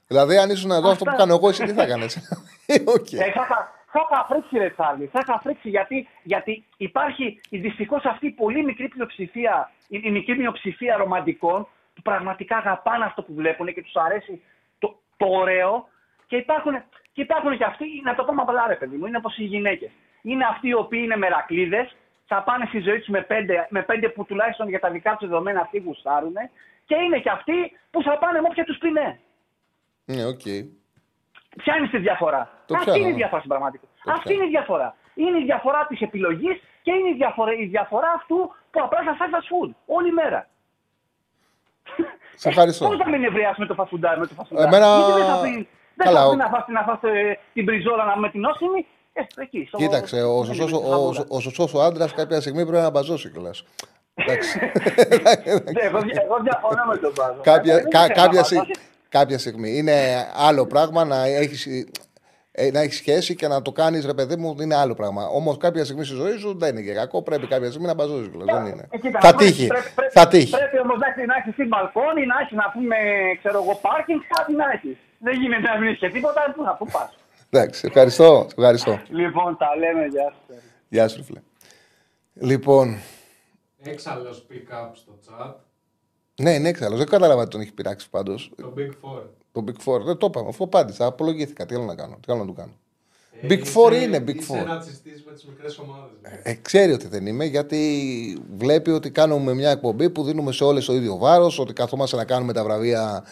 Δηλαδή, αν ήσουν εδώ αυτό που κάνω εγώ, εσύ τι θα έκανες; Οκ. Ε, θα, είχα- θα είχα φρίξει, ρε Τσάρλι. Θα είχα φρίξει γιατί, γιατί υπάρχει δυστυχώς αυτή η πολύ μικρή πλειοψηφία, η, η μικρή μειοψηφία ρομαντικών που πραγματικά αγαπάνε αυτό που βλέπουν και τους αρέσει το, το ωραίο. Και υπάρχουν, και υπάρχουν και αυτοί, να το πούμε απλά, ρε παιδί μου, είναι όπως οι γυναίκες. Είναι αυτοί οι οποίοι είναι μερακλείδες, θα πάνε στη ζωή τους με πέντε, με πέντε που τουλάχιστον για τα δικά τους δεδομένα αυτοί γουστάρουν. Και είναι και αυτοί που θα πάνε με όποια τους πει ναι. Ναι, οκ. Ποια είναι στη διαφορά. Το Αυτή πιάνω. είναι η διαφορά στην πραγματικότητα. Το Αυτή πιάνω. είναι η διαφορά. Είναι η διαφορά της επιλογής και είναι η διαφορά, η διαφορά αυτού που απλά θα φάει fast food όλη μέρα. Σε ευχαριστώ. Πώς θα μην νευριάσει με το φασουντάρι, με το φασουντάρι. Εμένα- Γιατί δεν θα πει, δεν Καλά, θα ο- πει να φας, να φας ε, την πριζόλα να με την όσιμη. Ε, εκεί, στο- Κοίταξε, ο στο- σωστός, στη ο, χαμούρα. ο, σωστός ο άντρας κάποια στιγμή πρέπει να μπαζώσει κιόλας. Εντάξει. Ναι, Εγώ, εγώ διαφωνώ με τον Πάζο. κάποια, Δεν κα- θέλω να κάποια, βάζω. σι- κάποια στιγμή. Είναι άλλο πράγμα να έχεις ε, να έχεις σχέση και να το κάνεις ρε παιδί μου είναι άλλο πράγμα. Όμως κάποια στιγμή στη ζωή σου δεν είναι και κακό. Πρέπει κάποια στιγμή να μπαζώσεις. Δεν είναι. Ε, κοίτα, θα πρέπει- τύχει. Πρέπει, πρέπει, θα τύχει. Πρέπει όμως να έχει στην μπαλκόνι, να έχεις να πούμε, ξέρω εγώ, πάρκινγκ, κάτι να έχεις. Δεν γίνεται να μην έχει και τίποτα, πού θα πού πας. Εντάξει, ευχαριστώ. ευχαριστώ. Λοιπόν, τα λέμε, γεια σα. Γεια σου, ρε φίλε. Λοιπόν, Έξαλλος pick-up στο chat. ναι, είναι έξαλλος. Δεν κατάλαβα τι τον έχει πειράξει πάντως. Το Big Four. Το Big Four. Δεν το είπαμε. Αφού απάντησα, απολογήθηκα. Τι άλλο να κάνω. Τι άλλο να του κάνω. Ε, Big είσαι- Four είναι Big Είσαι Four. ρατσιστής με τις μικρές ομάδες. ναι. Ε, ξέρει ότι δεν είμαι γιατί βλέπει ότι κάνουμε μια εκπομπή που δίνουμε σε όλες το ίδιο βάρος, ότι καθόμαστε να κάνουμε τα βραβεία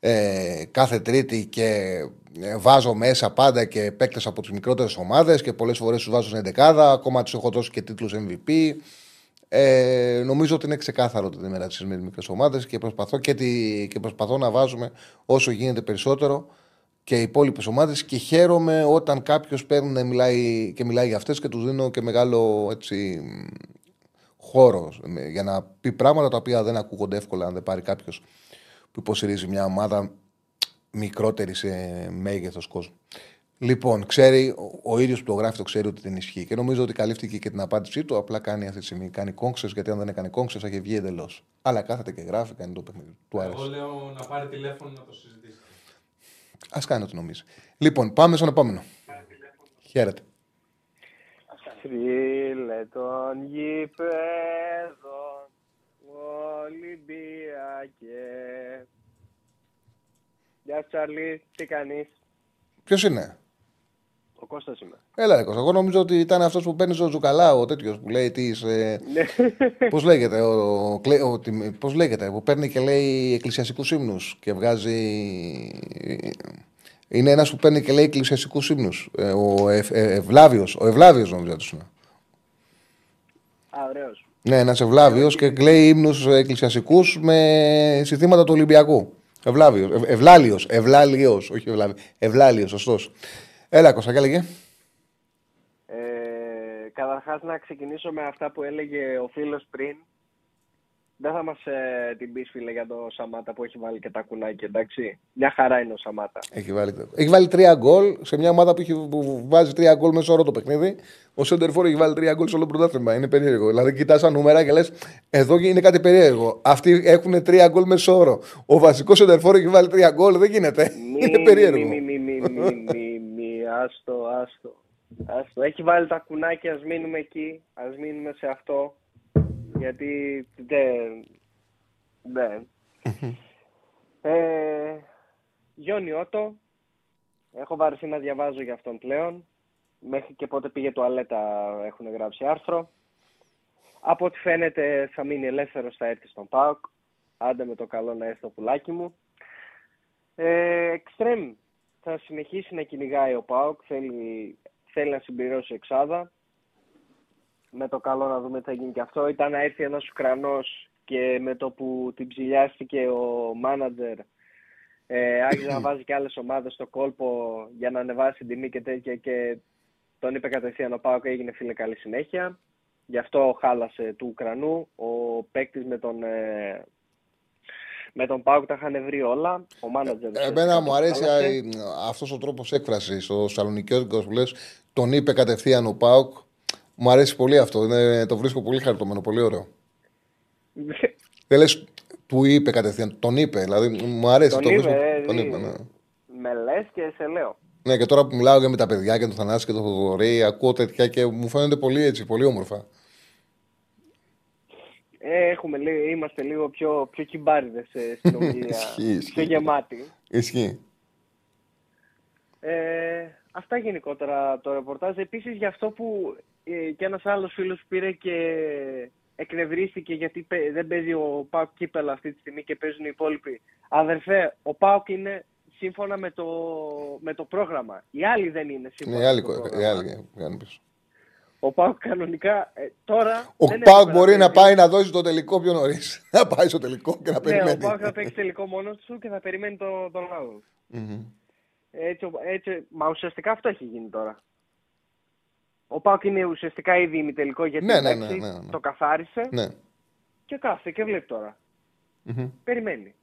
ε, κάθε Τρίτη και ε, βάζω μέσα πάντα και παίκτες από τις μικρότερες ομάδες και πολλές φορές τους βάζω στην εντεκάδα. Ακόμα τους έχω δώσει και τίτλους MVP. Ε, νομίζω ότι είναι ξεκάθαρο ότι δεν είμαι ρατσιστής με τι μικρέ ομάδε και προσπαθώ, και, τη, και προσπαθώ να βάζουμε όσο γίνεται περισσότερο και οι υπόλοιπες ομάδες και χαίρομαι όταν κάποιος παίρνει να μιλάει και μιλάει για αυτές και τους δίνω και μεγάλο έτσι, μ, χώρο ε, για να πει πράγματα τα οποία δεν ακούγονται εύκολα αν δεν πάρει κάποιος που υποστηρίζει μια ομάδα μικρότερη σε μέγεθος κόσμου. Λοιπόν, ξέρει, ο, ο ίδιος που το γράφει το ξέρει ότι δεν ισχύει και νομίζω ότι καλύφθηκε και την απάντησή του. Απλά κάνει αυτή τη στιγμή. Κάνει κόγκσες, γιατί αν δεν έκανε κόγκσες θα είχε βγει εντελώς. Αλλά κάθεται και γράφει, κάνει το παιχνίδι. Του άρεσε. Εγώ λέω να πάρει τηλέφωνο να το συζητήσει. Α κάνει ό,τι νομίζει. Λοιπόν, πάμε στον επόμενο. Χαίρετε. Φίλε των γηπέδων, Ολυμπιακέ. Γεια σου Τσάρλι, τι κάνεις; Ποιος είναι; Ο Κώστας είμαι. Έλα, ρε Κώστα. Εγώ νομίζω ότι ήταν αυτός που παίρνει στο Ζουκαλά, ο τέτοιος που λέει τι. Ε, Ναι. Πώς λέγεται, ο, ο, ο, τι- πώς λέγεται, που παίρνει και λέει εκκλησιαστικούς ύμνους και βγάζει. Είναι ένας που παίρνει και λέει εκκλησιαστικούς ύμνους. Ε, ο Ευ, ε, Ευλάβιος. Ο Ευλάβιος νομίζω ότι είναι. Α, ωραίος. Ναι, ένα Ευλάβιο και λέει ύμνους εκκλησιαστικούς με συστήματα του Ολυμπιακού. Ευλάβιος. Ευ, Ευλάλιος. Ευλάλιος. Όχι Ευλάβιο. Ευλάλιος, σωστός. Έλα, Κώστα, και έλεγε. Ε, καταρχάς να ξεκινήσω με αυτά που έλεγε ο φίλος πριν. Δεν θα μας ε, την πεις φίλε για το Σαμάτα που έχει βάλει και τα κουνάκια, εντάξει. Μια χαρά είναι ο Σαμάτα. Έχει βάλει, έχει βάλει τρία γκολ σε μια ομάδα που, έχει, που βάζει τρία γκολ μέσα όλο το παιχνίδι. Ο Σέντερφορ έχει βάλει τρία γκολ σε όλο το πρωτάθλημα. Είναι περίεργο. Δηλαδή, κοιτάς τα νούμερα και λες: Εδώ είναι κάτι περίεργο. Αυτοί έχουν τρία γκολ μέσα όρο. Ο βασικός Σέντερφορ έχει βάλει τρία γκολ. Δεν γίνεται. Μη, είναι περίεργο. Μη, μη, μη, μη, μη, μη, μη, άστο, άστο. Άστο. Έχει βάλει τα κουνάκια, ας μείνουμε εκεί, ας μείνουμε σε αυτό. Γιατί δεν... Δεν. ε, Γιόνι Ότο, έχω βαρεθεί να διαβάζω για αυτόν πλέον. Μέχρι και πότε πήγε τουαλέτα έχουν γράψει άρθρο. Από ό,τι φαίνεται θα μείνει ελεύθερος, θα έρθει στον ΠΑΟΚ. Άντε με το καλό να έρθει το πουλάκι μου. Ε, Εξτρέμ. Θα συνεχίσει να κυνηγάει ο ΠΑΟΚ. Θέλει, θέλει να συμπληρώσει εξάδα. Με το καλό να δούμε τι θα γίνει και αυτό. Ήταν να έρθει ένας Ουκρανός και με το που την ψηλιάστηκε ο μάνατζερ ε, άρχισε να βάζει και άλλες ομάδες στο κόλπο για να ανεβάσει την τιμή και τέτοια και τον είπε κατευθείαν ο ΠΑΟΚ έγινε φίλε καλή συνέχεια. Γι' αυτό χάλασε του Ουκρανού. Ο παίκτης με τον, ε, με τον Πάουκ τα είχαν βρει όλα. Ο μάνατζερ. Εμένα μου αρέσει αυτός ο τρόπος έκφρασης, ο Σαλονικιώτικο που λες, τον είπε κατευθείαν ο Πάουκ. Μου αρέσει πολύ αυτό. Είναι, το βρίσκω πολύ χαριτωμένο, πολύ ωραίο. Δεν λες, του είπε κατευθείαν, τον είπε. Δηλαδή, μου αρέσει. Τον το είπε, βρίσκω, ε, τον ε, είπε, ναι. Με λες και σε λέω. ναι, και τώρα που μιλάω και με τα παιδιά και τον Θανάση και τον Θοδωρή, ακούω τέτοια και μου φαίνονται πολύ έτσι, πολύ όμορφα. Ε, έχουμε, λίγο- είμαστε λίγο πιο, πιο κυμπάριδες ε, στην ομιλία. Ισχύει, ισχύει. πιο γεμάτοι. Ισχύει. Ε, αυτά γενικότερα το ρεπορτάζ. Επίσης για αυτό που ε, και ένας άλλος φίλος πήρε και εκνευρίστηκε γιατί παι- δεν παίζει ο Πάουκ κύπελα αυτή τη στιγμή και παίζουν οι υπόλοιποι. Αδερφέ, ο Πάουκ είναι σύμφωνα με το, με το πρόγραμμα. Οι άλλοι δεν είναι σύμφωνα Ναι, οι άλλοι, με το οι πρόγραμμα. άλλοι κάνουν πίσω. Ο Πάουκ κανονικά ε, τώρα. Ο δεν Πάουκ έπρεπε μπορεί να παίζει. πάει να δώσει το τελικό πιο νωρίς. Να πάει στο τελικό και να Ναι, ο περιμένει. Πάουκ θα παίξει τελικό μόνος του και θα περιμένει το, τον άλλον. Μμμ. Έτσι, ο- έτσι, μα ουσιαστικά αυτό έχει γίνει τώρα. Ο Πάουκ είναι ουσιαστικά ήδη ημιτελικό γιατί Ναι, ναι, εντάξει, ναι, ναι, ναι. το καθάρισε Ναι. και κάθεται και βλέπει τώρα. Μμμ. Περιμένει.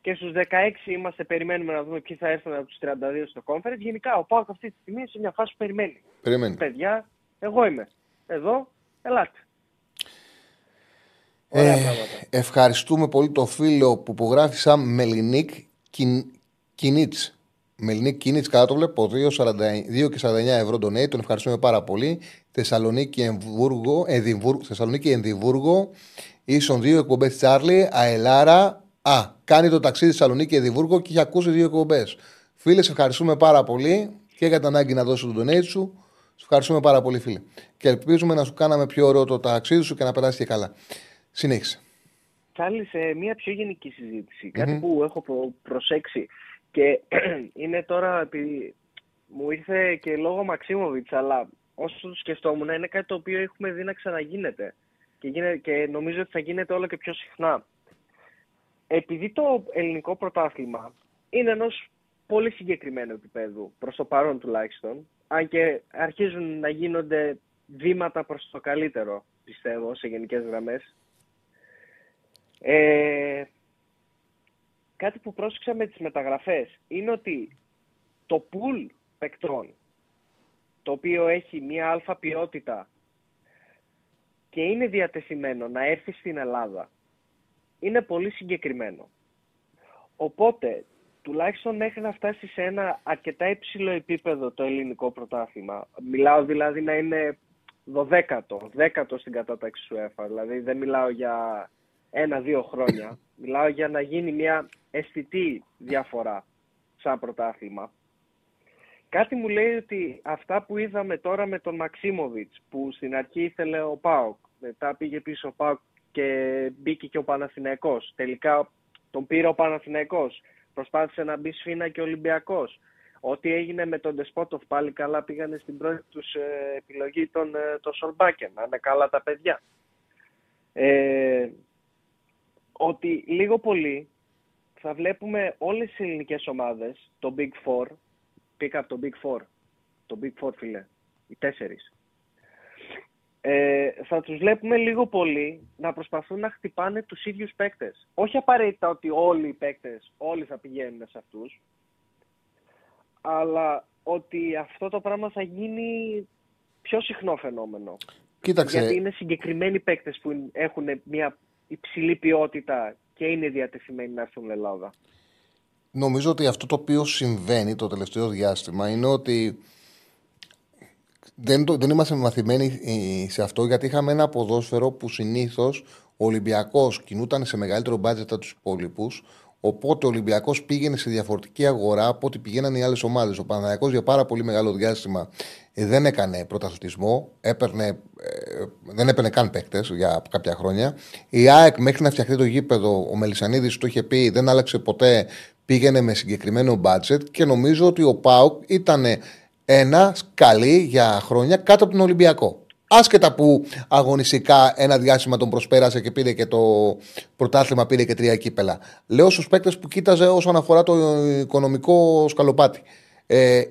και στους 16 είμαστε, περιμένουμε να δούμε ποιοι θα έρθουν από τους 32 στο conference. Γενικά ο Πάοκ αυτή τη στιγμή είναι σε μια φάση που περιμένει. Περιμένει. Παιδιά, εγώ είμαι. Εδώ, ελάτε. Ωραία Ε, πράγματα. ευχαριστούμε πολύ το φίλο που υπογράφει σαν Μελινίκ Κινίτς. Μελινίκ Κινίτ, καλά το βλέπω. 2,40 και 49 ευρώ το Τον ευχαριστούμε πάρα πολύ. Θεσσαλονίκη, Εμβούργο, Εδιμβούργο, Θεσσαλονίκη, Ενδιβούργο. Ίσον δύο εκπομπές Τσάρλι, Αελάρα. Α, κάνει το ταξίδι Θεσσαλονίκη, Εδιμβούργο και έχει ακούσει δύο εκπομπές. Φίλε, σε ευχαριστούμε πάρα πολύ και για την ανάγκη να δώσει τον donate σου. Σε ευχαριστούμε πάρα πολύ, φίλε. Και ελπίζουμε να σου κάναμε πιο ωραίο το ταξίδι σου και να περάσει και καλά. Συνέχισε. Τσάρλι, σε μια πιο γενική συζήτηση, κάτι που έχω προ- προσέξει και είναι τώρα, επειδή μου ήρθε και λόγω Μαξίμοβιτς, αλλά όσο το σκεφτόμουν, είναι κάτι το οποίο έχουμε δει να ξαναγίνεται και, γίνε, και νομίζω ότι θα γίνεται όλο και πιο συχνά. Επειδή το ελληνικό πρωτάθλημα είναι ενός πολύ συγκεκριμένου επίπεδου, προς το παρόν τουλάχιστον, αν και αρχίζουν να γίνονται βήματα προς το καλύτερο, πιστεύω, σε γενικές γραμμές, ε, κάτι που πρόσεξα με τις μεταγραφές είναι ότι το pool παικτών το οποίο έχει μία αλφα ποιότητα και είναι διατεθειμένο να έρθει στην Ελλάδα είναι πολύ συγκεκριμένο. Οπότε, τουλάχιστον μέχρι να φτάσεις σε ένα αρκετά υψηλό επίπεδο το ελληνικό πρωτάθλημα, μιλάω δηλαδή να είναι 12ο, 10ο στην κατάταξη του ΕΦΑ, δηλαδή δεν μιλάω για ένα-δύο χρόνια, μιλάω για να γίνει μια αισθητή διαφορά σαν πρωτάθλημα. Κάτι μου λέει ότι αυτά που είδαμε τώρα με τον Μαξίμοβιτς, που στην αρχή ήθελε ο ΠΑΟΚ, μετά πήγε πίσω ο ΠΑΟΚ και μπήκε και ο Παναθηναϊκός. Τελικά τον πήρε ο Παναθηναϊκός. Προσπάθησε να μπει σφίνα και ο Ολυμπιακός. Ό,τι έγινε με τον Ντεσπότοφ πάλι καλά πήγανε στην πρώτη τους ε, επιλογή τον, ε, τον Σολμπάκεν. Να είναι καλά τα παιδιά. Ε, ότι λίγο πολύ θα βλέπουμε όλες τις ελληνικές ομάδες, το Big Four, pick up το Big Four, το Big Four φίλε, οι τέσσερις, ε, θα τους βλέπουμε λίγο πολύ να προσπαθούν να χτυπάνε τους ίδιους παίκτες. Όχι απαραίτητα ότι όλοι οι παίκτες, όλοι θα πηγαίνουν σε αυτούς, αλλά ότι αυτό το πράγμα θα γίνει πιο συχνό φαινόμενο. Κοίταξε. Γιατί είναι συγκεκριμένοι παίκτες που έχουν μια υψηλή ποιότητα και είναι διατεθειμένοι να έρθουν στην Ελλάδα. Νομίζω ότι αυτό το οποίο συμβαίνει το τελευταίο διάστημα είναι ότι δεν, το, δεν είμαστε μαθημένοι ε, σε αυτό γιατί είχαμε ένα ποδόσφαιρο που συνήθως ο Ολυμπιακός κινούταν σε μεγαλύτερο μπάτζετ από τους υπόλοιπους. Οπότε ο Ολυμπιακός πήγαινε σε διαφορετική αγορά από ό,τι πηγαίναν οι άλλες ομάδες. Ο Παναθηναϊκός για πάρα πολύ μεγάλο διάστημα ε, δεν έκανε πρωταθλητισμό, έπαιρνε, ε, δεν έπαιρνε καν παίκτες για κάποια χρόνια. Η ΑΕΚ μέχρι να φτιαχτεί το γήπεδο, ο Μελισανίδης το είχε πει, δεν άλλαξε ποτέ, πήγαινε με συγκεκριμένο μπάτζετ και νομίζω ότι ο ΠΑΟΚ ήταν ένα σκαλί για χρόνια κάτω από τον Ολυμπιακό. Άσχετα που αγωνιστικά ένα διάστημα τον προσπέρασε και πήρε και το πρωτάθλημα, πήρε και τρία κύπελα. Λέω στους παίκτες που κοίταζε όσον αφορά το οικονομικό σκαλοπάτι. Ε,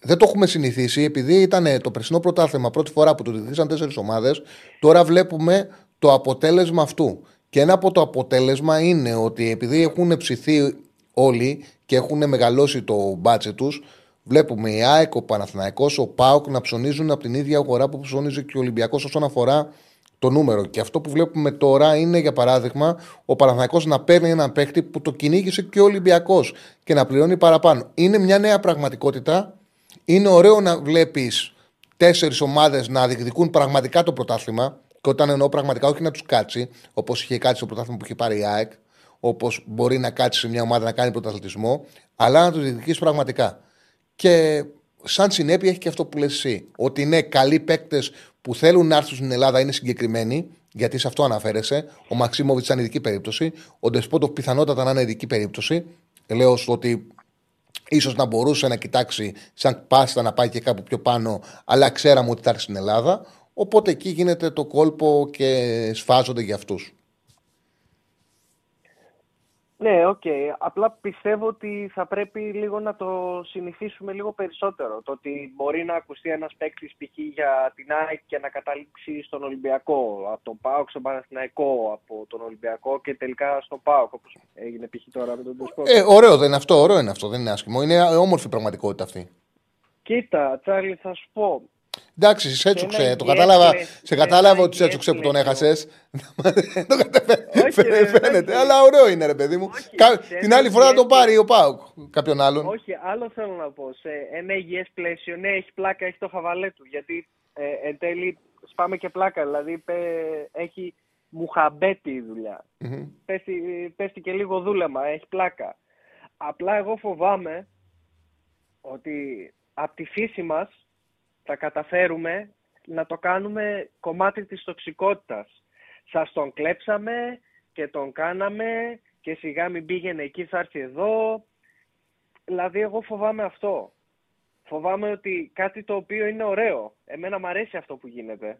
δεν το έχουμε συνηθίσει, επειδή ήταν το περσινό πρωτάθλημα πρώτη φορά που το διδύσαν τέσσερις ομάδες, τώρα βλέπουμε το αποτέλεσμα αυτού. Και ένα από το αποτέλεσμα είναι ότι επειδή έχουν ψηθεί όλοι και έχουν μεγαλώσει το μπάτσε τους, βλέπουμε η ΑΕΚ, ο Παναθηναϊκός, ο ΠΑΟΚ να ψωνίζουν από την ίδια αγορά που ψωνίζει και ο Ολυμπιακός όσον αφορά το νούμερο. Και αυτό που βλέπουμε τώρα είναι, για παράδειγμα, ο Παναθηναϊκός να παίρνει έναν παίκτη που το κυνήγησε και ο Ολυμπιακός και να πληρώνει παραπάνω. Είναι μια νέα πραγματικότητα. Είναι ωραίο να βλέπεις τέσσερις ομάδες να διεκδικούν πραγματικά το πρωτάθλημα. Και όταν εννοώ πραγματικά, όχι να τους κάτσει, όπως είχε κάτσει το πρωτάθλημα που είχε πάρει η ΑΕΚ, όπως μπορεί να κάτσει σε μια ομάδα να κάνει πρωταθλητισμό, αλλά να τους διεκδικήσει πραγματικά. Και σαν συνέπεια έχει και αυτό που λες εσύ. Ότι είναι καλοί παίκτες που θέλουν να έρθουν στην Ελλάδα, είναι συγκεκριμένοι, γιατί σε αυτό αναφέρεσαι. Ο Μαξίμοβιτς ήταν ειδική περίπτωση. Ο Ντεσπότοφ πιθανότατα να είναι ειδική περίπτωση. Λέω σου ότι ίσως να μπορούσε να κοιτάξει σαν πάστα να πάει και κάπου πιο πάνω, αλλά ξέραμε ότι θα έρθει στην Ελλάδα. Οπότε εκεί γίνεται το κόλπο και σφάζονται για αυτούς. Ναι, οκ. Απλά πιστεύω ότι θα πρέπει λίγο να το συνηθίσουμε λίγο περισσότερο. Το ότι μπορεί να ακουστεί ένας παίκτης π.χ. για την ΑΕΚ και να καταλήξει στον Ολυμπιακό, από τον ΠΑΟΚ στον Παναθηναϊκό, από τον Ολυμπιακό και τελικά στον ΠΑΟΚ, όπως έγινε π.χ. τώρα με τον Ντεσπότοφ. Ε, ωραίο δεν είναι αυτό, ωραίο είναι αυτό, δεν είναι άσχημο. Είναι όμορφη πραγματικότητα αυτή. Κοίτα, Τσάρλι, θα σου πω. Εντάξει, σε έτσουξε. ένα Το yes κατάλαβα, play- σε κατάλαβα ένα ότι σε έτσουξε yes που τον play. έχασες. το κατα- Όχι, ρε, Φαίνεται. εντάξει. Αλλά ωραίο είναι, ρε παιδί μου. Όχι, Κα- σε Την ένα άλλη φορά θα yes τον πάρει play. ο Πάουκ. Κάποιον άλλον. Όχι, άλλο θέλω να πω. Σε ένα υγιές πλαίσιο, ναι, έχει πλάκα, έχει το χαβαλέ του. Γιατί ε, εν τέλει σπάμε και πλάκα. Δηλαδή πε- έχει μουχαμπέτη η δουλειά. Μμμ. πέφτει, πέφτει και λίγο δούλεμα, έχει πλάκα. Απλά εγώ φοβάμαι ότι από τη φύση μας θα καταφέρουμε να το κάνουμε κομμάτι της τοξικότητας. Σας τον κλέψαμε και τον κάναμε και σιγά μην πήγαινε εκεί θα έρθει εδώ. Δηλαδή εγώ φοβάμαι αυτό. Φοβάμαι ότι κάτι το οποίο είναι ωραίο. Εμένα μου αρέσει αυτό που γίνεται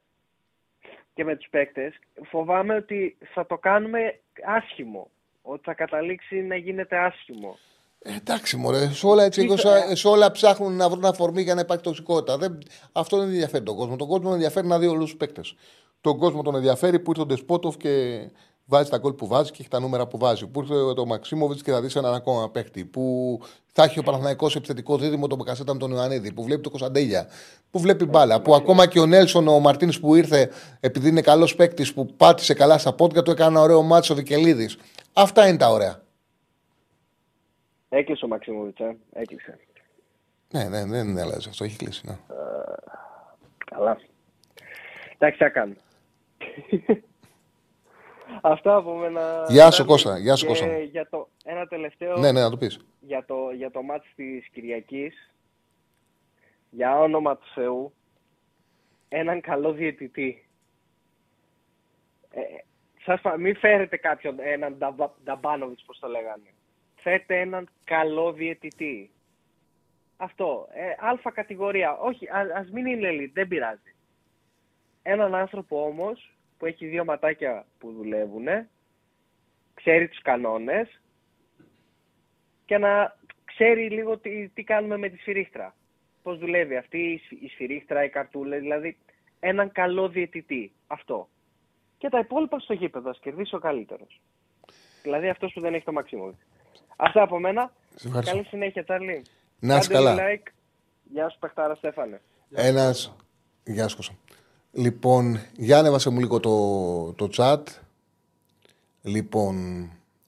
και με τους παίκτες, φοβάμαι ότι θα το κάνουμε άσχημο. Ότι θα καταλήξει να γίνεται άσχημο. Ε, εντάξει, μωρέ. Σε όλα, έτσι, Ίσα- σε, σε όλα ψάχνουν να βρουν αφορμή για να υπάρχει τοξικότητα. Δεν, αυτό δεν ενδιαφέρει τον κόσμο. Τον κόσμο τον ενδιαφέρει να δει όλους τους παίκτες. Τον κόσμο τον ενδιαφέρει που ήρθε ο Ντεσπότοφ και βάζει τα γκολ που βάζει και έχει τα νούμερα που βάζει. Που ήρθε το Μαξίμοβιτς και θα δεις έναν ακόμα παίκτη. Που θα έχει ο Παναθηναϊκός επιθετικό δίδυμο τον Μπακασέτα με τον Ιωαννίδη. Που βλέπει το Κωνσταντέλια. Που βλέπει μπάλα. Που ακόμα και ο Νέλσον, ο Μαρτίνς που ήρθε επειδή είναι καλός παίκτης που πάτησε καλά στα πόδια του, έκανε ένα ωραίο μάτσο Βικελίδης. Αυτά είναι τα ωραία. Έκλεισε ο Μαξιμούβιτς, ε. Έκλεισε. Ναι, ναι, δεν αλλάζει αυτό. Έχει κλείσει. Ναι. Καλά. Εντάξει, θα κάνω. Αυτά από μένα. Γεια σου, Τσάρλι. Κώστα. Γεια σου, Και Κώστα. Για το, ένα τελευταίο Ναι, ναι, να το πεις. για το, για το μάτς της Κυριακής. Για όνομα του Θεού. Έναν καλό διαιτητή. Ε, σας, πα- μην φέρετε κάποιον, έναν Νταμπα- Νταμπάνοβιτς, πώς το λέγανε. Φέρετε έναν καλό διαιτητή. Αυτό. Ε, αλφα κατηγορία. Όχι, α, ας μην είναι elite, δεν πειράζει. Έναν άνθρωπο όμως που έχει δύο ματάκια που δουλεύουν, ξέρει τους κανόνες και να ξέρει λίγο τι, τι κάνουμε με τη σφυρίχτρα. Πώς δουλεύει αυτή η, σφυ- η σφυρίχτρα, η καρτούλα, δηλαδή έναν καλό διαιτητή. Αυτό. Και τα υπόλοιπα στο γήπεδο, ας κερδίσει ο καλύτερος. Δηλαδή αυτός που δεν έχει το μαξίμου. Αυτά από μένα. Σε ευχαριστώ. Καλή συνέχεια, Τσάρλι. Να είσαι Κάντε καλά. like. Γεια σου, Πεχτάρα Στέφανε. Ένα. Γεια σου, Κώστα. Λοιπόν, για ανέβασε μου λίγο το, το chat. Λοιπόν,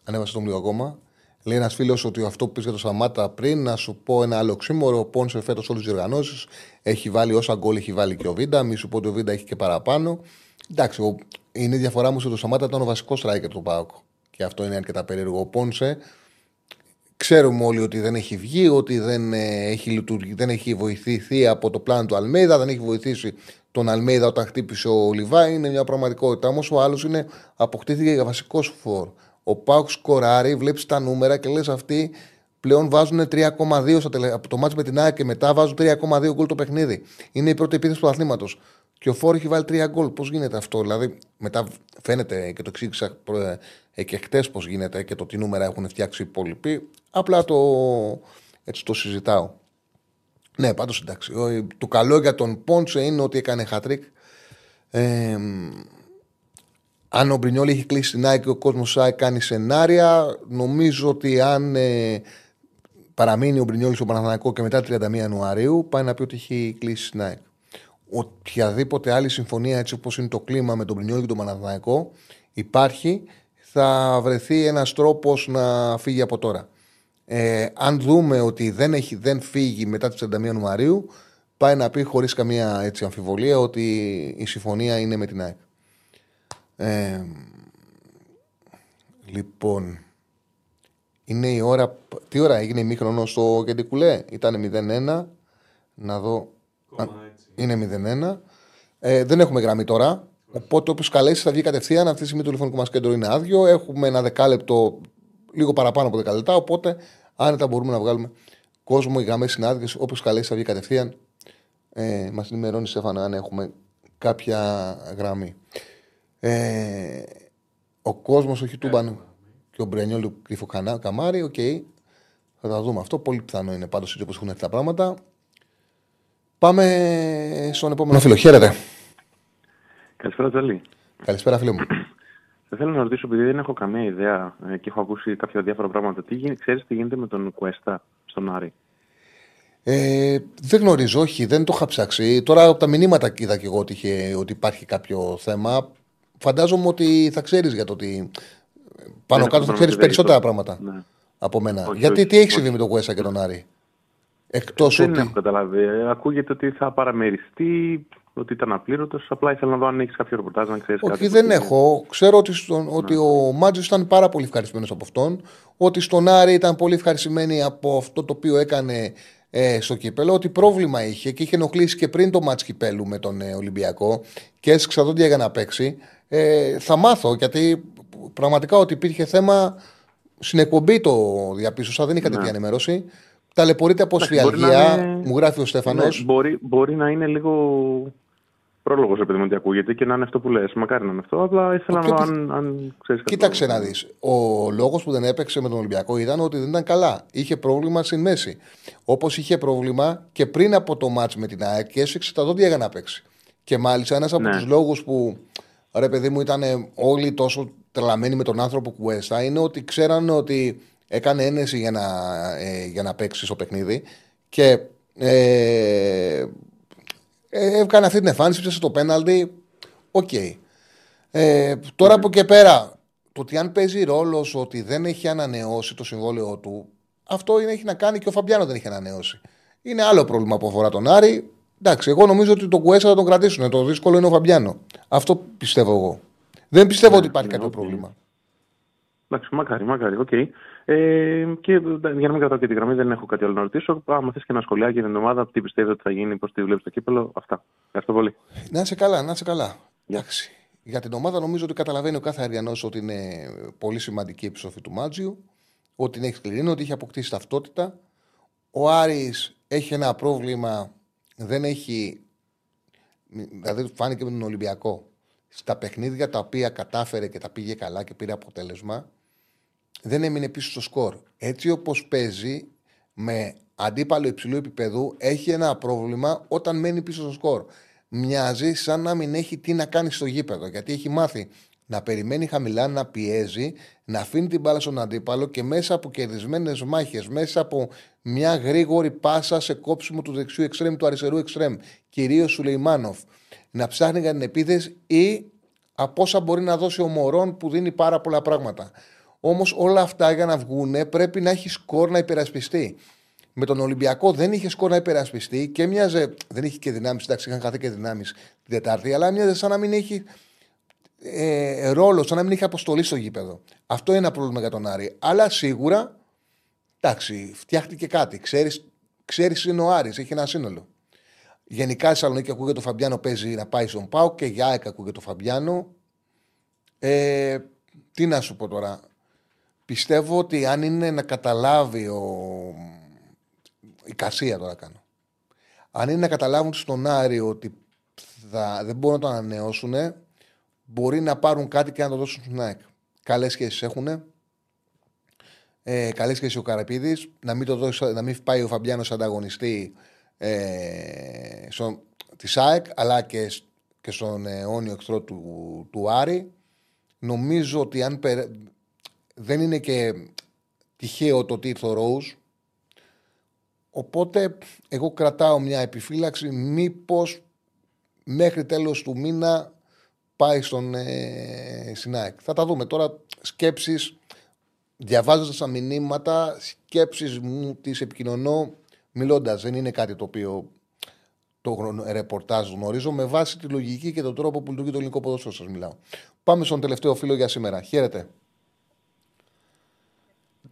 ανέβασε το μου λίγο ακόμα. Λέει ένας φίλος ότι αυτό που πεις για το Σαμάτα πριν, να σου πω ένα άλλο ξύμορο. Ο Πόνσε φέτος όλες τις διοργανώσεις έχει βάλει όσα γκολ έχει βάλει και ο Βίντα. Μη σου πω ότι ο Βίντα έχει και παραπάνω. Εντάξει, ο- είναι η διαφορά μου ότι ο Σαμάτα ήταν ο βασικός striker του Πάουκ. Και αυτό είναι αρκετά περίεργο. Ο Πόνσε Ξέρουμε όλοι ότι δεν έχει βγει, ότι δεν, ε, έχει, λειτουργεί, δεν έχει βοηθηθεί από το πλάνο του Αλμέιδα, δεν έχει βοηθήσει τον Αλμέιδα όταν χτύπησε ο Λιβά. Είναι μια πραγματικότητα. Όμως ο άλλος είναι αποκτήθηκε για βασικό σου φόρ. Ο Πάουκ σκοράρει, βλέπεις τα νούμερα και λες αυτοί πλέον βάζουν 3,2 στα τελε... από το μάτς με την ΑΕΚ και μετά βάζουν 3,2 γκολ το παιχνίδι. Είναι η πρώτη επίθεση του αθλήματος. Και ο Φόρ έχει βάλει 3 γκολ. Πώς γίνεται αυτό, δηλαδή μετά φαίνεται και το εξήγησα προ- ε, και χτες πώς γίνεται και το τι νούμερα έχουν φτιάξει οι υπόλοιποι. Απλά το, έτσι το συζητάω. Ναι, πάντως εντάξει. Ο- Το καλό για τον Πόντσε είναι ότι έκανε χατρίκ. Ε, αν ο Μπρινιόλ έχει κλείσει την ΑΕΚ και ο κόσμος ΑΕΚ κάνει σενάρια, νομίζω ότι αν ε, παραμείνει ο Μπρινιόλ στο Παναθανικό και μετά 31 Ιανουαρίου, πάει να πει ότι έχει κλείσει την ΑΕΚ. Οποιαδήποτε άλλη συμφωνία, έτσι όπως είναι το κλίμα με τον Μπρινιόλ και τον Παναθανικό, υπάρχει, θα βρεθεί ένας τρόπος να φύγει από τώρα. Ε, αν δούμε ότι δεν, έχει, δεν φύγει μετά τις 31 Ιανουαρίου, πάει να πει χωρίς καμία έτσι, αμφιβολία ότι η συμφωνία είναι με την ΑΕΚ. Ε, λοιπόν, είναι η ώρα. Τι ώρα έγινε η μήχρονο στο Κεντικουλέ, ήταν 0-1. Να δω. Ακόμα έτσι. Είναι 0-1. Ε, δεν έχουμε γραμμή τώρα. Οπότε όποιο καλέσει θα βγει κατευθείαν. Αυτή τη στιγμή το τηλεφωνικό μας κέντρο είναι άδειο. Έχουμε ένα δεκάλεπτο, λίγο παραπάνω από δεκαλεπτά. Οπότε άνετα μπορούμε να βγάλουμε κόσμο. Οι γραμμές είναι άδειες. Όποιο καλέσει θα βγει κατευθείαν. Ε, μας ενημερώνει ο Στέφανος αν έχουμε κάποια γραμμή. Ε, ο κόσμος, το 'χει τούμπανο και ο Μπρινιόλι κρυφό κανά- καμάρι. Οκ. Θα τα δούμε αυτό. Πολύ πιθανό είναι πάντως έτσι όπως έχουν έρθει τα πράγματα. Πάμε στον επόμενο φίλο. Χαίρετε. Καλησπέρα, Τσάρλι. Καλησπέρα, φίλο μου. Θα ήθελα να ρωτήσω, επειδή δεν έχω καμία ιδέα ε, και έχω ακούσει κάποια διάφορα πράγματα, τι γίνει, ξέρεις τι γίνεται με τον Κουέστα στον Άρη; Ε, δεν γνωρίζω, όχι, δεν το είχα ψάξει. Τώρα από τα μηνύματα είδα και εγώ ότι, είχε, ότι υπάρχει κάποιο θέμα. Φαντάζομαι ότι θα ξέρεις για το ότι. Πάνω έχω κάτω θα τον ξέρεις ιδέα περισσότερα για το- πράγματα Ναι. από μένα. Όχι, Γιατί όχι, τι έχει όχι. συμβεί με τον Κουέσσα και τον Άρη; Εκτός δεν ότι. έχω καταλάβει. Ε, Ακούγεται ότι θα παραμεριστεί, ότι ήταν απλήρωτος. Απλά ήθελα να δω αν έχεις κάποιο ρεπορτάζ, να ξέρεις κάτι. Όχι, δεν έχω. Ξέρω ότι, στον, ότι ο Μάτζιος ήταν πάρα πολύ ευχαριστημένος από αυτόν. Ότι στον Άρη ήταν πολύ ευχαριστημένοι από αυτό το οποίο έκανε ε, στο κύπελο. Ότι πρόβλημα είχε και είχε ενοχλήσει και πριν το μάτς κυπέλου με τον ε, Ολυμπιακό και έσυξα δόντια για να παίξει. Ε, θα μάθω γιατί πραγματικά ότι υπήρχε θέμα στην εκπομπή το διαπίστωσα. Δεν είχα Ναι. τέτοια ενημέρωση. Ταλαιπωρείται από Εντάξει, μπορεί να σφιαλγία, είναι- μου γράφει ο Στέφανος. Ναι, μπορεί, μπορεί να είναι λίγο πρόλογος, επειδή μου ότι ακούγεται και να είναι αυτό που λες. Μακάρι να είναι αυτό. Απλά ήθελα να δω Κοίτα- αν, αν ξέρεις κάτι. Κοίταξε να δεις. Ο λόγος που δεν έπαιξε με τον Ολυμπιακό ήταν ότι δεν ήταν καλά. Είχε πρόβλημα στη μέση. Όπως είχε πρόβλημα και πριν από το μάτς με την ΑΕΚ και έσυξε τα δόντια για να παίξει. Και μάλιστα ένας από Ναι. τους λόγους που ρε παιδί μου ήταν όλοι τόσο τρελαμένοι με τον άνθρωπο Κουέστα είναι ότι ξέρανε ότι έκανε ένεση για να, ε, για να παίξει στο παιχνίδι και ε, ε, έκανε αυτή την εμφάνιση, έσωσε το πέναλτι. Οκ. Ε, τώρα από εκεί πέρα, το ότι αν παίζει ρόλος ότι δεν έχει ανανεώσει το συμβόλαιό του, αυτό είναι, έχει να κάνει και ο Φαμπιάνο δεν έχει ανανεώσει. Είναι άλλο πρόβλημα που αφορά τον Άρη. Εντάξει, εγώ νομίζω ότι τον Κουέστα θα τον κρατήσουν. Το δύσκολο είναι ο Φαμπιάνο. Αυτό πιστεύω εγώ. Δεν πιστεύω ότι υπάρχει ναι, κάποιο οκ. πρόβλημα. Εντάξει, μακάρι, μακάρι, οκ. Ε, και για να μην κρατάω και τη γραμμή, δεν έχω κάτι άλλο να ρωτήσω. Άμα θες και ένα σχολιάκι για την εβδομάδα, τι πιστεύεις ότι θα γίνει, πώς τη βλέπεις το κύπελο, αυτά. Ευχαριστώ πολύ. Να είσαι καλά, να είσαι καλά. Εντάξει. Για την ομάδα νομίζω ότι καταλαβαίνει ο κάθε Αρειανός ότι είναι πολύ σημαντική η επιστροφή του Μάντζιου. Ότι είναι σκληρή, ότι έχει αποκτήσει ταυτότητα. Ο Άρης έχει ένα πρόβλημα, δεν έχει. Δηλαδή φάνηκε με τον Ολυμπιακό. Στα παιχνίδια τα οποία κατάφερε και τα πήγε καλά και πήρε αποτέλεσμα, δεν έμεινε πίσω στο σκορ. Έτσι όπως παίζει, με αντίπαλο υψηλού επίπεδου, έχει ένα πρόβλημα όταν μένει πίσω στο σκορ. Μοιάζει σαν να μην έχει τι να κάνει στο γήπεδο. Γιατί έχει μάθει να περιμένει χαμηλά, να πιέζει, να αφήνει την μπάλα στον αντίπαλο και μέσα από κερδισμένες μάχες, μέσα από μια γρήγορη πάσα σε κόψιμο του δεξιού εξτρέμ, του αριστερού εξτρέμ, κυρίως του Λεϊμάνοφ, να ψάχνει για την επίθεση ή από όσα μπορεί να δώσει ο Μωρόν που δίνει πάρα πολλά πράγματα. Όμως όλα αυτά για να βγουν πρέπει να έχει σκορ να υπερασπιστεί. Με τον Ολυμπιακό δεν είχε σκορ να υπερασπιστεί και μοιάζε. Δεν είχε και δυνάμεις, εντάξει, είχαν χαθεί και δυνάμεις την Τετάρτη, αλλά μοιάζε σαν να μην έχει ε, ρόλο, σαν να μην έχει αποστολή στο γήπεδο. Αυτό είναι ένα πρόβλημα για τον Άρη. Αλλά σίγουρα, εντάξει, φτιάχτηκε κάτι. Ξέρεις, ξέρεις είναι ο Άρης, έχει ένα σύνολο. Γενικά η Σαλονίκη ακούγεται το Φαμπιάνο παίζει να πάει στον Πάο και για ΑΕΚ ακούγεται το Φαμπιάνο. Ε, τι να σου πω τώρα. Πιστεύω ότι αν είναι να καταλάβει ο... η Κασία τώρα κάνω. Αν είναι να καταλάβουν στον Άρη ότι θα, δεν μπορούν να το ανανεώσουν, μπορεί να πάρουν κάτι και να το δώσουν στην ΑΕΚ. Καλές σχέσεις έχουν. Ε, Καλές σχέσεις ο Καραπίδης. Να, μην το δώσει- να μην πάει ο Φαμπιάνος ανταγωνιστή ε, στο, της ΑΕΚ, αλλά και, σ- και στον ε, αιώνιο εχθρό του, του Άρη. Νομίζω ότι αν περ- δεν είναι και τυχαίο το ότι ήρθε ο Ρόουζ. Οπότε εγώ κρατάω μια επιφύλαξη μήπως μέχρι τέλος του μήνα πάει στον ε, στην ΑΕΚ. Θα τα δούμε τώρα σκέψεις διαβάζοντας τα μηνύματα σκέψεις μου τις επικοινωνώ μιλώντας. Δεν είναι κάτι το οποίο το γνω- ρεπορτάζ γνωρίζω με βάση τη λογική και τον τρόπο που λειτουργεί το ελληνικό ποδόσφαιρο σας μιλάω. Πάμε στον τελευταίο φίλο για σήμερα. Χαίρετε.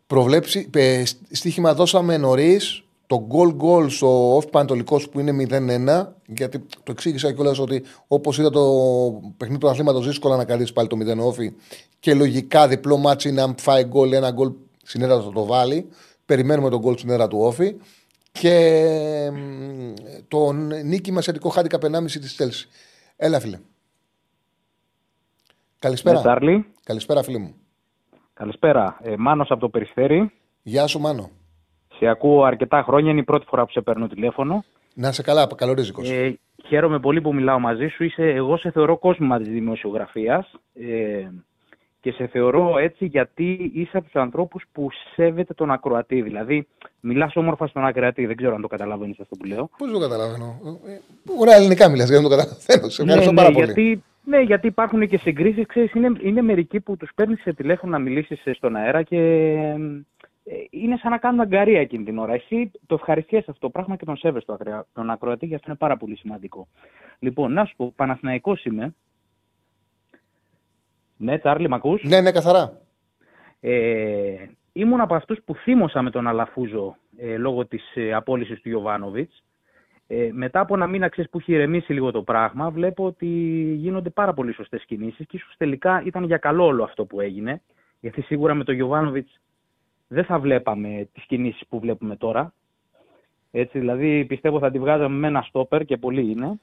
Προβλέψει, ε, στοίχημα δώσαμε νωρίς το goal goal στο off πανετολικό που είναι 0-1. Γιατί το εξήγησα κιόλας ότι όπως είδα το παιχνίδι του αθλήματος, δύσκολα να καλύψει πάλι το 0 όφη. Και λογικά διπλό μάτσι είναι αν φάει γκολ, ένα γκολ στην έδρα θα το βάλει. Περιμένουμε τον γκολ στην έδρα του όφη. Και μ, το νίκη μας σχετικό χάντικα 1,5 της Τέλση. Έλα, φίλε. Καλησπέρα. Ναι, Τσάρλι. Καλησπέρα, φίλε μου. Καλησπέρα. Ε, Μάνος από το Περιστέρι. Γεια σου, Μάνο. Σε ακούω αρκετά χρόνια, είναι η πρώτη φορά που σε παίρνω τηλέφωνο. Να σε καλά, καλορίζικος. Ε, χαίρομαι πολύ που μιλάω μαζί σου. Είσαι, εγώ σε θεωρώ κόσμημα της δημοσιογραφίας ε, και σε θεωρώ έτσι γιατί είσαι από τους ανθρώπους που σέβεται τον ακροατή. Δηλαδή, μιλάς όμορφα στον ακροατή. Δεν ξέρω αν το καταλαβαίνεις αυτό που λέω. Πώς το καταλαβαίνω; Ε, Ωραία ελληνικά μιλάς, για να το καταλαβαίνω. Σε ευχαριστώ ναι, πάρα ναι, πολύ. Γιατί, ναι, γιατί υπάρχουν και συγκρίσεις. Ξέρεις, είναι, είναι μερικοί που τους παίρνεις σε τηλέφωνο να μιλήσεις στον αέρα και ε, είναι σαν να κάνουν αγκαρία εκείνη την ώρα. Εσύ το ευχαριστιέσαι αυτό το πράγμα και τον σέβεσαι το ακροα- τον ακροατή, γι' αυτό είναι πάρα πολύ σημαντικό. Λοιπόν, να σου πω, Παναθηναϊκός είμαι. Ναι, Τσάρλι, μ' ακούς; Ναι, ναι, καθαρά. Ε, ήμουν από αυτούς που θύμωσα με τον Αλαφούζο ε, λόγω της ε, απόλυσης του Ιωβάνοβιτς. Ε, μετά από ένα μήνα ξέρεις, που έχει ηρεμήσει λίγο το πράγμα, βλέπω ότι γίνονται πάρα πολύ σωστές κινήσεις και ίσως τελικά ήταν για καλό όλο αυτό που έγινε. Γιατί σίγουρα με τον Ιωβάνοβιτς δεν θα βλέπαμε τις κινήσεις που βλέπουμε τώρα. Έτσι, δηλαδή πιστεύω θα τη βγάζαμε με ένα στόπερ και πολύ είναι.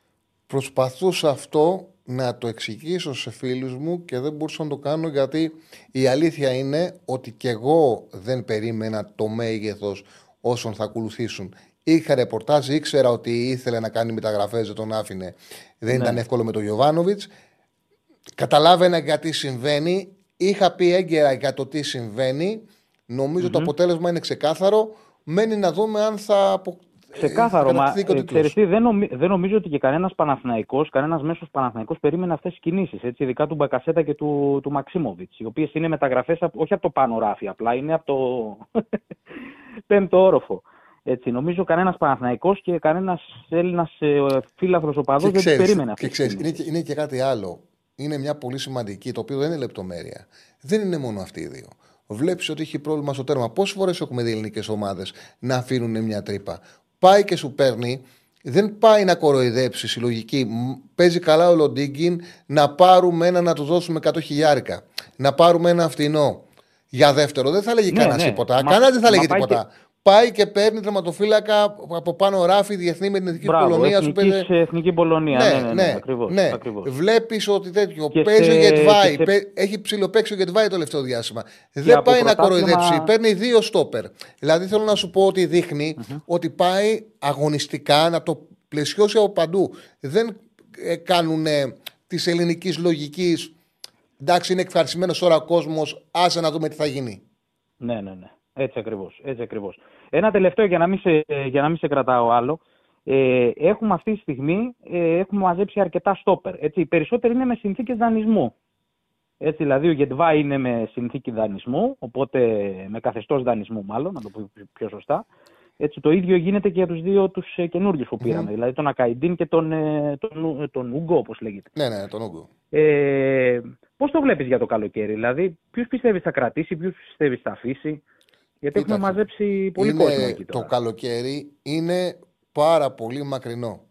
Προσπαθούσα αυτό να το εξηγήσω σε φίλους μου και δεν μπορούσα να το κάνω γιατί η αλήθεια είναι ότι και εγώ δεν περίμενα το μέγεθος όσων θα ακολουθήσουν. Είχα ρεπορτάζ, ήξερα ότι ήθελε να κάνει μεταγραφές, δεν τον άφηνε. Δεν Ναι. ήταν εύκολο με τον Γιωβάνοβιτς. Καταλάβαινα γιατί συμβαίνει. Είχα πει έγκαιρα για το τι συμβαίνει. Νομίζω το αποτέλεσμα είναι ξεκάθαρο. Μένει να δούμε αν θα απο... Ξεκάθαρο, θα μα κατακτηθεί και ο ε, τίτλος. ξέρεις τι, δεν, νομι- δεν νομίζω ότι και κανένας Παναθηναϊκός, κανένας μέσος Παναθηναϊκός περίμενε αυτές τις κινήσεις. Ειδικά του Μπακασέτα και του, του Μαξίμοβιτς. Οι οποίες είναι μεταγραφές όχι από το πάνω ράφι, απλά είναι από το πέμπτο όροφο. Έτσι, νομίζω κανένας Παναθηναϊκός και κανένας Έλληνας φίλαθρο οπαδός Και δεν τις ξέρεις, περίμενε και αυτέ ξέρεις, είναι, και, είναι και κάτι άλλο. Είναι μια πολύ σημαντική, το οποίο δεν είναι λεπτομέρεια. Δεν είναι μόνο αυτοί οι δύο. Βλέπεις ότι έχει πρόβλημα στο τέρμα. Πόσες φορές έχουμε δει ελληνικές ομάδες να αφήνουν μια τρύπα; Πάει και σου παίρνει, δεν πάει να κοροϊδέψει συλλογική. Μ, Παίζει καλά ο Λοντίγκιν να πάρουμε ένα να του δώσουμε 100 χιλιάρικα. Να πάρουμε ένα φτηνό. Για δεύτερο, δεν θα λέγει Ναι, κανένας ναι. τίποτα. Μα- Κανένας δεν θα μα λέγει πάει τίποτα. Πάει και παίρνει τερματοφύλακα από πάνω ράφι διεθνή με την εθνική Μπράβο, Πολωνία. Σου εθνικής, παίζει- εθνική Πολωνία. Ναι, ναι, ναι, ακριβώς, ναι. ακριβώς. Βλέπεις ότι τέτοιο. Και παίζει σε- ο Γετβάη. και σε- παι- Έχει ψηλοπαίξει ο Γετβάη το τελευταίο διάστημα. Δεν από πάει να πρωτάθλημα- κοροϊδέψει. Παίρνει δύο στόπερ. Δηλαδή θέλω να σου πω ότι δείχνει ότι πάει αγωνιστικά να το πλαισιώσει από παντού. Δεν ε, κάνουν της ελληνικής λογικής. Εντάξει, είναι εκφρασμένος τώρα ο κόσμος. Άσε να δούμε τι θα γίνει. Ναι, ναι, ναι. Έτσι ακριβώς, έτσι ακριβώς. Ένα τελευταίο για να μην σε, για να μην σε κρατάω άλλο. Ε, έχουμε αυτή τη στιγμή ε, έχουμε μαζέψει αρκετά στόπερ. Έτσι, οι περισσότεροι είναι με συνθήκες δανεισμού. Έτσι, δηλαδή ο Γετβά είναι με συνθήκη δανεισμού, οπότε με καθεστώς δανεισμού μάλλον, να το πω πιο σωστά. Έτσι, το ίδιο γίνεται και για τους δύο τους ε, καινούργιους που πήραμε, δηλαδή τον Ακαϊντίν και τον, ε, τον, ε, τον Ούγκο όπως λέγεται. Ναι, ναι, τον Όγκο. Ε, πώς το βλέπεις για το καλοκαίρι, δηλαδή ποιους πιστεύεις θα κρατήσει, ποιους πιστεύεις θα αφήσει, γιατί έχουμε Κοίταξε, μαζέψει πολύ είναι, κόσμο εκεί τώρα. Το καλοκαίρι είναι πάρα πολύ μακρινό.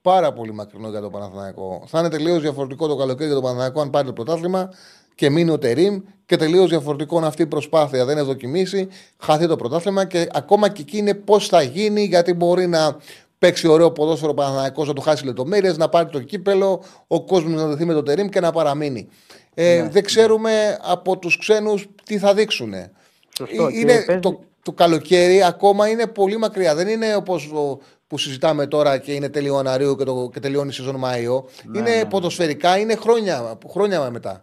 Πάρα πολύ μακρινό για το Παναθηναϊκό. Θα είναι τελείως διαφορετικό το καλοκαίρι για το Παναθηναϊκό αν πάρει το πρωτάθλημα και μείνει ο Τερήμ και τελείως διαφορετικό αν αυτή η προσπάθεια δεν ευδοκιμήσει, χαθεί το πρωτάθλημα και ακόμα και εκεί είναι πώς θα γίνει, γιατί μπορεί να παίξει ωραίο ποδόσφαιρο ο Παναθηναϊκός, να το χάσει λεπτομέρειες, να πάρει το κύπελο, ο κόσμος να δεθεί με το Τερήμ και να παραμείνει. Ε, Ναι, δεν ξέρουμε από τους ξένους τι θα δείξουν. Σωστό. Και Είναι, παίζει- το, το καλοκαίρι ακόμα είναι πολύ μακριά. Δεν είναι όπως που συζητάμε τώρα και είναι τέλειο Ιανουαρίου και, το, και τελειώνει η σεζόν Μάιο. Ναι, είναι ναι, ναι. ποδοσφαιρικά, είναι χρόνια, χρόνια μετά.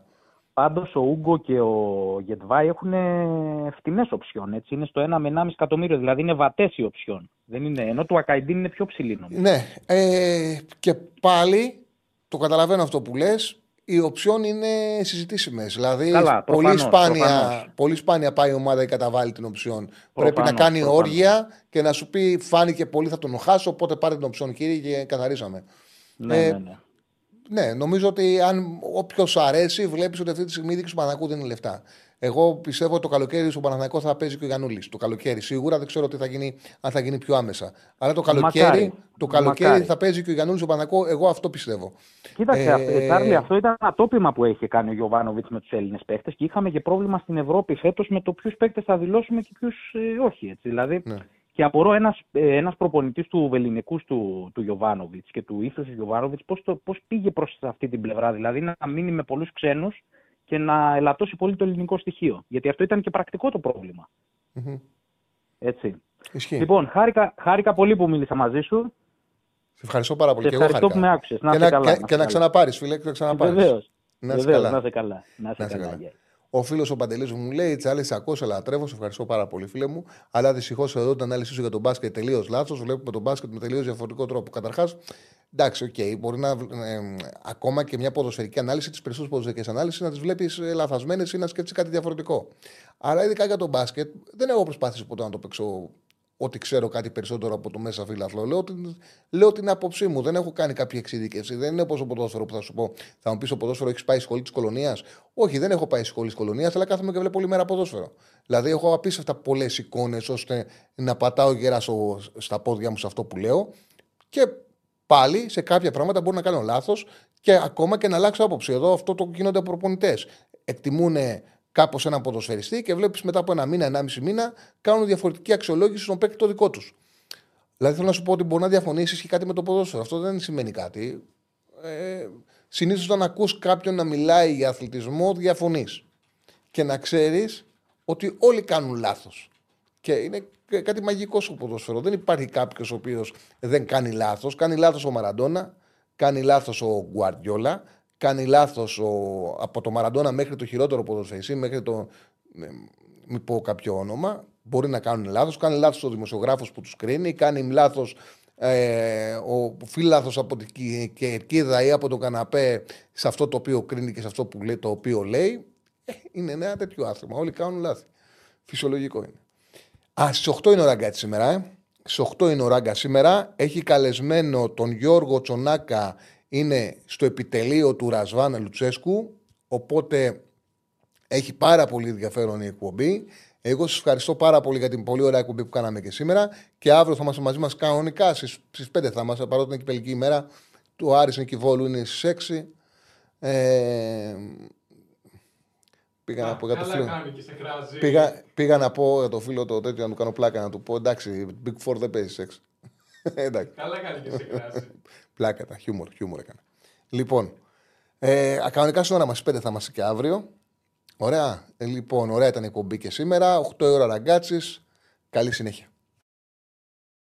Πάντως ο Ούγκο και ο Γετβάη έχουν φτηνές οψιόν, έτσι, είναι στο 1 με 1,5 εκατομμύριο, δηλαδή είναι βατές οι οψιόν. Δεν είναι, ενώ του Ακαϊντίν είναι πιο ψηλή νομίζω. Ναι. Ε, και πάλι το καταλαβαίνω αυτό που λες. Οι οψιόν είναι συζητήσιμες. Δηλαδή, Καλά, πολύ, προφανώς, σπάνια, προφανώς. πολύ σπάνια πάει η ομάδα και καταβάλει την οψιόν. Πρέπει να Προφανώς, κάνει προφανώς. όργια και να σου πει φάνηκε πολύ θα τον χάσω. Οπότε πάρε την οψιόν, κύριε, και καθαρίσαμε. Ναι, Ε, ναι, ναι. Ναι, νομίζω ότι αν όποιος αρέσει, βλέπεις ότι αυτή τη στιγμή η δίκη του Παναθηναϊκού δεν είναι λεφτά. Εγώ πιστεύω ότι το καλοκαίρι στον Παναθηναϊκό θα παίζει και ο Γιανούλης. Το καλοκαίρι σίγουρα δεν ξέρω τι θα γίνει, αν θα γίνει πιο άμεσα. Αλλά το καλοκαίρι, Μακάρι. το καλοκαίρι Μακάρι. θα παίζει και ο Γιανούλης στον Παναθηναϊκό. Εγώ αυτό πιστεύω. Κοίταξε, Ε, ε, Τσάρλι, αυτό ήταν ένα τόπιμα που είχε κάνει ο Γιωβάνοβιτς με τους Έλληνες παίχτες και είχαμε και πρόβλημα στην Ευρώπη φέτος με το ποιους παίχτες θα δηλώσουμε και ποιους όχι. Έτσι. Δηλαδή, Ναι. Και απορώ ένας ένας προπονητής του βεληνικού του, του Γιωβάνοβιτς και του ήθου του Γιωβάνοβιτς πώς πώς πήγε προς αυτή την πλευρά. Δηλαδή να μείνει με πολλούς ξένους και να ελαττώσει πολύ το ελληνικό στοιχείο. Γιατί αυτό ήταν και πρακτικό το πρόβλημα. Μμμ. Έτσι. Ισχύει. Λοιπόν, χάρηκα, χάρηκα πολύ που μίλησα μαζί σου. Σε ευχαριστώ πάρα πολύ. Σε και εγώ ευχαριστώ χάρηκα. που με άκουσες. Να και είσαι να, καλά, και, να και είσαι να καλά. ξαναπάρεις, φίλε, και να ξαναπάρεις. Βεβαίως. Να είσαι Βεβαίως, καλά. να είσαι καλά. Να είσαι Να είσαι καλά. Καλά. γεια. Ο φίλος ο Παντελής μου λέει: Τσάρλι, σε ακούω, σε λατρεύω, σε ευχαριστώ πάρα πολύ, φίλε μου. Αλλά δυστυχώς εδώ την ανάλυση σου για τον μπάσκετ τελείως λάθος. Βλέπουμε τον μπάσκετ με τελείως διαφορετικό τρόπο. Καταρχάς, εντάξει, οκ, μπορεί να. ε, ακόμα και μια ποδοσφαιρική ανάλυση, τις περισσότερες ποδοσφαιρικές ανάλυσεις να τις βλέπεις λαθασμένες ή να σκέφτεσαι κάτι διαφορετικό. Αλλά ειδικά για τον μπάσκετ, δεν έχω προσπαθήσει ποτέ να το παίξω ότι ξέρω κάτι περισσότερο από το μέσα φίλαθλο. Λέω, την, λέω την άποψή μου. Δεν έχω κάνει κάποια εξειδίκευση. Δεν είναι όπω το ποδόσφαιρο που θα σου πω. Θα μου πεις στο ποδόσφαιρο, έχεις πάει σχολή της κολονίας. Όχι, δεν έχω πάει σχολή της κολονίας, αλλά κάθομαι και βλέπω όλη μέρα ποδόσφαιρο. Δηλαδή, έχω απίστευτα πολλές εικόνες ώστε να πατάω γερά στο- στα πόδια μου σε αυτό που λέω. Και πάλι σε κάποια πράγματα μπορεί να κάνω λάθος και ακόμα και να αλλάξω άποψη. Εδώ αυτό το γίνονται προπονητές. Εκτιμούν κάπως έναν ποδοσφαιριστή και βλέπεις μετά από ένα μήνα, ενάμιση μήνα, κάνουν διαφορετική αξιολόγηση στον παίκτη το δικό τους. Δηλαδή θέλω να σου πω ότι μπορεί να διαφωνήσεις και κάτι με το ποδόσφαιρο. Αυτό δεν σημαίνει κάτι. Ε, Συνήθως όταν ακούς κάποιον να μιλάει για αθλητισμό, διαφωνείς. Και να ξέρεις ότι όλοι κάνουν λάθος. Και είναι και κάτι μαγικό στο ποδόσφαιρο. Δεν υπάρχει κάποιος ο οποίος δεν κάνει λάθος. Κάνει λάθος ο Μαραντόνα, κάνει λάθος ο Γκουαρδιόλα, κάνει λάθος από το Μαραντόνα μέχρι το χειρότερο ποδοσφαιριστή, μέχρι το. ε, Μην πω κάποιο όνομα. Μπορεί να κάνουν λάθος. Κάνει λάθος ο δημοσιογράφος που τους κρίνει, κάνει λάθος ε, ο φίλαθο από την κυ- κερκίδα ή από το καναπέ σε αυτό το οποίο κρίνει και σε αυτό που λέει, το οποίο λέει. Ε, είναι ένα τέτοιο άθλημα. Όλοι κάνουν λάθη. Φυσιολογικό είναι. Α, στις 8 είναι ο Ράγκα σήμερα. Ε. Στις 8 είναι ο Ράγκα σήμερα. Έχει καλεσμένο τον Γιώργο Τσονάκα. Είναι στο επιτελείο του Ρασβάνα Λουτσέσκου. Οπότε έχει πάρα πολύ ενδιαφέρον η εκπομπή. Εγώ σας ευχαριστώ πάρα πολύ για την πολύ ωραία εκπομπή που κάναμε και σήμερα. Και αύριο θα είμαστε μαζί μας κανονικά στις 5 θα είμαστε, παρότι είναι κυπελική ημέρα. Το Άρης Νικηβόλου είναι στις 6. Ε, πήγα να πω για το Καλά φίλο. κάνει και σε κράζει. Πήγα, πήγα να πω για το φίλο το τέτοιο να του κάνω πλάκα να του πω εντάξει, Big Four δεν παίζει σεξ. εντάξει. Καλά κάνει και σε κράζει. Πλάκα τα, χιούμορ, χιούμορ έκανα. Λοιπόν, ε, κανονικά στην ώρα μας 5 θα είμαστε και αύριο. Ωραία. Ε, λοιπόν, ωραία ήταν η εκπομπή και σήμερα. 8 η ώρα ραγκάτσης. Καλή συνέχεια.